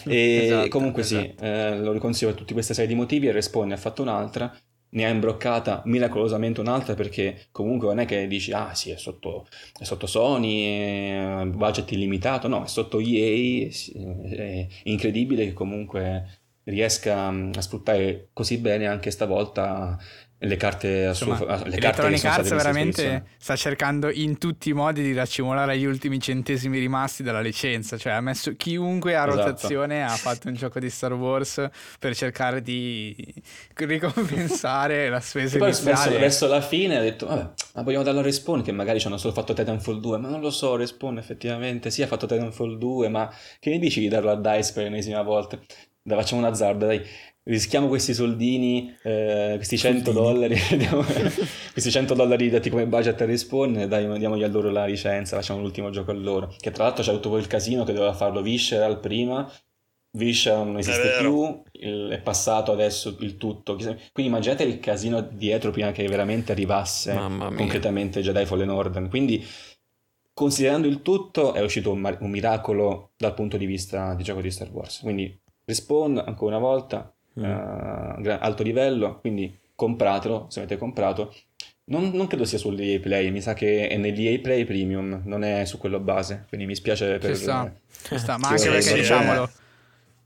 [SPEAKER 5] E esatto, comunque esatto. sì, eh, lo riconsiglio per tutti queste serie di motivi e Respawn ne ha fatto un'altra ne ha imbroccata miracolosamente un'altra perché comunque non è che dici ah sì è sotto, è sotto Sony, budget illimitato, no è sotto EA, è incredibile che comunque riesca a sfruttare così bene anche stavolta le carte a
[SPEAKER 1] Insomma, suo, le Electronic Arts veramente sta cercando in tutti i modi di raccimolare gli ultimi centesimi rimasti dalla licenza. Cioè ha messo chiunque a esatto. rotazione ha fatto un gioco di Star Wars per cercare di ricompensare la spesa
[SPEAKER 5] poi
[SPEAKER 1] iniziale.
[SPEAKER 5] verso, verso la fine ha detto vabbè ma vogliamo darlo a Respawn che magari ci hanno solo fatto Titanfall 2 ma non lo so Respawn effettivamente sì ha fatto Titanfall 2 ma che ne dici di darlo a DICE per l'ennesima volta dai, facciamo un azzardo dai rischiamo questi soldini, eh, questi 100 dollari, [LAUGHS] questi 100 dollari dati come budget a respawn, dai, diamogli a loro la licenza, facciamo l'ultimo gioco a loro. Che tra l'altro c'è avuto quel casino che doveva farlo Visceral prima, Visceral non esiste è più, il, è passato adesso il tutto. Quindi immaginate il casino dietro prima che veramente arrivasse concretamente Jedi Fallen Order. Quindi considerando il tutto è uscito un, un miracolo dal punto di vista di gioco di Star Wars. Quindi Respawn ancora una volta mm. uh, alto livello, quindi compratelo se avete comprato. Non, non, credo sia sull'EA Play, mi sa che è nell'EA Play Premium, non è su quello base, quindi mi spiace per...
[SPEAKER 1] Ci sta, ci sta. ma [LAUGHS] anche perché diciamolo,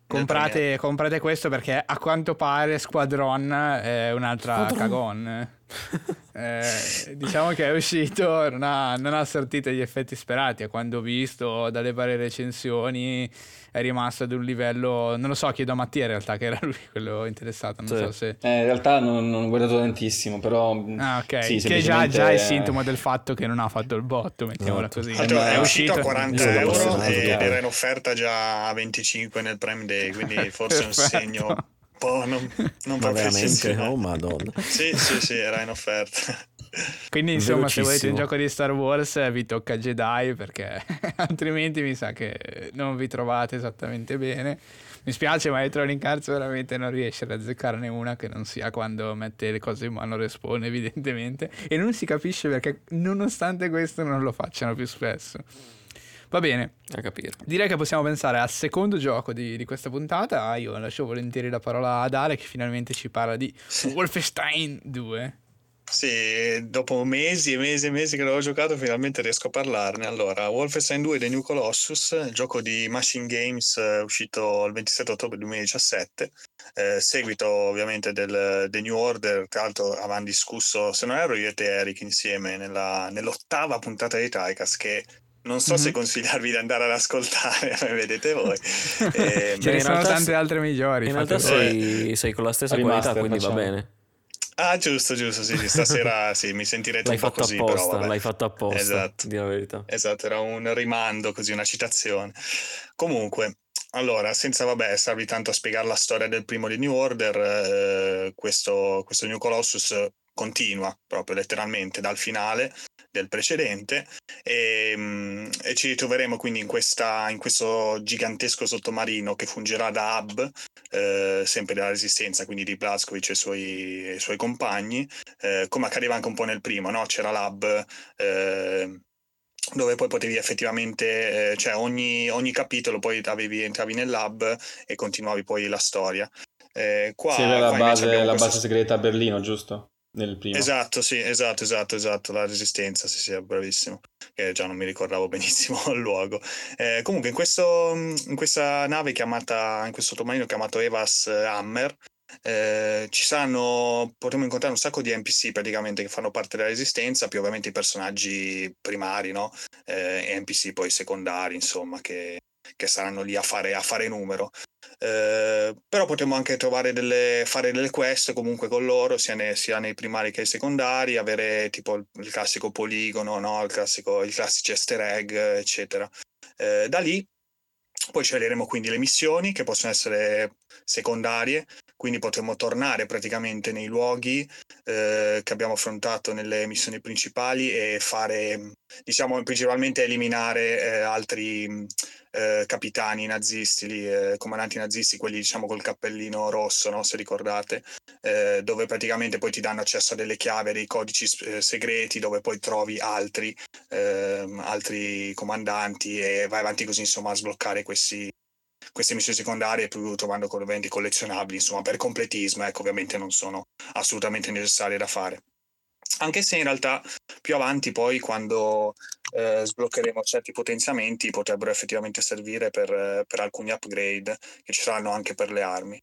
[SPEAKER 1] comprate, comprate, questo perché a quanto pare Squadron è un'altra Squadron. cagon. [LAUGHS] eh, diciamo che è uscito, non ha, non ha sortito gli effetti sperati, a quando ho visto dalle varie recensioni è rimasto ad un livello, non lo so, chiedo a Mattia in realtà che era lui quello interessato, non sì. so se...
[SPEAKER 5] Eh, in realtà non, non, ho guardato tantissimo, però...
[SPEAKER 1] Ah ok, sì, che già, già è sintomo del fatto che non ha fatto il botto, mettiamola esatto. così.
[SPEAKER 4] Tanto è, è uscito a 40 euro ed era in offerta già a 25 nel Prime Day, quindi forse è un segno po' non, [LAUGHS] non
[SPEAKER 6] Ma veramente? Oh madonna.
[SPEAKER 4] Sì, sì, sì, era in offerta. [LAUGHS]
[SPEAKER 1] Quindi insomma se volete un gioco di Star Wars vi tocca Jedi perché [LAUGHS] altrimenti mi sa che non vi trovate esattamente bene. Mi spiace ma Electronic Arts veramente non riesce ad azzeccarne una che non sia quando mette le cose in mano respawn evidentemente e non si capisce perché nonostante questo non lo facciano più spesso. Va bene.
[SPEAKER 6] A capire.
[SPEAKER 1] Direi che possiamo pensare al secondo gioco di, di questa puntata. Io lascio volentieri la parola ad Ale che finalmente ci parla di Wolfenstein 2.
[SPEAKER 4] Sì, dopo mesi e mesi e mesi che l'avevo giocato, finalmente riesco a parlarne. Allora, Wolfenstein 2 The New Colossus, il gioco di Machine Games eh, uscito il 27 ottobre 2017, eh, seguito ovviamente del The New Order, tra l'altro avevamo discusso, se non ero io e te Eric insieme, nella, nell'ottava puntata di Tycas, che non so mm-hmm. se consigliarvi di andare ad ascoltare, [LAUGHS] vedete voi. [LAUGHS]
[SPEAKER 1] Eh, Ce ne sono tante altre migliori.
[SPEAKER 6] In realtà sei, sei, con la stessa qualità, quindi facciamo. va bene.
[SPEAKER 4] Ah, giusto, giusto, sì, stasera [LAUGHS] sì, mi sentirete
[SPEAKER 6] l'hai
[SPEAKER 4] un po' così,
[SPEAKER 6] apposta,
[SPEAKER 4] però.
[SPEAKER 6] L'hai fatto apposta,
[SPEAKER 4] esatto.
[SPEAKER 6] di la verità.
[SPEAKER 4] Esatto, era un rimando, così, una citazione. Comunque, allora, senza vabbè, starvi tanto a spiegare la storia del primo di New Order, eh, questo, questo New Colossus continua proprio letteralmente dal finale del precedente e, mm, e, ci ritroveremo quindi in, questa, in, questo gigantesco sottomarino che fungerà da hub eh, sempre della resistenza quindi di Blazkowicz e i suoi, i suoi compagni eh, come accadeva anche un po' nel primo no? c'era l'hub eh, dove poi potevi effettivamente, eh, cioè ogni, ogni capitolo poi avevi, entravi nel lab e continuavi poi la storia.
[SPEAKER 5] Eh, qua, sì, la, base, la questo... base segreta a Berlino, giusto? Nel primo.
[SPEAKER 4] Esatto, sì, esatto, esatto, esatto, la resistenza, sì, sì, bravissimo, che già non mi ricordavo [LAUGHS] benissimo il luogo. Eh, comunque in, questo, in questa nave chiamata, in questo sottomarino chiamato Evas Hammer, eh, ci saranno, potremo incontrare un sacco di NPC praticamente che fanno parte della resistenza, più ovviamente i personaggi primari, no? Eh, NPC poi secondari, insomma, che, che saranno lì a fare, a fare numero. Eh, però potremo anche trovare delle, fare delle quest comunque con loro, sia, ne, sia nei primari che nei secondari, avere tipo il, il classico poligono, no? il, classico, il classici easter egg, eccetera. Eh, da lì poi sceglieremo quindi le missioni che possono essere secondarie, quindi potremo tornare praticamente nei luoghi eh, che abbiamo affrontato nelle missioni principali e fare, diciamo, principalmente eliminare eh, altri eh, capitani nazisti, lì, eh, comandanti nazisti, quelli diciamo col cappellino rosso, no? se ricordate, eh, dove praticamente poi ti danno accesso a delle chiavi, a dei codici eh, segreti, dove poi trovi altri, ehm, altri comandanti e vai avanti così insomma a sbloccare questi, queste missioni secondarie più trovando ovviamente collezionabili, insomma, per completismo, ecco, ovviamente non sono assolutamente necessarie da fare. Anche se in realtà più avanti poi quando eh, sbloccheremo certi potenziamenti potrebbero effettivamente servire per, per, alcuni upgrade che ci saranno anche per le armi.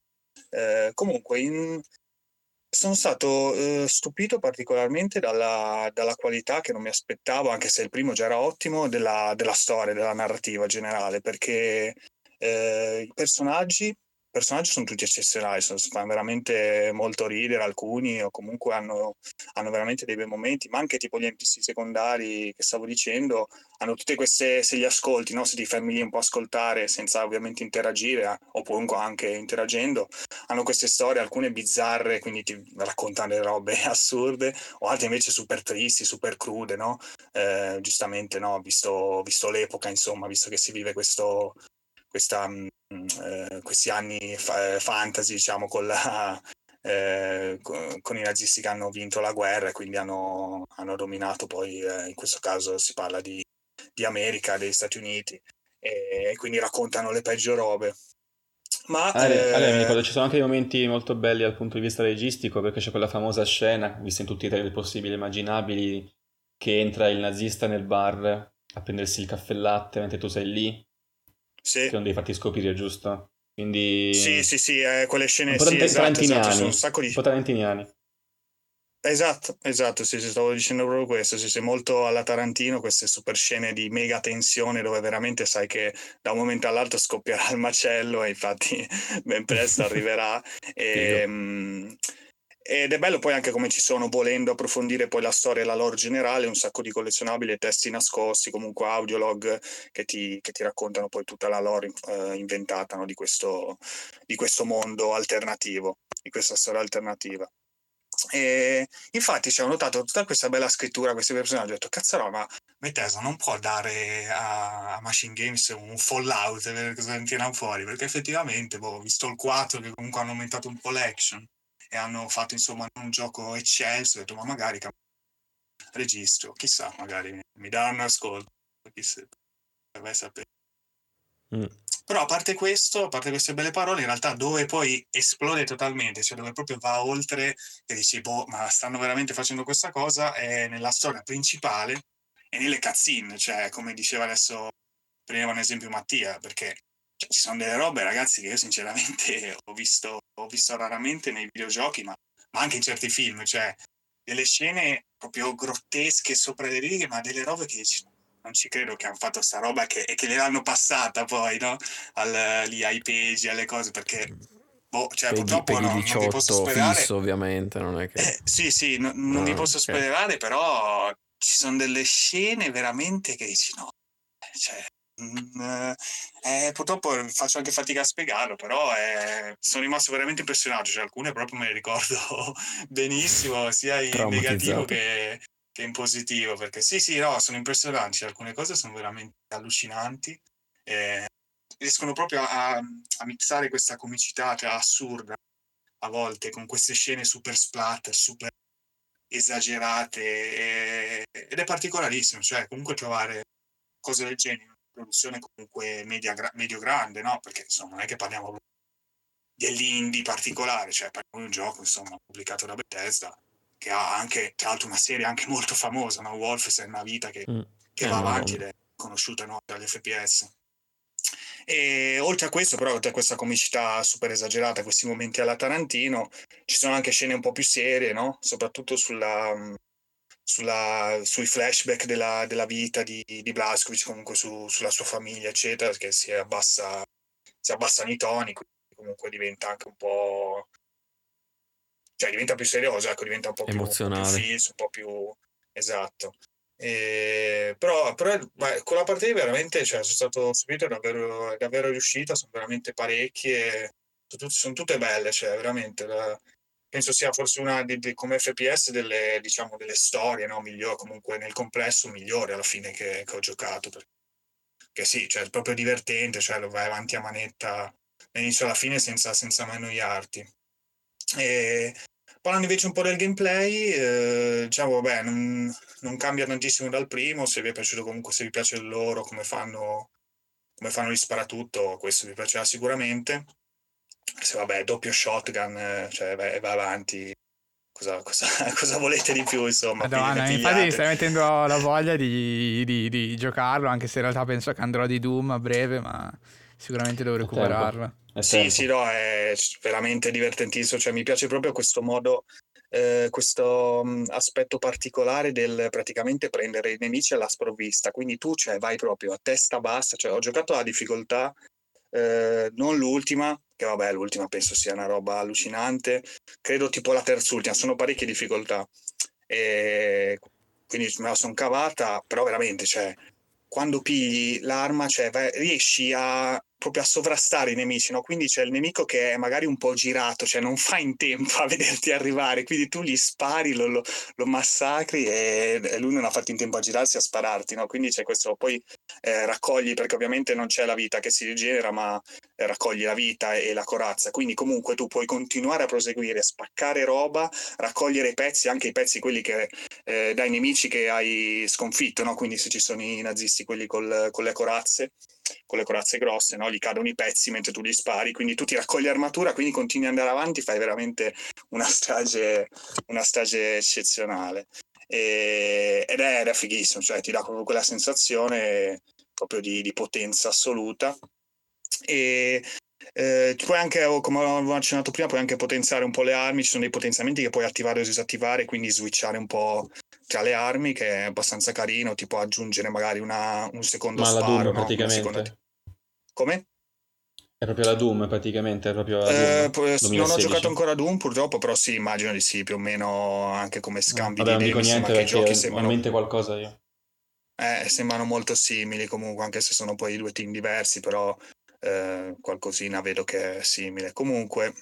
[SPEAKER 4] Eh, comunque in... sono stato eh, stupito particolarmente dalla, dalla, qualità che non mi aspettavo, anche se il primo già era ottimo, della, della storia, della narrativa generale, perché eh, i personaggi personaggi sono tutti eccezionali, sono, fanno veramente molto ridere alcuni o comunque hanno, hanno, veramente dei bei momenti, ma anche tipo gli NPC secondari che stavo dicendo hanno tutte queste, se li ascolti, no? se ti fermi lì un po' ascoltare senza ovviamente interagire eh, o comunque anche interagendo, hanno queste storie, alcune bizzarre, quindi ti raccontano delle robe [LAUGHS] assurde o altre invece super tristi, super crude, no? Eh, giustamente, no? Visto, visto l'epoca, insomma, visto che si vive questo, questa, mm, eh, questi anni fa- fantasy, diciamo, con, la, [LAUGHS] eh, con, i nazisti che hanno vinto la guerra e quindi hanno, hanno dominato poi, eh, in questo caso si parla di, di America, degli Stati Uniti, e, e, quindi raccontano le peggio robe.
[SPEAKER 5] Ma, mi eh, ricordo ci sono anche dei momenti molto belli dal punto di vista registico perché c'è quella famosa scena, vista in tutti i trailer possibili e immaginabili, che entra il nazista nel bar a prendersi il caffè latte mentre tu sei lì sì. Che non devi farti scoprire, giusto? Quindi...
[SPEAKER 4] Sì, sì, sì, eh, quelle scene... Sì, esatto, esatto, sono un sacco di...
[SPEAKER 5] Un po' tarantiniani.
[SPEAKER 4] Esatto, esatto, sì, sì, stavo dicendo proprio questo, sì, sì, molto alla Tarantino, queste super scene di mega tensione dove veramente sai che da un momento all'altro scoppierà il macello e infatti [LAUGHS] ben presto arriverà. e, ed è bello poi anche come ci sono, volendo approfondire poi la storia e la lore generale, un sacco di collezionabili e testi nascosti, comunque audiolog che ti, che ti raccontano poi tutta la lore eh, inventata no, di, questo, di questo mondo alternativo, di questa storia alternativa. E infatti ci ho notato tutta questa bella scrittura, questi personaggi, ho detto cazzaro, ma Bethesda non può dare a, Machine Games un Fallout e vedere cosa ne tirano fuori, perché effettivamente, boh, visto il 4 che comunque hanno aumentato un po' l'action, e hanno fatto insomma un gioco eccelso, ho detto ma magari registro, chissà, magari mi daranno ascolto, chissà, vai a sapere. Mm. Però a parte questo, a parte queste belle parole, in realtà dove poi esplode totalmente, cioè dove proprio va oltre, che dici, boh, ma stanno veramente facendo questa cosa, è nella storia principale e nelle cutscene, cioè come diceva adesso, prendeva un esempio Mattia, perché ci sono delle robe, ragazzi, che io sinceramente [LAUGHS] ho visto, ho visto raramente nei videogiochi, ma, ma, anche in certi film, cioè delle scene proprio grottesche sopra le righe, ma delle robe che non ci credo che hanno fatto sta roba che, e che le hanno passata poi, no? Al, lì ai peggi, alle cose, perché boh, cioè, peggi, purtroppo peggi no, 18, non vi posso.
[SPEAKER 6] Fisso, ovviamente, non è che...
[SPEAKER 4] Eh, sì, sì, no, non vi ah, posso okay. spoilerare, però ci sono delle scene veramente che dici no, cioè, eh, purtroppo faccio anche fatica a spiegarlo, però eh, sono rimasto veramente impressionato. Cioè, alcune proprio me le ricordo [LAUGHS] benissimo, sia in negativo che, che, in positivo. Perché sì, sì, no, sono impressionanti. Alcune cose sono veramente allucinanti. Eh, riescono proprio a, a mixare questa comicità cioè, assurda a volte con queste scene super splatter, super esagerate. E, ed è particolarissimo. Cioè, comunque trovare cose del genere produzione comunque media, medio-grande, no? Perché insomma non è che parliamo dell'indie particolare, cioè parliamo di un gioco insomma pubblicato da Bethesda che ha anche tra l'altro una serie anche [LAUGHS] molto famosa, no? Wolfenstein, una vita che, mm. che eh, va avanti ed è conosciuta no? dagli FPS. E oltre a questo, però, oltre a questa comicità super esagerata, questi momenti alla Tarantino, ci sono anche scene un po' più serie, no? Soprattutto sulla, sulla, sui flashback della, della vita di, di Blaskovic, comunque su, sulla sua famiglia, eccetera, che si, abbassa, si abbassano i toni, comunque diventa anche un po'... cioè diventa più serioso, ecco, diventa un po' più,
[SPEAKER 6] emozionale,
[SPEAKER 4] un po' più feels, un po' più... esatto. E, però, però beh, con la partita veramente cioè, sono stato subito davvero, davvero riuscita, sono veramente parecchie, sono, tutte, sono tutte belle, cioè veramente la, penso sia forse una di, di, come FPS delle, diciamo, delle storie no? migliori, comunque nel complesso migliore alla fine che, che ho giocato. Perché sì, cioè, è proprio divertente, cioè vai avanti a manetta dall'inizio alla fine senza, senza mai annoiarti. E, parlando invece un po' del gameplay, eh, diciamo, vabbè, non, non, cambia tantissimo dal primo, se vi è piaciuto comunque, se vi piace loro, come fanno, come fanno gli sparatutto, questo vi piacerà sicuramente se vabbè, doppio shotgun, cioè vai, vai avanti. Cosa, cosa, [LAUGHS] cosa, volete di più, insomma?
[SPEAKER 1] Madonna, infatti mi stai mettendo la voglia di, di, di, giocarlo, anche se in realtà penso che andrò di Doom a breve, ma sicuramente devo recuperarlo.
[SPEAKER 4] Sì, sì, no, è veramente divertentissimo, cioè mi piace proprio questo modo, eh, questo um, aspetto particolare del praticamente prendere i nemici alla sprovvista, quindi tu cioè, vai proprio a testa bassa, cioè ho giocato a difficoltà eh, non l'ultima, che vabbè, l'ultima penso sia una roba allucinante, credo tipo la terz'ultima, sono parecchie difficoltà. E quindi me la sono cavata, però veramente, cioè, quando pigli l'arma, cioè, vai, riesci a proprio a sovrastare i nemici, no? Quindi c'è il nemico che è magari un po' girato, cioè non fa in tempo a [LAUGHS] vederti arrivare, quindi tu gli spari, lo, lo, lo massacri e, lui non ha fatto in tempo a girarsi a spararti, no? Quindi c'è questo, poi eh, raccogli, perché ovviamente non c'è la vita che si rigenera, ma eh, raccogli la vita e, e, la corazza, quindi comunque tu puoi continuare a proseguire, spaccare roba, raccogliere i pezzi, anche i pezzi quelli che, eh, dai nemici che hai sconfitto, no? Quindi se ci sono i nazisti, quelli col, con le corazze, con le corazze grosse, no? Gli cadono i pezzi mentre tu li spari, quindi tu ti raccogli armatura, quindi continui ad andare avanti, fai veramente una strage, una strage eccezionale. E, ed, è, è fighissimo, cioè ti dà proprio quella sensazione proprio di, di potenza assoluta. E eh, puoi anche, come avevo accennato prima, puoi anche potenziare un po' le armi, ci sono dei potenziamenti che puoi attivare o disattivare, quindi switchare un po' tra le armi, che è abbastanza carino, tipo aggiungere magari una, un secondo
[SPEAKER 5] Ma
[SPEAKER 4] sparo. No?
[SPEAKER 5] praticamente.
[SPEAKER 4] Seconda... Come?
[SPEAKER 5] È proprio la Doom, praticamente, è proprio la
[SPEAKER 4] eh,
[SPEAKER 5] Doom,
[SPEAKER 4] non ho giocato ancora Doom, purtroppo, però sì, immagino di sì, più o meno anche come scambi
[SPEAKER 5] Vabbè,
[SPEAKER 4] di
[SPEAKER 5] idee,
[SPEAKER 4] non
[SPEAKER 5] dico niente
[SPEAKER 4] giochi
[SPEAKER 5] sembrano... in mente qualcosa io.
[SPEAKER 4] Eh, sembrano molto simili comunque, anche se sono poi due team diversi, però eh, qualcosina vedo che è simile. Comunque,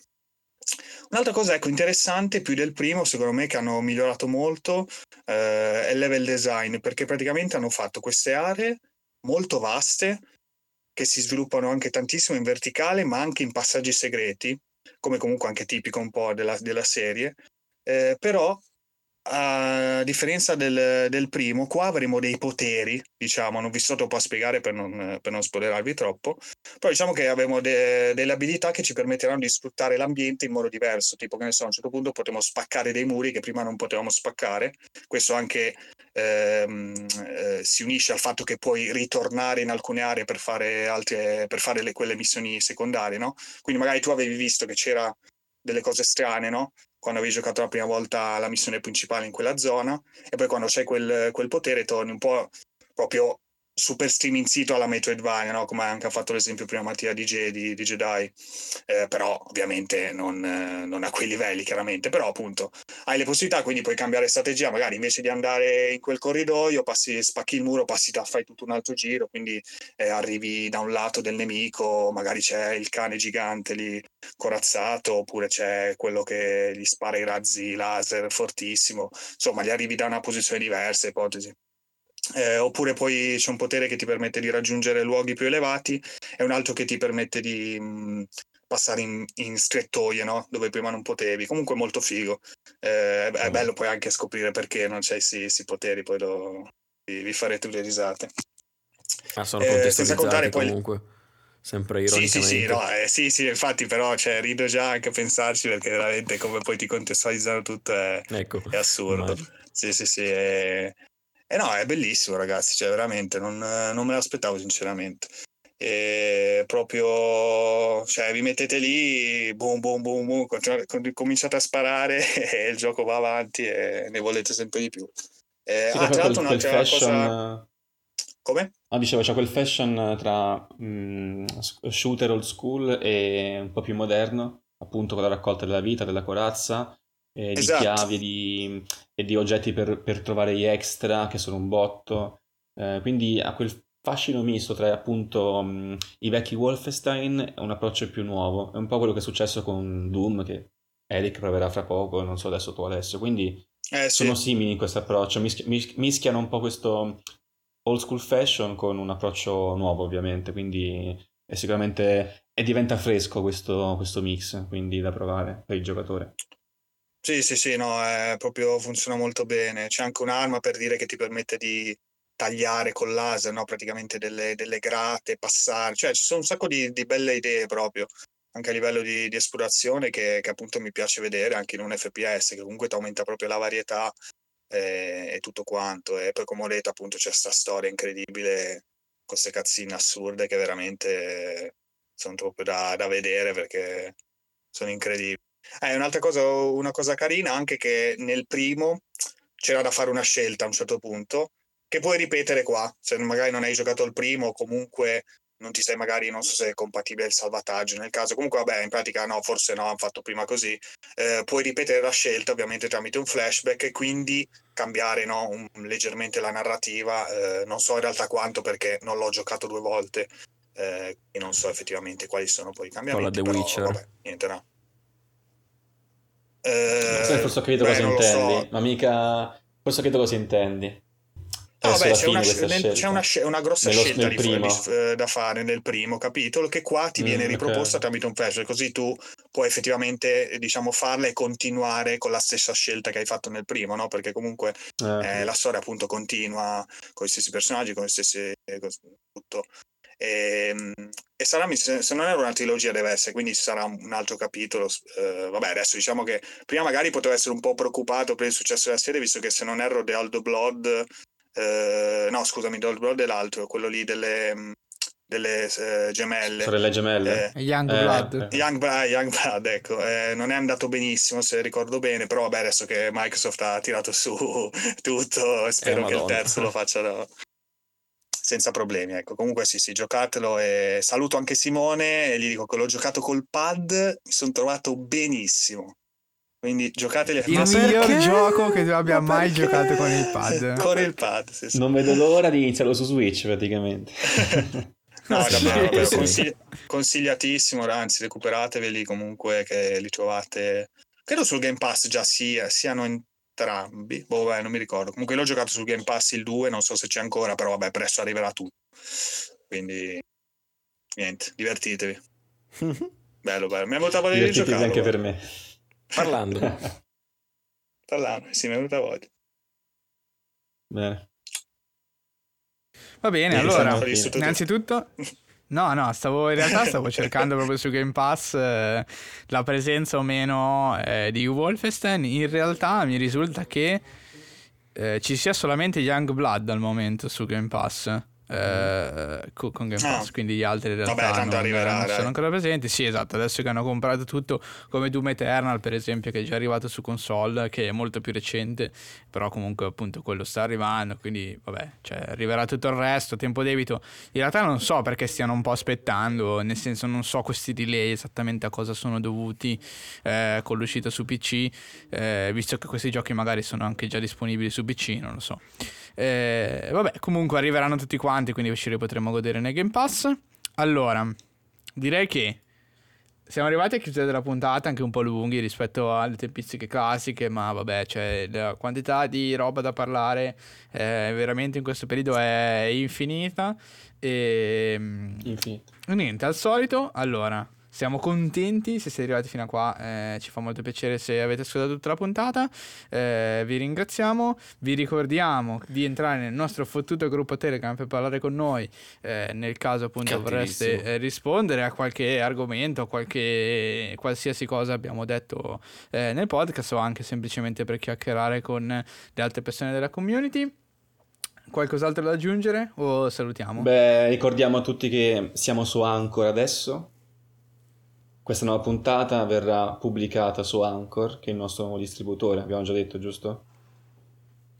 [SPEAKER 4] un'altra cosa ecco, interessante, più del primo, secondo me, che hanno migliorato molto, eh, è il level design, perché praticamente hanno fatto queste aree molto vaste, che si sviluppano anche tantissimo in verticale, ma anche in passaggi segreti, come comunque anche tipico un po' della, della serie, eh, però a differenza del, del, primo, qua avremo dei poteri, diciamo, non vi sto troppo a spiegare per non, per non spoilerarvi troppo, però diciamo che avremo de, delle abilità che ci permetteranno di sfruttare l'ambiente in modo diverso, tipo che ne so, a un certo punto potremo spaccare dei muri che prima non potevamo spaccare, questo anche ehm, eh, si unisce al fatto che puoi ritornare in alcune aree per fare, altre, per fare le, quelle missioni secondarie, no? Quindi magari tu avevi visto che c'era delle cose strane, no? quando avevi giocato la prima volta la missione principale in quella zona e poi quando c'hai quel, quel potere torni un po' proprio super streaming sito alla Metroidvania, no? come anche ha fatto l'esempio prima Mattia di, di, di Jedi, eh, però ovviamente non, eh, non, a quei livelli chiaramente, però appunto hai le possibilità, quindi puoi cambiare strategia, magari invece di andare in quel corridoio, passi, spacchi il muro, passi, fai tutto un altro giro, quindi eh, arrivi da un lato del nemico, magari c'è il cane gigante lì corazzato, oppure c'è quello che gli spara i razzi laser fortissimo, insomma gli arrivi da una posizione diversa, ipotesi eh, oppure poi c'è un potere che ti permette di raggiungere luoghi più elevati e un altro che ti permette di mh, mm, passare in, in strettoie, no? dove prima non potevi. Comunque molto figo. Eh, è bello poi anche scoprire perché non c'è questi poteri, poi lo, vi, vi, farete le risate.
[SPEAKER 6] Ah, sono eh, senza contare poi comunque. Sempre ironicamente.
[SPEAKER 4] Sì, sì, sì, no, eh, sì, sì, infatti però cioè, rido già anche a pensarci perché veramente come poi ti contestualizzano tutto è, ecco, è assurdo. Immagino. Sì, sì, sì, è, eh no, è bellissimo, ragazzi, cioè veramente non, non me l'aspettavo sinceramente. e proprio cioè vi mettete lì boom boom boom boom cominciate a sparare [LAUGHS] e il gioco va avanti e ne volete sempre di più
[SPEAKER 5] eh, sì, ah, tra l'altro quel fashion... cosa
[SPEAKER 4] come?
[SPEAKER 5] Ah, dicevo, c'è quel fashion tra mh, shooter old school e un po' più moderno, appunto con la raccolta della vita, della corazza, e di esatto. chiavi e di, e di oggetti per, per, trovare gli extra, che sono un botto. Eh, quindi ha quel fascino misto tra appunto mh, i vecchi Wolfenstein e un approccio più nuovo. È un po' quello che è successo con Doom, che Eric proverà fra poco, non so adesso tu Alessio. Quindi eh, sono sì. simili in questo approccio, Mischi- mischiano un po' questo old school fashion con un approccio nuovo ovviamente, quindi è sicuramente e diventa fresco questo, questo mix, quindi da provare per il giocatore.
[SPEAKER 4] Sì, sì, sì, no, è proprio funziona molto bene. C'è anche un'arma per dire che ti permette di tagliare con laser, no? praticamente delle, delle grate, passare, cioè ci sono un sacco di, di belle idee proprio, anche a livello di, di esplorazione che, che, appunto mi piace vedere anche in un FPS, che comunque ti aumenta proprio la varietà e, e, tutto quanto. E poi come ho detto appunto c'è questa storia incredibile, queste cazzine assurde che veramente sono proprio da, da vedere perché sono incredibili. Eh, un'altra cosa, una cosa carina anche che nel primo c'era da fare una scelta a un certo punto che puoi ripetere qua, se magari non hai giocato il primo o comunque non ti sei magari, non so se è compatibile il salvataggio nel caso, comunque vabbè in pratica no, forse no, hanno fatto prima così, eh, puoi ripetere la scelta ovviamente tramite un flashback e quindi cambiare no, un, leggermente la narrativa, eh, non so in realtà quanto perché non l'ho giocato due volte eh, e non so effettivamente quali sono poi i cambiamenti.
[SPEAKER 6] Con la The Witcher.
[SPEAKER 4] Vabbè, niente no.
[SPEAKER 5] Eh, forse ho capito beh, cosa intendi, so. ma mica... Forse ho capito cosa intendi.
[SPEAKER 4] No, beh, c'è, una, nel, c'è una, una, grossa Nello, scelta nel di, di, eh, da fare nel primo capitolo che qua ti viene mm, riproposta okay. tramite un flash, così tu puoi effettivamente diciamo, farla e continuare con la stessa scelta che hai fatto nel primo, no? perché comunque eh, eh, la storia appunto continua con gli stessi personaggi, con gli stessi... tutto. E, ehm, e sarà, se non era una trilogia deve essere, quindi ci sarà un altro capitolo. Eh, vabbè, adesso diciamo che prima magari potevo essere un po' preoccupato per il successo della serie, visto che se non erro The Old Blood eh, no scusami, Old Blood è l'altro, quello lì delle, delle eh, gemelle.
[SPEAKER 5] Sorelle gemelle.
[SPEAKER 1] Eh, Young Blood.
[SPEAKER 4] Eh, Young, Young, Blood, ecco. Eh, non è andato benissimo, se ricordo bene, però vabbè, adesso che Microsoft ha tirato su [LAUGHS] tutto, spero che il terzo lo faccia da... senza problemi. Ecco. Comunque sì, sì, giocatelo e saluto anche Simone e gli dico che l'ho giocato col pad, mi sono trovato benissimo. Quindi giocateli
[SPEAKER 1] Il miglior gioco che tu abbia mai giocato con il pad. [LAUGHS]
[SPEAKER 4] con il pad, sì, sì.
[SPEAKER 5] Non vedo l'ora di iniziarlo su Switch praticamente. [LAUGHS]
[SPEAKER 4] no, davvero, [LAUGHS] sì. consigli- consigliatissimo, anzi recuperateveli comunque che li trovate. Credo sul Game Pass già sia, siano entrambi. Boh, beh, non mi ricordo. Comunque l'ho giocato sul Game Pass il 2, non so se c'è ancora, però vabbè, presto arriverà tutto. Quindi niente, divertitevi. [LAUGHS] bello, bello. Mi è venuta voglia di giocare.
[SPEAKER 5] anche per me.
[SPEAKER 6] Parlando. [LAUGHS]
[SPEAKER 4] Parlando, sì, mi è venuta voglia.
[SPEAKER 5] Bene.
[SPEAKER 1] Va bene, Beh, allora, innanzitutto... No, no, stavo in realtà stavo [LAUGHS] cercando proprio su Game Pass eh, la presenza o meno eh, di Wolfenstein. In realtà mi risulta che eh, ci sia solamente Young Blood al momento su Game Pass eh, con Game Pass, ah. quindi gli altri in realtà
[SPEAKER 4] Vabbè, tanto
[SPEAKER 1] non,
[SPEAKER 4] arriverà,
[SPEAKER 1] non sono ancora presenti. Sì, esatto, adesso che hanno comprato tutto come Doom Eternal, per esempio, che è già arrivato su console, che è molto più recente, però comunque appunto quello sta arrivando, quindi vabbè, cioè, arriverà tutto il resto, tempo debito. In realtà non so perché stiano un po' aspettando, nel senso non so questi delay esattamente a cosa sono dovuti eh, con l'uscita su PC, eh, visto che questi giochi magari sono anche già disponibili su PC, non lo so. Eh, vabbè, comunque arriveranno tutti quanti, quindi ce li potremo godere nel Game Pass. Allora, direi che siamo arrivati a chiusura della puntata anche un po' lunghi rispetto alle tempistiche classiche, ma vabbè, cioè, la quantità di roba da parlare eh, veramente in questo periodo è infinita. E
[SPEAKER 5] Infinito.
[SPEAKER 1] niente, al solito, allora, siamo contenti se siete arrivati fino a qua, eh, ci fa molto piacere se avete ascoltato tutta la puntata. Eh, vi ringraziamo, vi ricordiamo di entrare nel nostro fottuto gruppo Telegram per parlare con noi eh, nel caso appunto vorreste eh, rispondere a qualche argomento, a qualche qualsiasi cosa abbiamo detto eh, nel podcast o anche semplicemente per chiacchierare con le altre persone della community. qualcos'altro da aggiungere o salutiamo?
[SPEAKER 5] Beh, ricordiamo a tutti che siamo su Anchor adesso. Questa nuova puntata verrà pubblicata su Anchor, che è il nostro nuovo distributore, abbiamo già detto, giusto?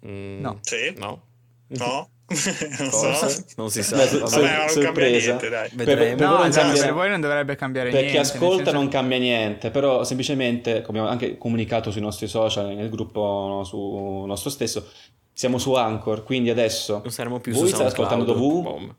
[SPEAKER 6] Mm,
[SPEAKER 1] No.
[SPEAKER 4] Sì?
[SPEAKER 6] No.
[SPEAKER 4] No? [LAUGHS] non so.
[SPEAKER 6] Non si sa.
[SPEAKER 5] Beh, so-
[SPEAKER 6] Vabbè.
[SPEAKER 5] sorpresa.
[SPEAKER 4] niente, dai.
[SPEAKER 5] Per, per
[SPEAKER 1] no,
[SPEAKER 5] voi non
[SPEAKER 1] esatto,
[SPEAKER 5] cambia-
[SPEAKER 1] per voi non dovrebbe cambiare
[SPEAKER 5] per
[SPEAKER 1] niente.
[SPEAKER 5] chi
[SPEAKER 1] nel
[SPEAKER 5] ascolta
[SPEAKER 1] senso-
[SPEAKER 5] non cambia niente, però semplicemente, come abbiamo anche comunicato sui nostri social, nel gruppo no, su nostro stesso, siamo su Anchor, quindi adesso
[SPEAKER 6] Non saremo più
[SPEAKER 5] voi
[SPEAKER 6] su
[SPEAKER 5] state ascoltando dovunque.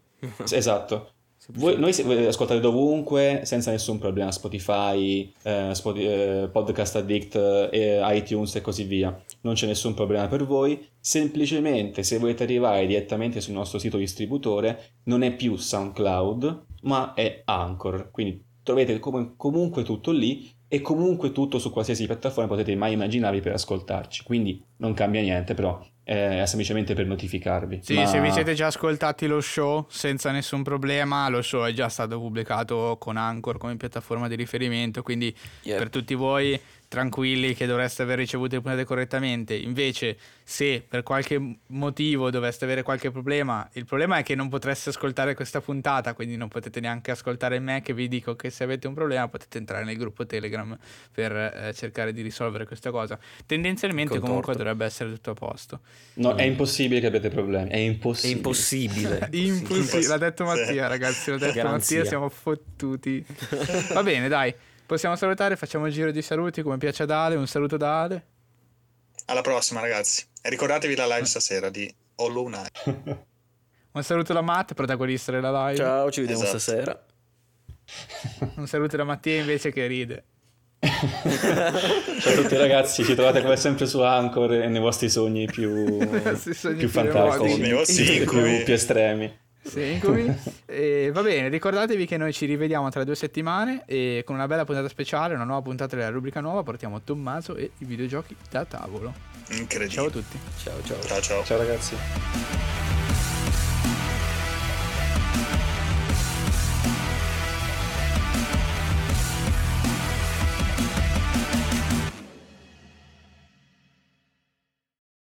[SPEAKER 5] Esatto. Voi, noi se- voi ascoltate dovunque senza nessun problema, Spotify, eh, Spoti- eh, Podcast Addict, eh, iTunes e così via. Non c'è nessun problema per voi. Semplicemente se volete arrivare direttamente sul nostro sito distributore, non è più SoundCloud, ma è Anchor. Quindi trovate com- comunque tutto lì e comunque tutto su qualsiasi piattaforma potete mai immaginarvi per ascoltarci. Quindi non cambia niente, però eh, è semplicemente per notificarvi.
[SPEAKER 1] Sì,
[SPEAKER 5] Ma-
[SPEAKER 1] se vi siete già ascoltati lo show senza nessun problema, lo show è già stato pubblicato con Anchor come piattaforma di riferimento, quindi
[SPEAKER 6] Yep.
[SPEAKER 1] per tutti voi tranquilli che dovreste aver ricevuto le puntate correttamente. Invece, se per qualche motivo doveste avere qualche problema, il problema è che non potreste ascoltare questa puntata, quindi non potete neanche ascoltare me che vi dico che se avete un problema potete entrare nel gruppo Telegram per eh, cercare di risolvere questa cosa. Tendenzialmente
[SPEAKER 6] Col
[SPEAKER 1] comunque dovrebbe essere tutto a posto.
[SPEAKER 5] No, è impossibile che abbiate problemi. È
[SPEAKER 6] È
[SPEAKER 5] impossibile. [LAUGHS]
[SPEAKER 6] impossibile.
[SPEAKER 1] Impossibile, l'ha detto
[SPEAKER 4] Sì.
[SPEAKER 1] Mattia, ragazzi. L'ha detto
[SPEAKER 6] Garanzia.
[SPEAKER 1] Mattia, siamo fottuti. [LAUGHS] Va bene, dai. Possiamo salutare, facciamo il giro di saluti come piace ad Ale. Un saluto da Ale.
[SPEAKER 4] Alla prossima, ragazzi. E ricordatevi la live stasera di Hollow Knight. [LAUGHS]
[SPEAKER 1] Un saluto da Matt, protagonista della live.
[SPEAKER 6] Ciao, ci vediamo
[SPEAKER 4] Esatto.
[SPEAKER 6] stasera. [LAUGHS]
[SPEAKER 1] Un saluto da Mattia invece che ride. [LAUGHS]
[SPEAKER 5] Ciao a tutti ragazzi, ci trovate come sempre su Anchor e nei vostri sogni più, più
[SPEAKER 1] più
[SPEAKER 5] fantastici,
[SPEAKER 4] vostri
[SPEAKER 5] più, più estremi
[SPEAKER 1] seguimi. [LAUGHS] E eh, va bene, ricordatevi che noi ci rivediamo tra due settimane e con una bella puntata speciale, una nuova puntata della rubrica nuova, portiamo Tommaso e i videogiochi da tavolo.
[SPEAKER 4] Incredibile.
[SPEAKER 1] Ciao a tutti.
[SPEAKER 6] Ciao ciao.
[SPEAKER 4] Ciao, ciao.
[SPEAKER 5] ciao ragazzi.